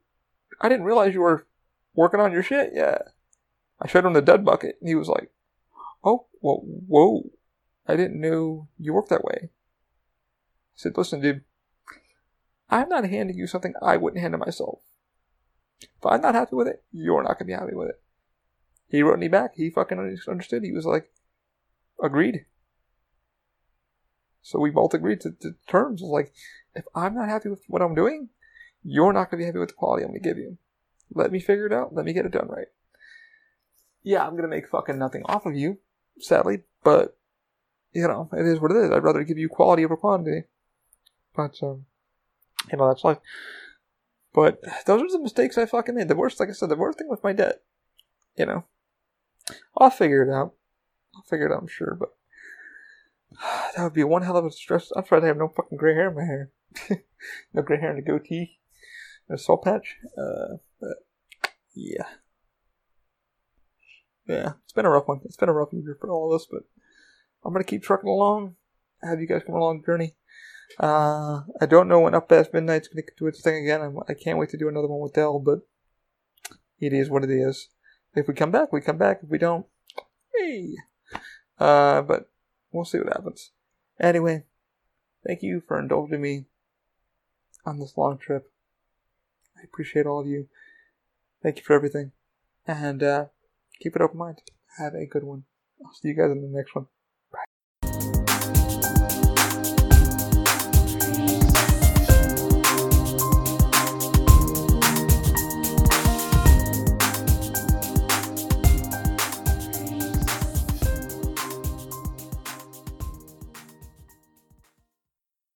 I didn't realize you were working on your shit. Yeah. I showed him the dead bucket, and he was like, oh, well, whoa, I didn't know you worked that way. I said, listen, dude, I'm not handing you something I wouldn't hand to myself. If I'm not happy with it, you're not gonna be happy with it. He wrote me back. He fucking understood. He was like, agreed. So we both agreed to, to terms. Was like, if I'm not happy with what I'm doing, you're not going to be happy with the quality I'm going to give you. let me figure it out. Let me get it done right. Yeah, I'm gonna make fucking nothing off of you, sadly, but you know, it is what it is. I'd rather give you quality over quantity. But um you know, that's life. But those are the mistakes I fucking made. The worst, like I said, the worst thing with my debt. You know, I'll figure it out. I'll figure it out, I'm sure. But that would be one hell of a stress. I'm trying to have no fucking gray hair in my hair. no gray hair and a goatee, and a soul patch. Uh, but yeah, yeah, it's been a rough one. It's been a rough year for all of us, but I'm gonna keep trucking along. Have you guys come along the journey? Uh, I don't know when Up Past Midnight's to do its thing again. I'm, I can not wait to do another one with Dell, but it is what it is. If we come back, we come back. If we don't, hey. Uh, but we'll see what happens. Anyway, thank you for indulging me on this long trip. I appreciate all of you. Thank you for everything. And uh, keep an open mind. Have a good one. I'll see you guys in the next one.